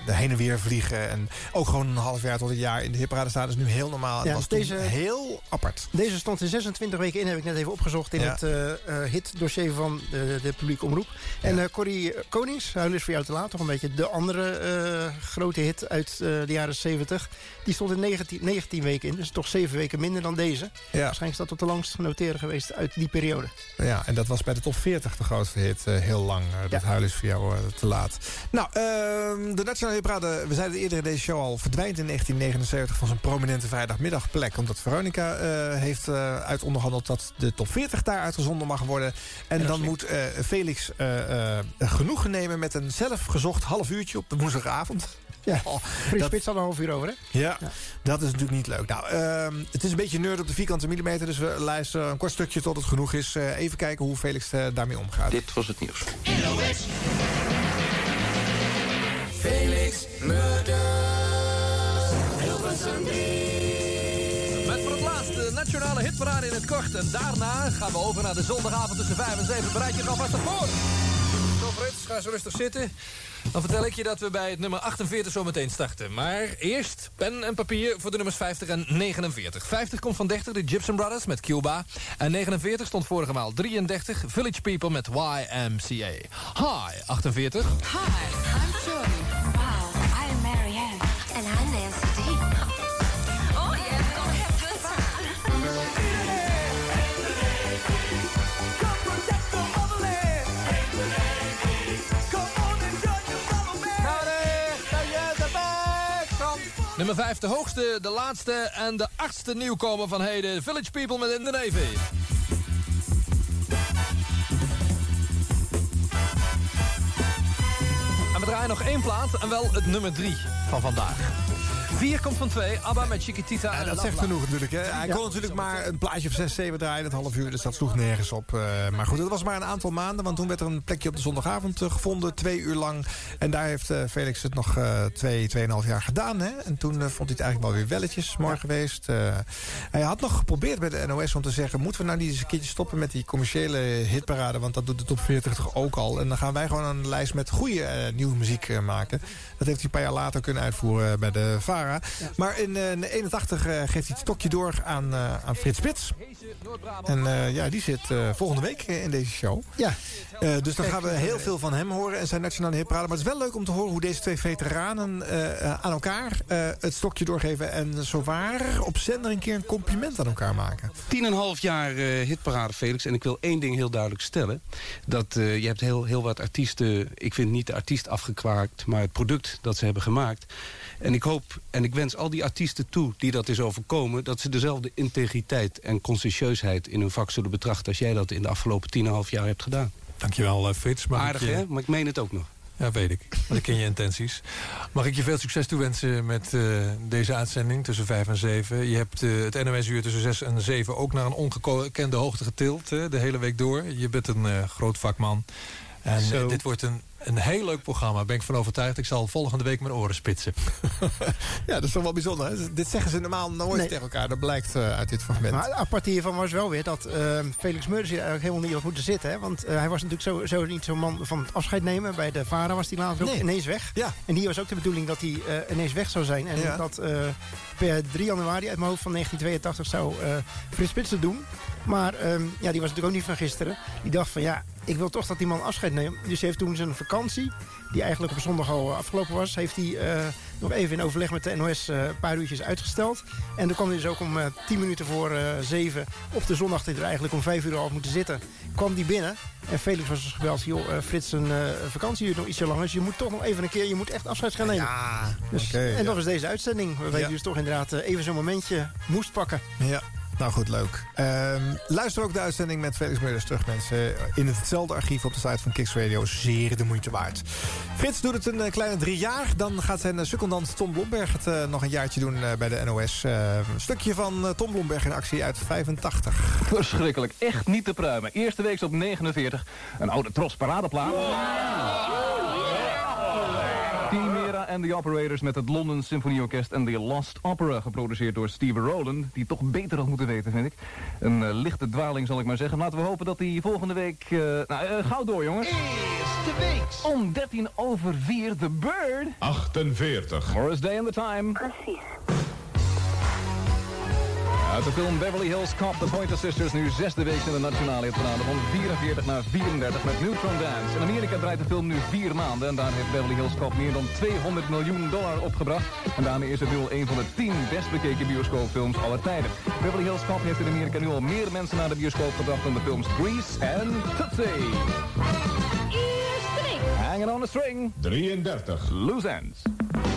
eh, heen en weer vliegen. En ook gewoon een half jaar tot een jaar in de hiprade staan. is nu heel normaal. Ja, was deze- toen heel apart. Deze stond er 26 weken in, heb ik net even opgezocht... in Ja. het eh, eh, hitdossier van de, de publieke omroep. En eh Corrie Konings, Huil is voor jou te laat... toch een beetje de andere eh, grote hit uit eh, de jaren 70... die stond er 19, 19 weken in, dus toch 7 weken minder dan deze. Ja. Waarschijnlijk is dat tot de langst genoteerde geweest uit die periode. Ja, en dat was bij de top 40 de grootste hit. eh, heel lang. Eh, dat huil is voor jou eh, te laat. Nou, ehm, de Nationale Hitparade, we zeiden eerder in deze show al... verdwijnt in 1979 van zijn prominente vrijdagmiddagplek. Omdat Veronica eh, heeft eh, uitonderhandeld dat de top 40 daar uitgezonden mag worden. En dan moet eh, Felix eh, eh, genoegen nemen met een zelfgezocht half uurtje op de woensdagavond. Ja, Oh, Frits dat- Spits had een half uur over, hè? ja, dat is natuurlijk niet leuk. Nou, ehm, het is een beetje nerd op de vierkante millimeter... dus we luisteren een kort stukje tot het genoeg is. Eh, even kijken hoe Felix eh, daarmee omgaat. Dit was het nieuws. Felix Murders. Hilversum Met voor het laatst de nationale hitparade in het kort. En daarna gaan we over naar de zondagavond tussen 5 en 7. Bereid je alvast voor. Frits, ga zo rustig zitten. Dan vertel ik je dat we bij het nummer 48 zo meteen starten. Maar eerst pen en papier voor de nummers 50 en 49. 50 komt van 30, de Gibson Brothers met Cuba. En 49 stond vorige maal 33, Village People met YMCA. Hi, 48. Hi, I'm Joy. Nummer 5, de hoogste, de laatste en de achtste nieuwkomer van heden. Village People met In the Navy. En we draaien nog één plaat en wel het nummer 3 van vandaag. 4 komt van 2, ABBA met Chiquitita en dat zegt genoeg natuurlijk. Hè. Hij Ja. kon natuurlijk maar een plaatje of 6, 7 draaien, het half uur. Dus dat sloeg nergens op. Eh, maar goed, dat was maar een aantal maanden. Want toen werd er een plekje op de zondagavond eh, gevonden. Twee uur lang. En daar heeft eh, Felix het nog eh twee, tweeënhalf jaar gedaan. Hè. En toen vond hij het eigenlijk wel weer welletjes. Mooi geweest. Eh, hij had nog geprobeerd bij de NOS om te zeggen... moeten we nou niet eens een keertje stoppen met die commerciële hitparade? Want dat doet de top 40 toch ook al. En dan gaan wij gewoon een lijst met goede nieuwe muziek maken. Dat heeft hij een paar jaar later kunnen uitvoeren bij de VARA. Maar in eh, 81 eh, geeft hij het stokje door aan, eh, aan Frits Spits. En eh, ja, die zit eh, volgende week eh, in deze show. Ja. Eh, dus dan gaan we heel veel van hem horen en zijn nationale hitparade. Maar het is wel leuk om te horen hoe deze twee veteranen eh, eh, aan elkaar eh, het stokje doorgeven. En zowaar op zender een keer een compliment aan elkaar maken. Tien en een half jaar eh, hitparade, Felix. En ik wil één ding heel duidelijk stellen. Dat eh, je hebt heel, heel wat artiesten... Ik vind niet de artiest afgekwaakt, maar het product dat ze hebben gemaakt. En ik hoop en ik wens al die artiesten toe die dat is overkomen... dat ze dezelfde integriteit en conscientieusheid in hun vak zullen betrachten... als jij dat in de afgelopen tien en een half jaar hebt gedaan. Dankjewel, eh, Frits. Mag Aardig, je- hè? Maar ik meen het ook nog. Ja, weet ik. Maar ik ken je intenties. Mag ik je veel succes toewensen met eh, deze uitzending tussen 5 en 7. Je hebt eh, het NOS-uur tussen 6 en 7 ook naar een ongekende hoogte getild. eh, de hele week door. Je bent een eh, groot vakman. En eh, dit wordt een, een heel leuk programma. Ben ik van overtuigd. Ik zal volgende week mijn oren spitsen. [laughs] Ja, dat is toch wel bijzonder. Hè? Dit zeggen ze normaal nooit Nee. tegen elkaar. Dat blijkt eh, uit dit fragment. Maar het aparte hiervan was wel weer dat eh, Felix Meurders hier eigenlijk helemaal niet had moeten zitten. Hè? Want eh, hij was natuurlijk zo, zo niet zo'n man van het afscheid nemen. Bij de VARA was hij later ook Nee. ineens weg. Ja. En hier was ook de bedoeling dat hij ineens weg zou zijn. En Ja. dat eh, per 3 januari uit mijn hoofd van 1982 zou eh Frits Spits het doen. Maar ehm, ja, die was natuurlijk ook niet van gisteren. Die dacht van ja, ik wil toch dat die man afscheid neemt. Dus hij heeft toen zijn vakantie, die eigenlijk op zondag al afgelopen was... heeft hij eh, nog even in overleg met de NOS eh, een paar uurtjes uitgesteld. En dan kwam hij dus ook om eh 10 minuten voor 7 op de zondag... hij er eigenlijk om 5 uur al had moeten zitten, kwam die binnen. En Felix was dus gebeld, joh, Frits, een vakantie duurt nog ietsje langer... dus je moet toch nog even een keer, je moet echt afscheid gaan nemen. Ja, dus, en ja. dat was deze uitzending, waarbij Ja. hij dus toch inderdaad even zo'n momentje moest pakken. Ja. Nou goed, leuk. Ehm, luister ook de uitzending met Felix Meurders terug, mensen. In hetzelfde archief op de site van Kicks Radio. Zeer de moeite waard. Frits doet het een eh, kleine drie jaar. Dan gaat zijn eh, secondant Tom Blomberg het eh, nog een jaartje doen bij de NOS. Eh, een stukje van Tom Blomberg in actie uit 85. Verschrikkelijk, echt niet te pruimen. Eerste week op 49, een oude tros paradeplaat. En The Operators met het London Symfonieorkest en The Lost Opera, geproduceerd door Steve Rowland, die toch beter had moeten weten, vind ik. Een eh, lichte dwaling, zal ik maar zeggen. Laten we hopen dat hij volgende week... eh, nou, eh, gauw door, jongens. Eerste week. Om 13 over 4, The Bird. 48. Morris Day and the Time. Precies. Uit de film Beverly Hills Cop, The Pointer Sisters, nu zesde week in de nationale hitparade van 44 naar 34 met Neutron Dance. In Amerika draait de film nu vier maanden en daar heeft Beverly Hills Cop meer dan 200 miljoen dollar opgebracht. En daarmee is het nu al een van de 10 best bekeken bioscoopfilms aller tijden. Beverly Hills Cop heeft in Amerika nu al meer mensen naar de bioscoop gebracht dan de films Grease en Tootsie. Hanging on a string. 33. Loose ends.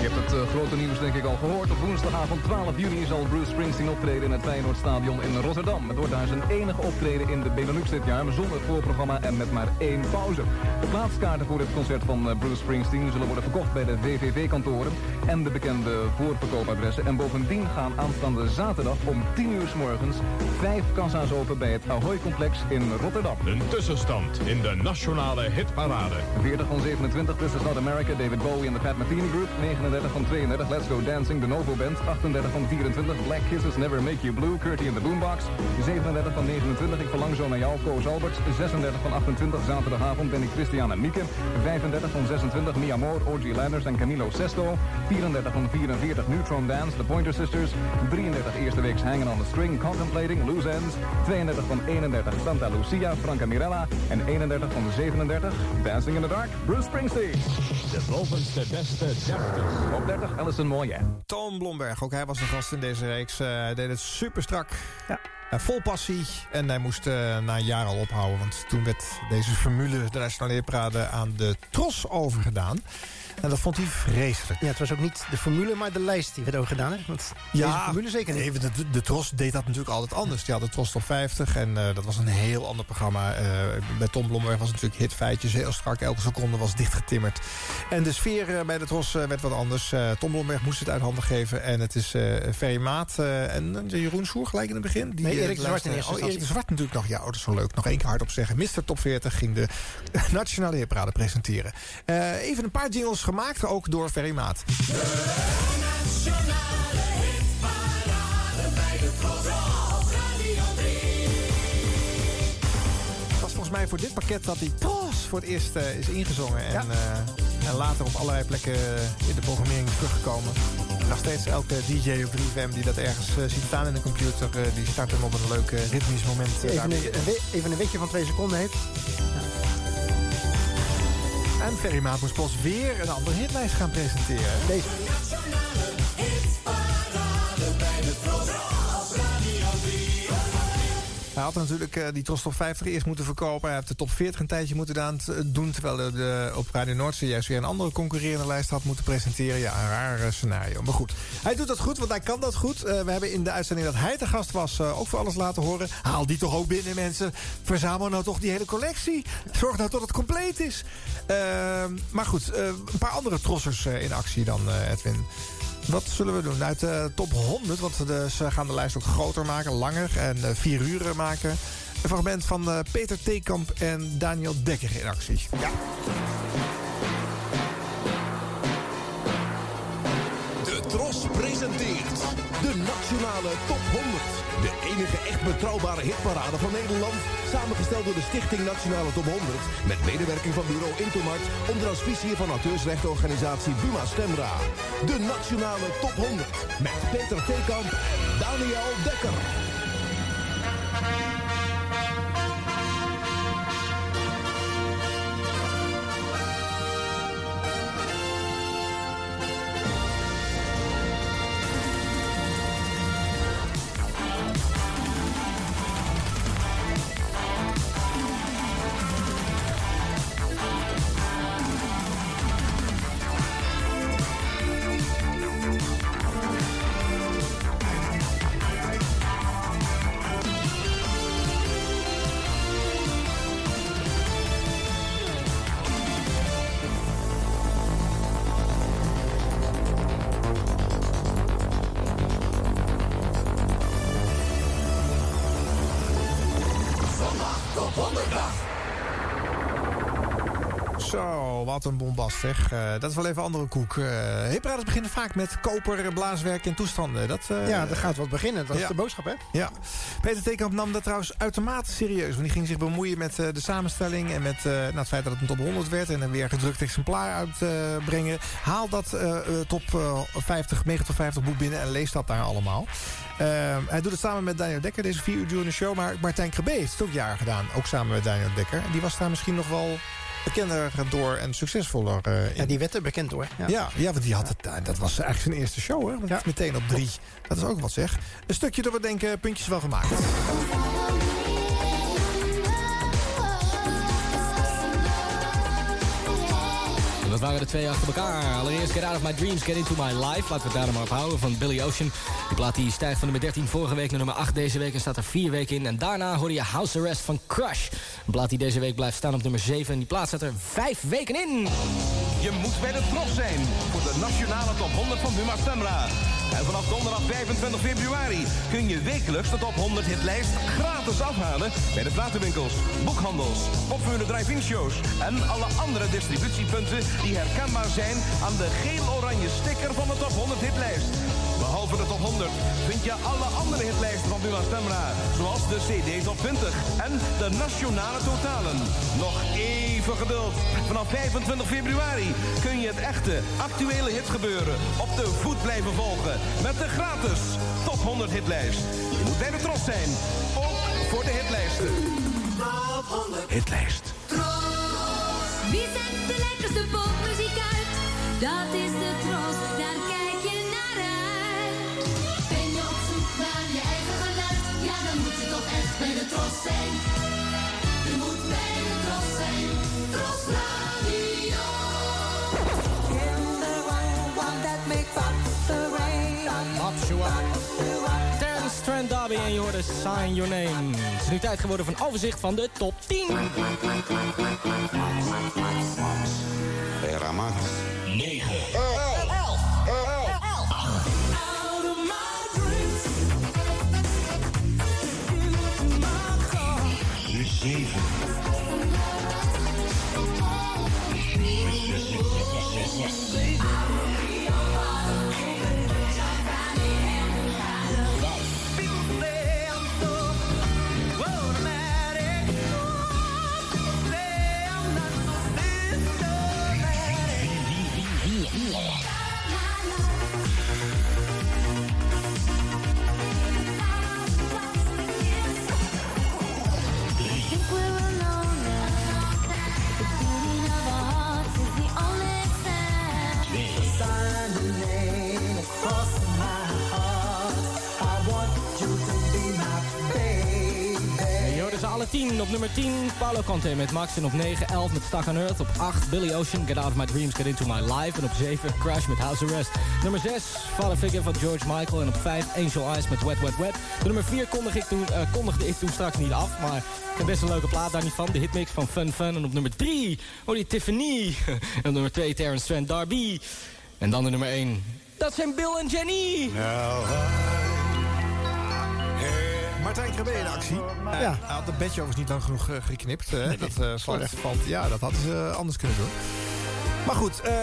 Je hebt het eh, grote nieuws denk ik al gehoord. Op woensdagavond 12 juni zal Bruce Springsteen optreden in het Feyenoordstadion in Rotterdam. Het wordt daar zijn enige optreden in de Benelux dit jaar, zonder voorprogramma en met maar één pauze. De plaatskaarten voor dit concert van eh, Bruce Springsteen zullen worden verkocht bij de VVV-kantoren en de bekende voorverkoopadressen. En bovendien gaan aanstaande zaterdag om 10 uur s morgens vijf kassa's open bij het Ahoy-complex in Rotterdam. Een tussenstand in de nationale hitparade. 40 van 27, This is Not America, David Bowie en de Pat Metheny Group. 39 van 32, Let's Go Dancing, de Novo Band. 38 van 24, Black Kisses, Never Make You Blue, Curtie and the Boombox. 37 van 29, Ik Verlang Zo Naar Jou, Koos Alberts. 36 van 28, zaterdagavond ben ik Christian en Mieke. 35 van 26, Mia Moore, O.G. Landers en Camilo Sesto. 34 van 44, Neutron Dance, The Pointer Sisters. 33 eerste weeks Hanging on the String, Contemplating, Loose Ends. 32 van 31, Santa Lucia, Franca Mirella. En 31 van 37, Dancing in the Dark, Bruce Springsteen. De bovenste beste 30. Op 30, Alison Moyet. Tom Blomberg, ook hij was een gast in deze reeks. Eh, Hij deed het super strak. Ja. vol passie. En hij moest eh, na een jaar al ophouden. Want toen werd deze formule, de Nationale Hitparade, aan de Tros overgedaan. En dat vond hij vreselijk. Ja, het was ook niet de formule, maar de lijst die werd ook gedaan. Hè? Want deze formule zeker niet. Nee, de, de, Tros deed dat natuurlijk altijd anders. Die had de Tros Top 50 en eh, dat was een heel ander programma. Eh, bij Tom Blomberg was het natuurlijk hitfeitjes, heel strak. Elke seconde was dichtgetimmerd. En de sfeer eh, bij de Tros werd wat anders. Tom Blomberg moest het uit handen geven. En het is Ferry Maat en Jeroen Soer gelijk in het begin. Die, Nee, Erik de Zwart Oh, Erik de. Zwart natuurlijk nog. Ja, oh, dat is wel leuk. Nog één keer hardop zeggen. Mr. Top 40 ging de [laughs] Nationale Hitparade presenteren. Even een paar jingles gemaakt, ook door Ferry Maat. Het was volgens mij voor dit pakket dat die Tros voor het eerst eh, is ingezongen. En, eh, en later op allerlei plekken in de programmering teruggekomen. En nog steeds elke DJ op 3FM die dat ergens eh, ziet staan in de computer... die start hem op een leuk ritmisch moment. Even daarmee. een, even een witje van twee seconden heeft. En Ferry Maat moest weer een andere hitlijst gaan presenteren. Deze. Hij had natuurlijk eh, die Tros Top 50 eerst moeten verkopen. Hij heeft de Top 40 een tijdje moeten daan- doen... terwijl hij de, op Radio Noordzee juist weer een andere concurrerende lijst had moeten presenteren. Ja, een raar eh, scenario. Maar goed, hij doet dat goed, want hij kan dat goed. Eh, we hebben in de uitzending dat hij te gast was eh, ook voor alles laten horen. Haal die toch ook binnen, mensen. Verzamel nou toch die hele collectie. Zorg nou dat het compleet is. Eh, maar goed, eh, een paar andere trossers eh, in actie dan, eh, Edwin. Wat zullen we doen? Uit de top 100, want ze gaan de lijst ook groter maken, langer en eh, vier uur maken. Een fragment van eh, Peter Theekamp en Daniel Dekker in actie. Ja. De Tros presenteert de Nationale Top 100. De enige echt betrouwbare hitparade van Nederland. Samengesteld door de Stichting Nationale Top 100. Met medewerking van bureau Intomart. Onder auspiciën van auteursrechtenorganisatie Buma Stemra. De Nationale Top 100. Met Peter Theekamp en Daniel Dekker. Wat een bombast zeg. Eh, dat is wel even andere koek. Uh, Hipparades beginnen vaak met koper, blaaswerk en toestanden. Dat, eh, ja, er gaat wat beginnen. Dat ja. is de boodschap, hè? Ja. Peter Tekamp nam dat trouwens uitermate serieus. Want die ging zich bemoeien met de samenstelling... en met nou, het feit dat het een top 100 werd... en een weer gedrukt exemplaar uitbrengen. Haal dat top 50, mega top 50 boek binnen en lees dat daar allemaal. hij doet het samen met Daniel Dekker, deze vier uur durende show. Maar Martijn Krabbe heeft het ook jaren gedaan. Ook samen met Daniel Dekker. En die was daar misschien nog wel bekender door en succesvoller. Uh, ja, die werd er bekend door. Ja, ja, ja want die had het, dat was eigenlijk zijn eerste show. Hè? Ja. Meteen op drie. Dat is ook wat zeg. Een stukje dat we denken, puntjes wel gemaakt. Dat waren de twee achter elkaar. Allereerst Get Out of My Dreams, Get Into My Life. Laten we het daar maar op houden. Van Billy Ocean. Die plaat die stijgt van nummer 13 vorige week naar nummer 8 deze week. En staat er vier weken in. En daarna hoorde je House Arrest van Crush. Een plaat die deze week blijft staan op nummer 7. En die plaat staat er vijf weken in. Je moet bij de trots zijn voor de nationale top 100 van Buma Stemra. En vanaf donderdag 25 februari kun je wekelijks de top 100 hitlijst gratis afhalen bij de platenwinkels, boekhandels, opvuurde drive-in shows en alle andere distributiepunten die herkenbaar zijn aan de geel-oranje sticker van de top 100 hitlijst. Behalve de top 100 vind je alle andere hitlijsten van Buma Stemra, zoals de CD Top 20 en de nationale totalen. Nog even geduld. Vanaf 25 februari kun je het echte, actuele hitgebeuren op de voet blijven volgen met de gratis Top 100 hitlijst. Je moet bij de trots zijn, ook voor de hitlijsten. Top 100 Hitlijst. Wie zet de lekkerste popmuziek uit? Dat is de Tros, Strand Derby en je hoorde Sign Your Name. Het is nu tijd geworden van overzicht van de top 10. Era Max. 9. En 10. Op nummer 10 Paulo Conte met Max. En op 9 11 met Stuck on Earth. Op 8 Billy Ocean, Get Out of My Dreams, Get Into My Life. En op 7 Crash met House Arrest. Nummer 6 Father Figure van George Michael. En op 5 Angel Eyes met Wet Wet Wet. De nummer 4 kondigde ik, toen, eh, kondigde ik toen straks niet af. Maar heb best een leuke plaat daar niet van. De hitmix van Fun Fun. En op nummer 3 hoor je Tiffany. [laughs] en op nummer 2 Terrence Trent Darby. En dan de nummer 1. Dat zijn Bill en Jenny. Martijn Krabbe in actie. Uh, Ja. Hij had het bedje overigens niet lang genoeg eh, geknipt. Nee, dat eh, valt, ja, dat hadden ze eh, anders kunnen doen. Maar goed, eh,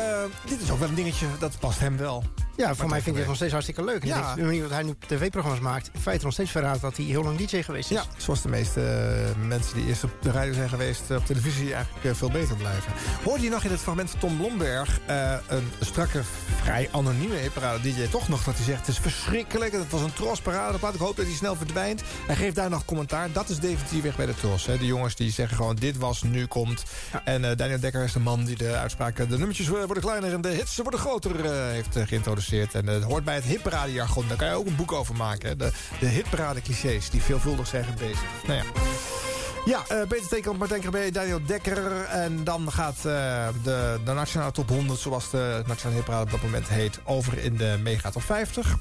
dit is ook wel een dingetje. Dat past hem wel. Ja, voor mij vind ik het nog steeds hartstikke leuk. En Ja. de manier dat hij nu tv-programma's maakt... in feite nog steeds verraadt dat hij heel lang DJ geweest is. Ja, zoals de meeste eh, mensen die eerst op de radio zijn geweest... eh, op televisie eigenlijk veel beter blijven. Hoorde je nog in het fragment van Tom Blomberg... een strakke, vrij anonieme parade DJ toch nog dat hij zegt... het is verschrikkelijk, het was een trosparade. Ik hoop dat hij snel verdwijnt. Hij geeft daar nog commentaar. Dat is definitief weg bij de tros. Hè. De jongens die zeggen gewoon dit was, nu komt. En Daniel Dekker is de man die de uitspraken... de nummertjes eh, worden kleiner en de hits worden groter eh, heeft eh, geïntroduceerd. En eh, het hoort bij het hitparade-jargon. Daar kan je ook een boek over maken. De, de hitparade-clichés die veelvuldig zijn gebezigd. Nou ja. Ja, eh Peter Tekamp, Martijn Krabbe, Daniel Dekker. En dan gaat eh, de, de Nationale Top 100, zoals de Nationale Hitparade op dat moment heet... over in de Mega Top 50.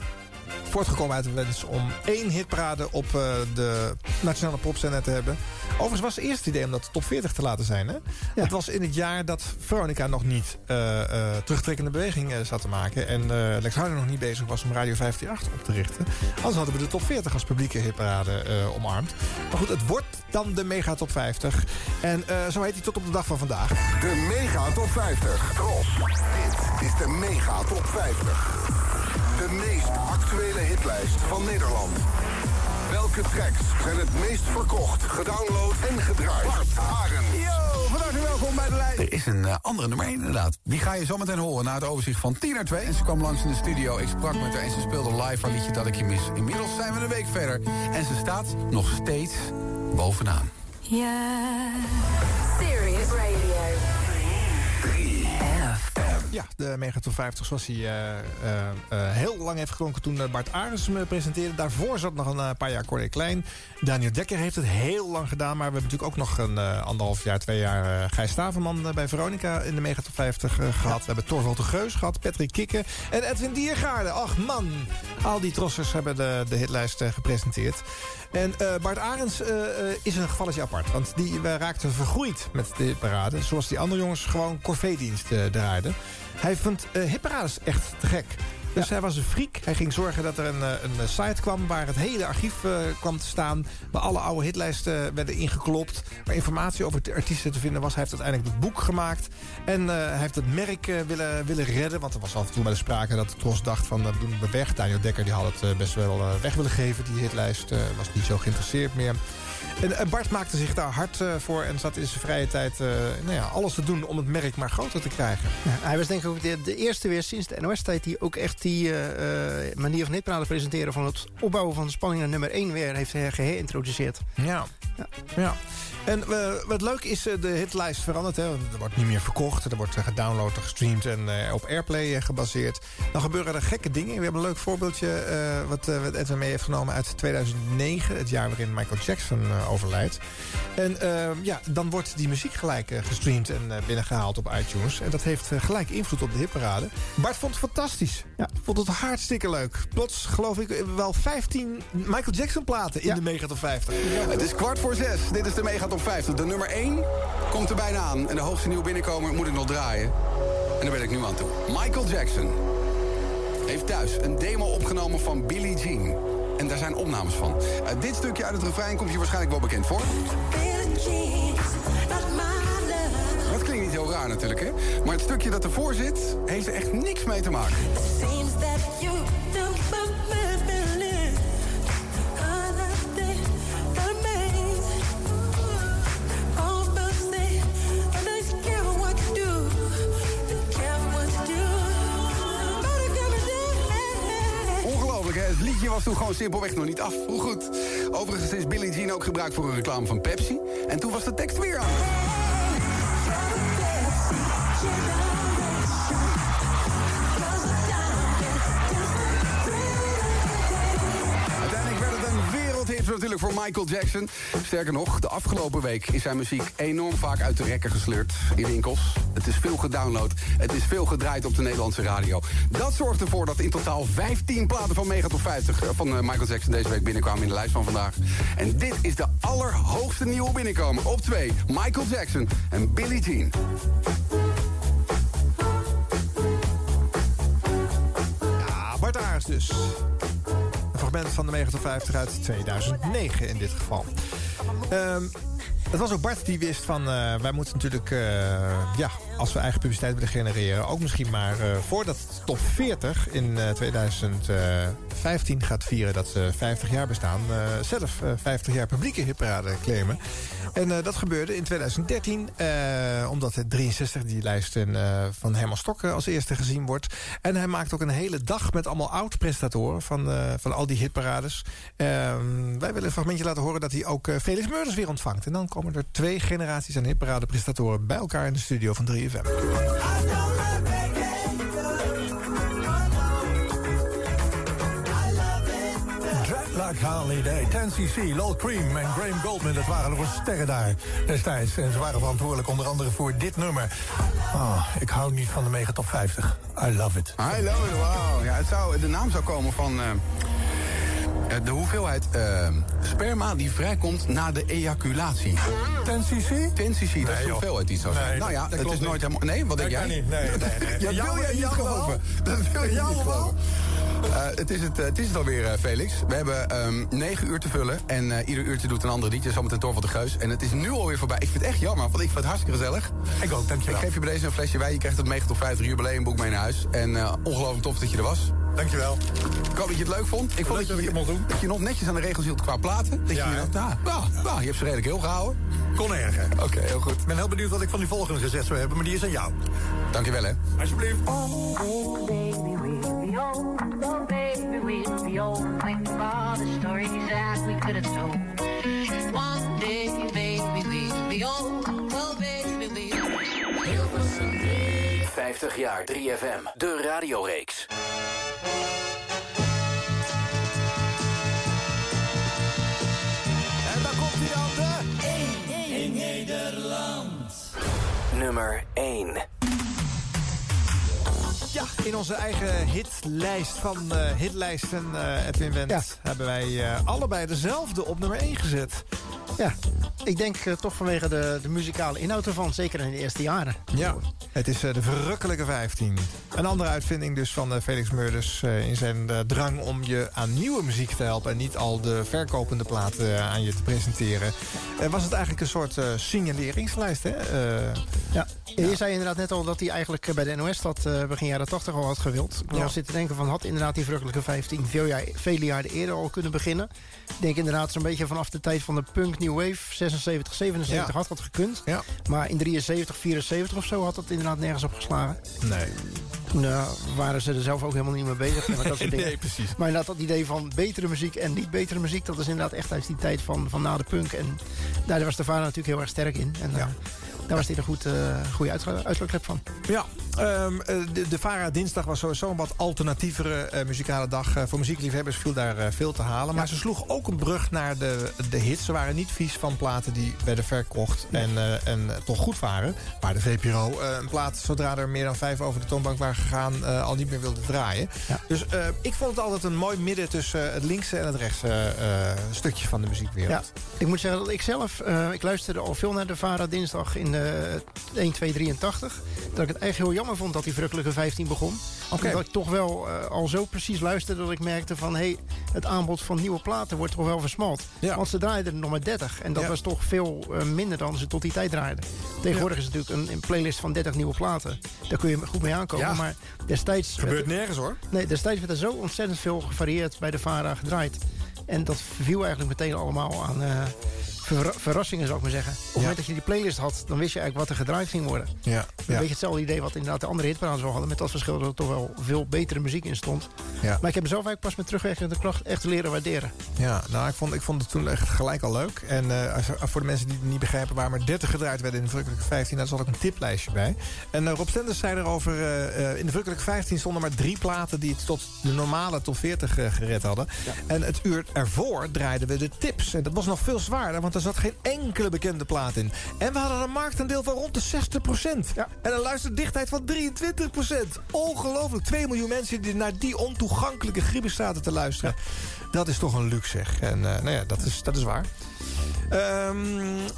Voortgekomen uit de wens om één hitparade op eh, de nationale popzender te hebben. Overigens was het eerste idee om dat top 40 te laten zijn. Hè? Het was in het jaar dat Veronica nog niet eh, eh, terugtrekkende beweging eh, zat te maken. En eh, Lex Harder nog niet bezig was om Radio 538 op te richten. Anders hadden we de top 40 als publieke hitparade eh, omarmd. Maar goed, het wordt dan de Mega Top 50. En eh, zo heet hij tot op de dag van vandaag. De Mega Top 50. Tros. Dit is de Mega Top 50. De meest actuele hitlijst van Nederland. Welke tracks zijn het meest verkocht, gedownload en gedraaid? Bart Haren. Yo, van harte welkom bij de lijst. Er is een eh, andere nummer 1 inderdaad. Die ga je zo meteen horen na het overzicht van 10 naar 2. En ze kwam langs in de studio, ik sprak met haar en ze speelde live haar liedje Dat ik je mis. Inmiddels zijn we een week verder en ze staat nog steeds bovenaan. Ja. Serious Radio. Ja, de Mega Top 50 zoals hij eh, eh, eh, heel lang heeft geklonken toen Bart Arends hem eh, presenteerde. Daarvoor zat nog een paar jaar Corné Klein. Daniel Dekker heeft het heel lang gedaan. Maar we hebben natuurlijk ook nog een anderhalf jaar, twee jaar... Gijs Staverman bij Veronica in de Mega Top 50 eh, gehad. We hebben Torvald de Geus gehad, Patrick Kikke en Edwin Diergaarde. Ach man, al die trossers hebben de, de hitlijst gepresenteerd. En Bart Arends is een gevalletje apart. Want die eh, raakte vergroeid met de hitparade. Zoals die andere jongens gewoon corvée-dienst eh, draaiden. Hij vond eh hitparades echt te gek. Dus hij was een freak. Hij ging zorgen dat er een, eh, een site kwam waar het hele archief eh, kwam te staan. Waar alle oude hitlijsten werden ingeklopt. Waar informatie over de artiesten te vinden was. Hij heeft uiteindelijk het boek gemaakt. En hij heeft het merk willen, willen redden. Want er was af en toe bij de sprake dat de Tros dacht van... dat doen we weg. Daniel Dekker die had het best wel weg willen geven. Die hitlijst was niet zo geïnteresseerd meer. En eh, Bart maakte zich daar hard eh, voor. En zat in zijn vrije tijd eh, nou ja, alles te doen om het merk maar groter te krijgen. Ja, hij was denk ik ook de, de eerste weer sinds de NOS-tijd... die ook echt die manier van hitpraten presenteren... van het opbouwen van de spanning naar nummer 1 weer heeft geïntroduceerd. Ja. ja. En eh, wat leuk is, eh, de hitlijst veranderd. Hè? Er wordt niet meer verkocht. Er wordt eh, gedownload en gestreamd en op Airplay gebaseerd. Dan gebeuren er gekke dingen. We hebben een leuk voorbeeldje wat, wat Edwin mee heeft genomen uit 2009. Het jaar waarin Michael Jackson overlijdt. En eh, ja, dan wordt die muziek gelijk gestreamd en eh, binnengehaald op iTunes. En dat heeft gelijk invloed op de hitparade. Bart vond het fantastisch. Ja. Vond het hartstikke leuk. Plots geloof ik wel 15 Michael Jackson platen in de Mega Top 50. Het is kwart voor zes. Dit is de Mega Top 50. De nummer 1 komt er bijna aan. En de hoogste nieuwe binnenkomer moet ik nog draaien. En daar ben ik nu aan toe. Michael Jackson heeft thuis een demo opgenomen van Billie Jean. En daar zijn opnames van. Dit stukje uit het refrein komt je waarschijnlijk wel bekend voor. Dat klinkt niet heel raar natuurlijk, hè? Maar het stukje dat ervoor zit, heeft er echt niks mee te maken. Het liedje was toen gewoon simpelweg nog niet af. Hoe goed. Overigens is Billie Jean ook gebruikt voor een reclame van Pepsi. En toen was de tekst weer aan. Wereldhit natuurlijk voor Michael Jackson. Sterker nog, de afgelopen week is zijn muziek enorm vaak uit de rekken gesleurd in winkels. Het is veel gedownload, het is veel gedraaid op de Nederlandse radio. Dat zorgt ervoor dat in totaal 15 platen van Mega Top 50 eh, van eh, Michael Jackson deze week binnenkwamen in de lijst van vandaag. En dit is de allerhoogste nieuwe binnenkomer. Op 2, Michael Jackson en Billie Jean. Ja, Bart Aars dus. Van de Mega Top 50 uit 2009 in dit geval. Ehm, het was ook Bart die wist van... eh, wij moeten natuurlijk, eh, ja, als we eigen publiciteit willen genereren... ook misschien maar eh, voordat top 40 in eh, 2015 gaat vieren... dat ze 50 jaar bestaan, zelf eh, 50 jaar publieke hitparade claimen. En eh, dat gebeurde in 2013, eh, omdat het 63 die lijst eh, van Herman Stokken als eerste gezien wordt. En hij maakt ook een hele dag met allemaal oud-presentatoren van, van al die hitparades. Ehm, wij willen een fragmentje laten horen dat hij ook Felix Meurders weer ontvangt. En dan komen er twee generaties aan hitparade-presentatoren bij elkaar in de studio van 3FM. Dreadlock Holiday, 10cc, Lol Cream en Graham Goldman. Dat waren nog eens sterren daar destijds. En ze waren verantwoordelijk onder andere voor dit nummer. Oh, ik hou niet van de Mega Top 50. I love it. I love it, wow. Ja, het zou, de naam zou komen van eh, de hoeveelheid eh, sperma die vrijkomt na de ejaculatie. 10 cc? 10 cc, dat is de hoeveelheid die zou zijn. Nee, nou dat- ja, dat het is nooit helemaal... Nee, wat Dat denk jij? niet. Nee, nee, nee. [laughs] Jou- wil jij niet geloven? Dat wil je [laughs] niet geloven. Eh, het, is het, eh, het is het alweer, eh, Felix. We hebben ehm, negen uur te vullen. En eh, ieder uurtje doet een ander liedje. Zometeen Torvald de Geus. En het is nu alweer voorbij. Ik vind het echt jammer, want ik vind het hartstikke gezellig. Ik ook, dankjewel. Ik geef je bij deze een flesje wijn. Je krijgt het 9 tot 50 jubileumboek mee naar huis. En eh, ongelooflijk tof dat je er was. Dankjewel. Ik hoop dat je het leuk vond. Ik vond Leuk dat je, het mocht doen. dat je nog netjes aan de regels hield qua platen. Dat Ja, je, hè? nou, nou, nou, je hebt ze redelijk heel gehouden. Kon erger. Oké, heel goed. Ik ben heel benieuwd wat ik van die volgende gezet zou hebben, maar die is aan jou. Dankjewel, hè. Alsjeblieft. Oh, baby, we'll be old. Oh, baby, we'll be old. Think of all the stories that we could have told. One day, baby, we'll be old. 50 jaar 3FM, de radioreeks. En dan komt hij dan de... in Nederland. Nummer 1. Ja, in onze eigen hitlijst van eh, hitlijsten, eh Edwin Wendt... Ja. hebben wij eh, allebei dezelfde op nummer 1 gezet. Ja, ik denk toch vanwege de, de muzikale inhoud ervan. Zeker in de eerste jaren. Ja, het is de verrukkelijke 15. Een andere uitvinding dus van Felix Meurders... in zijn drang om je aan nieuwe muziek te helpen... en niet al de verkopende platen aan je te presenteren. Was het eigenlijk een soort signaleringslijst, hè? Ja. Je zei inderdaad net al dat hij eigenlijk eh, bij de NOS dat eh, begin jaren 80 al had gewild. Ik Ja. was zitten denken van had inderdaad die verrukkelijke 15 veel jaar, vele jaren eerder al kunnen beginnen. Ik denk inderdaad zo'n beetje vanaf de tijd van de punk New Wave 76, 77 Ja. had dat gekund. Ja. Maar in 73, 74 of zo had dat inderdaad nergens op geslagen. nee. Toen eh, waren ze er zelf ook helemaal niet mee bezig. met dat soort [laughs] dingen. nee, precies. Maar inderdaad, dat idee van betere muziek en niet betere muziek... dat is inderdaad echt uit die tijd van, van na de punk. En daar was de vader natuurlijk heel erg sterk in. En eh, daar was hij een goed, eh, goede uitlaatklep van. Ja, ehm, eh, de, de VARA dinsdag was sowieso een wat alternatievere eh, muzikale dag. Voor muziekliefhebbers viel daar veel te halen. Maar ze sloeg ook een brug naar de, de hits. Ze waren niet vies van platen die werden verkocht en, en toch goed waren. Maar de VPRO een plaat, zodra er meer dan vijf over de toonbank waren gegaan... al niet meer wilde draaien. Dus ik vond het altijd een mooi midden tussen het linkse en het rechtse stukje van de muziekwereld. Ja, ik moet zeggen dat ik zelf... ik luisterde al veel naar de VARA dinsdag in de 1, 2, 83. Dat ik het echt heel jammer vond dat die verrukkelijke 15 begon. Oké. Omdat ik toch wel eh, al zo precies luisterde dat ik merkte van... hé, hey, het aanbod van nieuwe platen wordt toch wel versmald. Ja. Want ze draaiden er nog maar 30. En dat Ja. was toch veel eh, minder dan ze tot die tijd draaiden. Tegenwoordig is het natuurlijk een, een playlist van 30 nieuwe platen. Daar kun je goed mee aankomen. Maar destijds... Gebeurt er- nergens hoor. Nee, destijds werd er zo ontzettend veel gevarieerd bij de VARA gedraaid. En dat viel eigenlijk meteen allemaal aan eh, ver- verrassingen, zou ik maar zeggen. Op het moment dat je die playlist had, dan wist je eigenlijk wat er gedraaid ging worden. Ja, Een ja. beetje hetzelfde idee wat inderdaad de andere hitparades wel hadden. Met dat verschil dat er toch wel veel betere muziek in stond. Ja. Maar ik heb mezelf eigenlijk pas met terugwerkende kracht echt leren waarderen. Ja, nou, ik vond, ik vond het toen echt gelijk al leuk. En eh, voor de mensen die het niet begrijpen... waar maar 30 gedraaid werden in de Verrukkelijke 15... daar zat ook een tiplijstje bij. En eh, Rob Stenders zei erover... eh, in de Verrukkelijke 15 stonden maar drie platen... die het tot de normale top 40 eh, gered hadden. En het uur ervoor draaiden we de tips. En dat was nog veel zwaarder... want er zat geen enkele bekende plaat in. En we hadden een marktaandeel van rond de 60 Ja. En een luisterdichtheid van 23% Ongelooflijk. 2 miljoen mensen die naar die ontoegankelijke griepen zaten te luisteren. Dat is toch een luxe, zeg. En eh, nou ja, dat is, dat is waar. Ehm,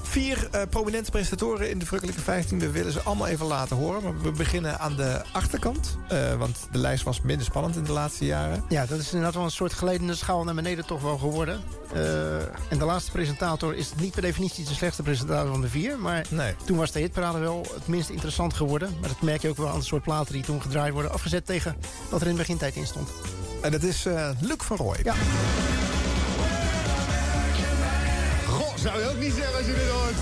vier eh, prominente presentatoren in de Verrukkelijke 15. We willen ze allemaal even laten horen. Maar we beginnen aan de achterkant. Eh, want de lijst was minder spannend in de laatste jaren. Ja, dat is inderdaad wel een soort glijdende schaal naar beneden toch wel geworden. Eh, en de laatste presentator is niet per definitie de slechtste presentator van de vier. Maar Nee. toen was de hitparade wel het minst interessant geworden. Maar dat merk je ook wel aan de soort platen die toen gedraaid worden. Afgezet tegen wat er in de begintijd in stond. En dat is Luc van Rooij. Ja. Zou je ook niet zeggen als je dit hoort.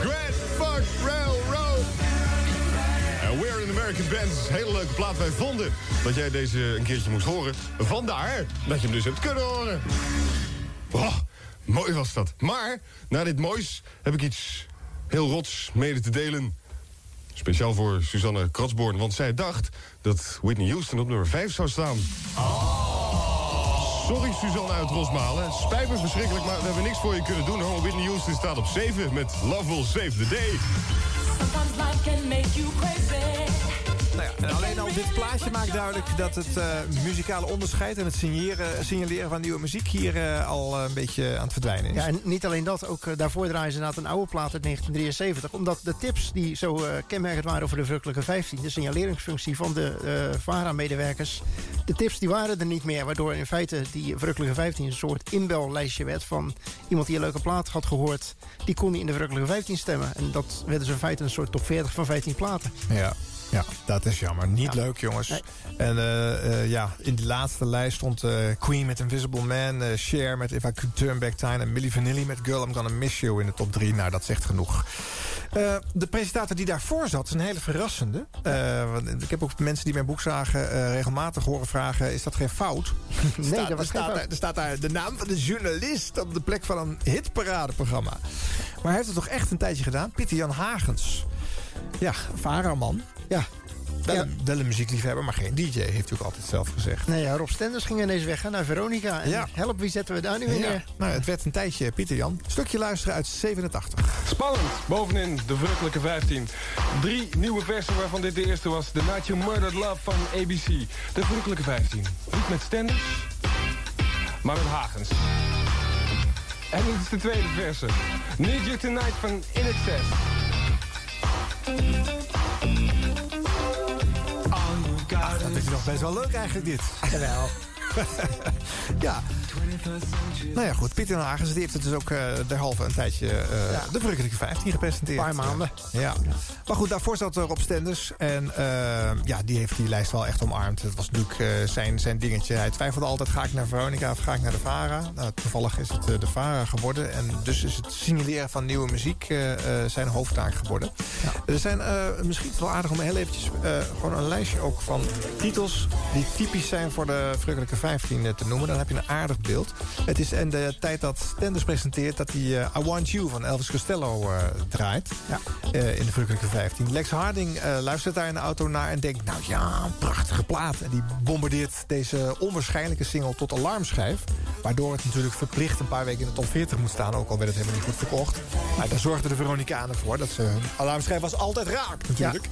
Grand Funk Railroad. En We're in American Band is een hele leuke plaat. Wij vonden dat jij deze een keertje moest horen. Vandaar dat je hem dus hebt kunnen horen. Oh, mooi was dat. Maar na dit moois heb ik iets heel rots mede te delen. Speciaal voor Suzanne Kratsborn. Want zij dacht dat Whitney Houston op nummer 5 zou staan. Sorry Suzanne uit Rosmalen. Spijt me verschrikkelijk, maar we hebben niks voor je kunnen doen. hoor. Whitney Houston staat op 7 met Love Will Save the Day. Sometimes life can make you crazy. Nou ja, alleen al dit plaatje maakt duidelijk dat het eh, muzikale onderscheid... en het signeren, signaleren van nieuwe muziek hier eh, al eh, een beetje aan het verdwijnen is. Ja, en niet alleen dat, ook daarvoor draaien ze inderdaad een oude plaat uit 1973. Omdat de tips die zo kenmerkend waren over de Verrukkelijke 15... de signaleringsfunctie van de VARA-medewerkers... de tips die waren er niet meer, waardoor in feite die Verrukkelijke 15... een soort inbellijstje werd van iemand die een leuke plaat had gehoord... die kon in de Verrukkelijke 15 stemmen. En dat werd dus in feite een soort top 40 van 15 platen. Ja, ja, dat is jammer. Niet leuk, jongens. En eh, eh, ja, in die laatste lijst stond eh, Queen met Invisible Man... Cher met If I Could Turn Back Time... en Milli Vanilli met Girl, I'm Gonna Miss You in de top 3. Nou, dat zegt genoeg. De presentator die daarvoor zat, is een hele verrassende. Want ik heb ook mensen die mijn boek zagen regelmatig horen vragen... is dat geen fout? [laughs] Nee, Staat- dat was er, geen staat fout. daar, er staat daar de naam van de journalist... op de plek van een hitparadeprogramma. Maar hij heeft het toch echt een tijdje gedaan. Pieter Jan Hagens. Ja, Varaman. Ja. Wel, een, wel een muziekliefhebber, maar geen DJ, heeft hij ook altijd zelf gezegd. Nee, ja, Rob Stenders ging ineens weg hè, naar Veronica. En Ja. help, wie zetten we daar nu weer Ja. neer? Nou, het werd een tijdje Pieter Jan. Stukje luisteren uit 87. Spannend, bovenin de verrukkelijke 15. Drie nieuwe versen waarvan dit de eerste was. The Night You Murdered Love van ABC. De verrukkelijke 15. Niet met Stenders, maar met Hagens. En dit is de tweede verse. Need You Tonight van In Excess. Best wel leuk eigenlijk dit. Jawel. [laughs] ja. Nou ja, goed. Pieter Hagens die heeft het dus ook eh derhalve een tijdje eh, de Verrukkelijke 15 gepresenteerd. Een paar maanden. Eh, ja. Maar goed, daarvoor zat Rob Stenders. En eh, ja, die heeft die lijst wel echt omarmd. Het was natuurlijk eh, zijn, zijn dingetje. Hij twijfelde altijd, ga ik naar Veronica of ga ik naar de VARA? Nou, toevallig is het eh, de VARA geworden. En dus is het signaleren van nieuwe muziek eh, eh, zijn hoofdtaak geworden. Er zijn eh, misschien wel aardig om heel eventjes eh, gewoon een lijstje ook van titels... die typisch zijn voor de Verrukkelijke 15 te noemen. Dan heb je een aardig beeld. Het is in de tijd dat Stenders presenteert... dat hij eh, I Want You van Elvis Costello eh, draait. Eh, in de Verrukkelijke 15. Lex Harding luistert daar in de auto naar en denkt... nou ja, een prachtige plaat. En die bombardeert deze onwaarschijnlijke single tot alarmschijf. Waardoor het natuurlijk verplicht een paar weken in de top 40 moet staan. Ook al werd het helemaal niet goed verkocht. Maar daar zorgden de Veronicanen voor. Dat ze, alarmschijf was altijd raak natuurlijk.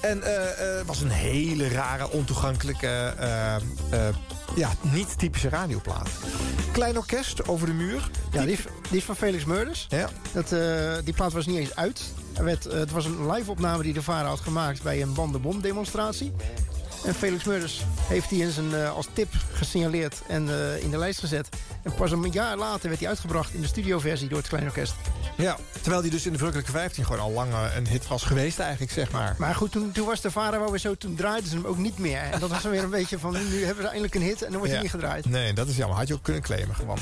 En eh, eh, was een hele rare, ontoegankelijke... eh, ja, niet typische radioplaat. Klein orkest over de muur. Ja, die, is- die is van Felix Meurders. Ja. Dat, die plaat was niet eens uit. Er werd, het was een live-opname die de VARA had gemaakt bij een bandenbom-demonstratie. En Felix Meurders heeft die in zijn, eh, als tip gesignaleerd en eh, in de lijst gezet. En pas een jaar later werd hij uitgebracht in de studioversie door het Klein Orkest. Ja, terwijl die dus in de Verrukkelijke 15 gewoon al lang eh, een hit was geweest eigenlijk, zeg maar. Maar goed, toen, toen was de VARA wel weer zo, toen draaiden ze hem ook niet meer. En dat was dan weer een beetje van, nu hebben we eindelijk een hit en dan wordt hij Ja. niet gedraaid. Nee, dat is jammer. Had je ook kunnen claimen gewoon.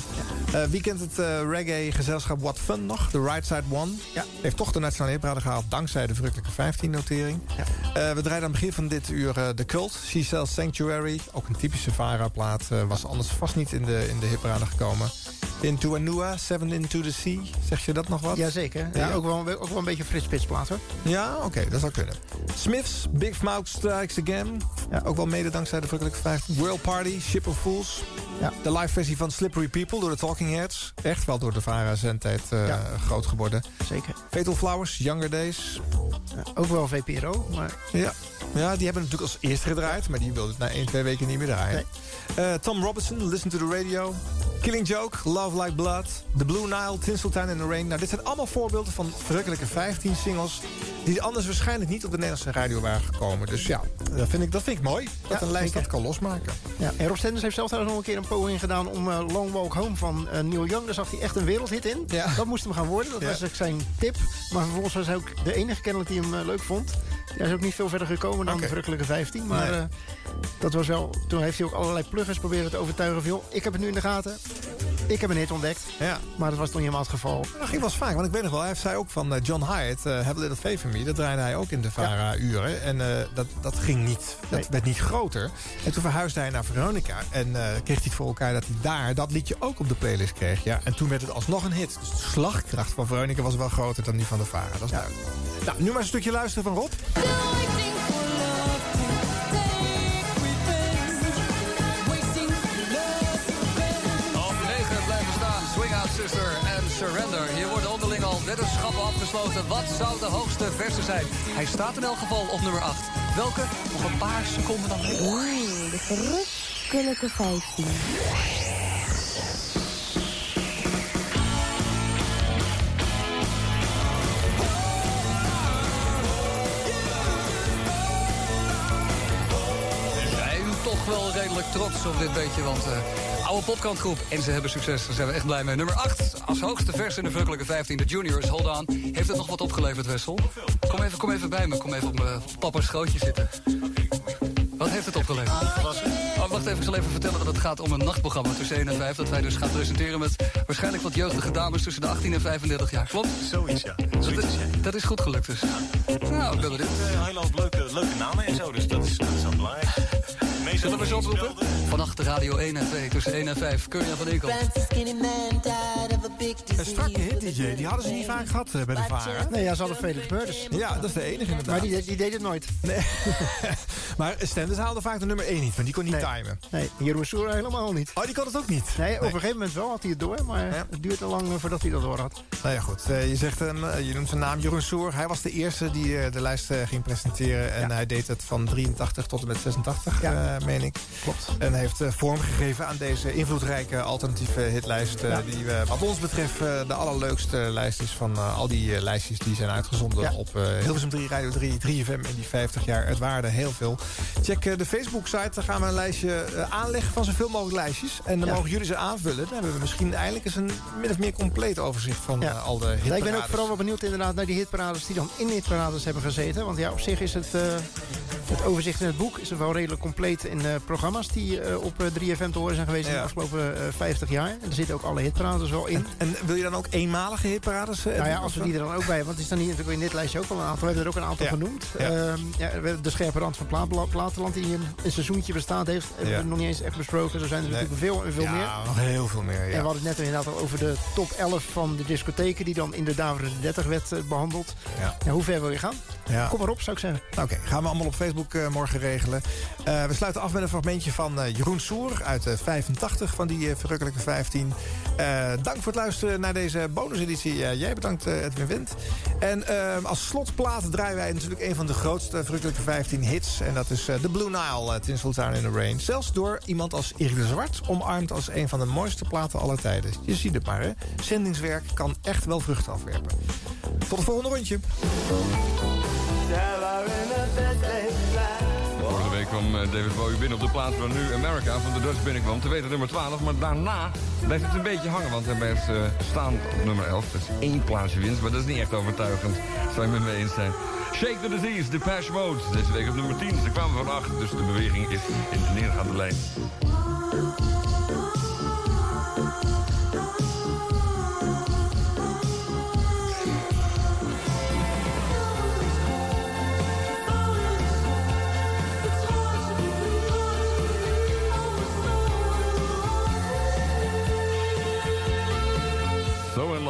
Eh, wie kent het reggae-gezelschap What Fun nog? The Right Side One. Ja. Heeft toch de Nationale Hitparade gehaald dankzij de Verrukkelijke 15-notering. we draaien aan het begin van dit uur The Cult, Sells Sanctuary. Ook een typische Vara-plaat. eh, was anders vast niet in de, in de hitparade gekomen. Into Anua, Seven Into the Sea. Zeg je dat nog wat? Jazeker. Ja? Ja. Ook, wel, ook wel een beetje Frits Spits plaat hoor. Ja, oké, dat zou kunnen. Smiths, Big Mouth Strikes Again. Ja, ook wel mede dankzij de Verrukkelijke 15. World Party, Ship of Fools. Ja. De live versie van Slippery People door de Talking Heads. Echt wel door de VARA zendtijd eh, groot geworden. Zeker. Fatal Flowers, Younger Days. ook wel VPRO, maar... Ja. ja, die hebben natuurlijk als eerste gedraaid. Maar die wilde het na 1, 2 weken niet meer draaien. Eh, Tom Robinson, Listen to the Radio. Killing Joke, Love Like Blood. The Blue Nile, Tinseltown in the Rain. Nou, dit zijn allemaal voorbeelden van verrukkelijke 15 singles... die anders waarschijnlijk niet op de Nederlandse radio waren gekomen. Dus ja, dat vind ik, dat vind ik mooi. Dat Ja, een lijst dat kan losmaken. Ja, en Rob Stenders heeft zelf trouwens nog een keer een poging gedaan om eh, Long Walk Home van eh, Neil Young. Daar zag hij echt een wereldhit in. Dat moest hem gaan worden. Dat was ook zijn tip. Maar vervolgens was hij ook de enige kennelijk die hem eh, leuk vond. Hij is ook niet veel verder gekomen dan de verrukkelijke 15. Maar Nee. eh, dat was wel. Toen heeft hij ook allerlei plugins proberen te overtuigen. Van, joh, ik heb het nu in de gaten. Ik heb een hit ontdekt. Ja. Maar dat was toch niet helemaal het geval. Dat ging wel eens vaak, want ik weet nog wel, hij zei ook van eh, John Hyatt, eh Have a Little Faith in Me, dat draaide hij ook in de VARA-uren. En dat, dat ging niet, dat werd niet groter. En toen verhuisde hij naar Veronica en kreeg hij het voor elkaar dat hij daar dat liedje ook op de playlist kreeg. Ja. En toen werd het alsnog een hit. Dus de slagkracht van Veronica was wel groter dan die van de VARA, dat is duidelijk. Nou, nu maar een stukje luisteren van Rob. Op negen blijven staan, swing out sister and Surrender. Hier worden onderling al weddenschappen afgesloten. Wat zou de hoogste verse zijn? Hij staat in elk geval op nummer 8. Welke? Nog een paar seconden dan. De verrukkelijke 15. Wel redelijk trots op dit beetje, want eh oude popkantgroep. En ze hebben succes, daar zijn we echt blij mee. Nummer 8, als hoogste vers in de verrukkelijke 15, de juniors, hold on. Heeft het nog wat opgeleverd, Wessel? Kom even, kom even bij me, kom even op mijn papa's schootje zitten. Wat heeft het opgeleverd? Oh, wacht even, ik zal even vertellen dat het gaat om een nachtprogramma tussen 1 en 5... dat wij dus gaan presenteren met waarschijnlijk wat jeugdige dames... tussen de 18 en 35 jaar, klopt? Zoiets, ja. Dat is, dat is goed gelukt dus. Nou, ik ben benieuwd. Een hele leuke, leuke namen en zo, dus dat is, Zullen we ze oproepen? Vannacht Radio 1 en 2 tussen 1 en 5. Kun je van Inkel. Een strakke hit DJ, die hadden ze niet vaak gehad eh, bij de VARA. Nee, ja, ze hadden Felix Burders. Ja, dat is de enige inderdaad. Maar die, die deed het nooit. Nee. [laughs] maar Stenders haalde vaak de nummer 1 niet, want die kon niet timen. Nee, Jeroen Soer helemaal niet. Oh, die kon het ook niet? Nee, op een gegeven moment wel had hij het door, maar het duurde lang eh, voordat hij dat door had. Nou ja, goed. Eh, je, zegt, hem, je noemt zijn naam Jeroen Soer. Hij was de eerste die eh, de lijst ging presenteren. En hij deed het van 83 tot en met 86, eh, meen ik. Klopt. En heeft eh, vorm gegeven aan deze invloedrijke alternatieve hitlijst. eh, Ja. Die eh, wat ons betreft de allerleukste lijst is van al die lijstjes die zijn uitgezonden Ja. op Hilversum 3, Radio 3, 3FM in die 50 jaar. Het waren er heel veel. Check de Facebook-site, daar gaan we een lijstje aanleggen van zoveel mogelijk lijstjes. En dan Ja. mogen jullie ze aanvullen. Dan hebben we misschien eindelijk eens een min of meer compleet overzicht van al de Ja, hitparades. ik ben ook vooral wel benieuwd inderdaad naar die hitparades die dan in de hitparades hebben gezeten. Want ja, op zich is het, het overzicht in het boek is wel redelijk compleet in eh, programma's die eh, op eh, 3FM te horen zijn geweest in de afgelopen eh, 50 jaar. En er zitten ook alle hitparades wel in. En wil je dan ook eenmalige hitparades? eh, Nou ja, als we die er dan ook bij hebben. Want het is dan hier natuurlijk in dit lijstje ook wel een aantal. We hebben er ook een aantal Ja. genoemd. Ehm, de scherpe rand van Pla- Platenland die een, een seizoentje bestaat heeft. Hebben we nog niet eens echt besproken. Er zijn er Nee. natuurlijk veel en veel ja, meer. nog heel veel meer. En we hadden het net inderdaad al over de top 11 van de discotheken... die dan in de Daverende 30 werd eh, behandeld. Ja. Ja, hoe ver wil je gaan? Kom maar op, zou ik zeggen. Oké, gaan we allemaal op Facebook eh, morgen regelen. Eh, we sluiten af met een fragmentje van eh, Jeroen Soer uit eh, 85 van die eh, verrukkelijke 15. Eh, dank voor het luisteren naar deze bonuseditie. Eh, jij bedankt, eh, Edwin Wind. En eh, als slotplaat draaien wij natuurlijk een van de grootste verrukkelijke 15 hits. En dat is eh, The Blue Nile, uh, Tinseltown in the Rain. Zelfs door iemand als Erik de Zwart, omarmd als een van de mooiste platen aller tijden. Je ziet het maar, hè. Zendingswerk kan echt wel vruchten afwerpen. Tot het volgende rondje. Vorige week kwam eh, David Bowie binnen op de plaats waar nu America van de Dutch binnenkwam. Te weten nummer 12, maar daarna blijft het een beetje hangen. Want hij blijft eh, staan op nummer 11. Dat is één plaatsje winst, maar dat is niet echt overtuigend. Zou je met me eens zijn. Shake the Disease, Depeche Mode. Deze week op nummer 10. Ze kwamen van 8, dus de beweging is in de neergaande lijn.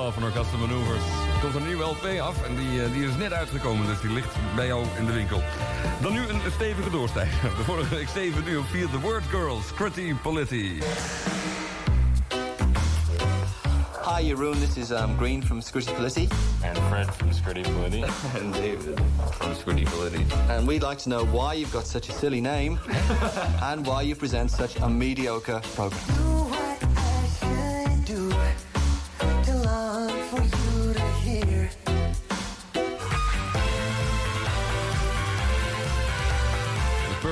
So in Love van Orchestra Maneuvers. Er komt een nieuwe LP af en die, eh, die is net uitgekomen, dus die ligt bij jou in de winkel. Dan nu een stevige doorstijger. [laughs] De vorige week 7, nu op 4, The Word Girls, Critty Politti. Hi, Jeroen. This is um, Green from Scritty Politti. And Fred from Scritty Politti. and [laughs] David from Scritty Politti. And we'd like to know why you've got such a silly name [laughs] and why you present such a mediocre program.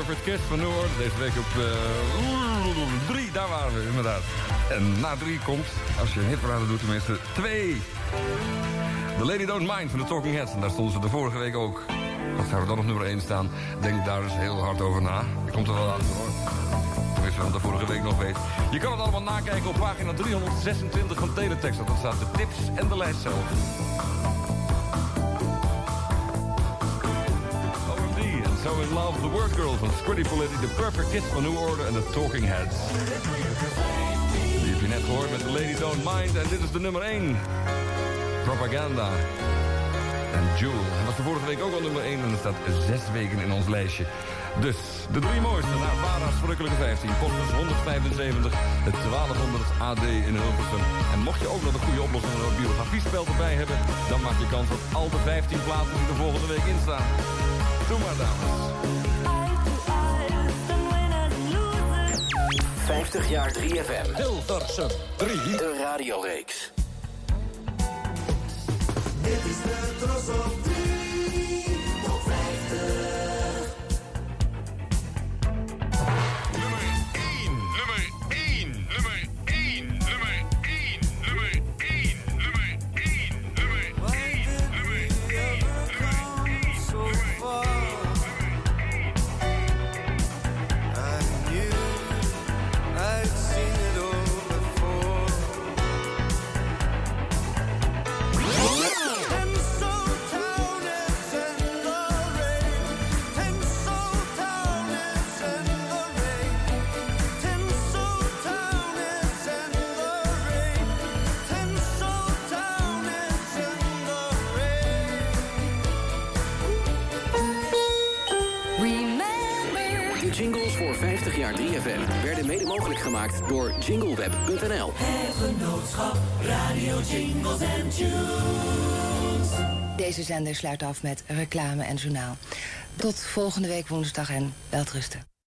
Perfect Kiss van New Order. Deze week op 3, daar waren we inderdaad. En na 3 komt, als je een hitparade doet tenminste, 2. The Lady Don't Mind van de Talking Heads. En daar stonden ze de vorige week ook. Wat zou er dan op nummer 1 staan? Denk daar eens heel hard over na. Je komt er wel aan hoor. Tenminste, wat de vorige week nog weet. Je kan het allemaal nakijken op pagina 326 van Teletext. Daar staat de tips en de lijst zelf. In Love, The Word Girl van Squiddy Politti, The Perfect Kiss van New Order en The Talking Heads. Die heb je net gehoord met The Lady Don't Mind en dit is de nummer 1. Propaganda. En Jewel. Hij was de vorige week ook al nummer 1 en er staat zes weken in ons lijstje. Dus, de drie mooiste naar Vara's Verrukkelijke 15. Postbus 175, het 1200 AD in Hilversum. En mocht je ook nog een goede oplossing voor het biografiespel erbij hebben... dan maak je kans op al de 15 platen die er volgende week in staan. Doe maar, dames. 50 jaar 3FM. Hilversum 3. De radioreeks. Dit is de Tros op 3 50 jaar 3FM werden mede mogelijk gemaakt door jingleweb.nl. Het genootschap Radio Jingles and Tunes. Deze zender sluit af met reclame en journaal. Tot volgende week woensdag en welterusten.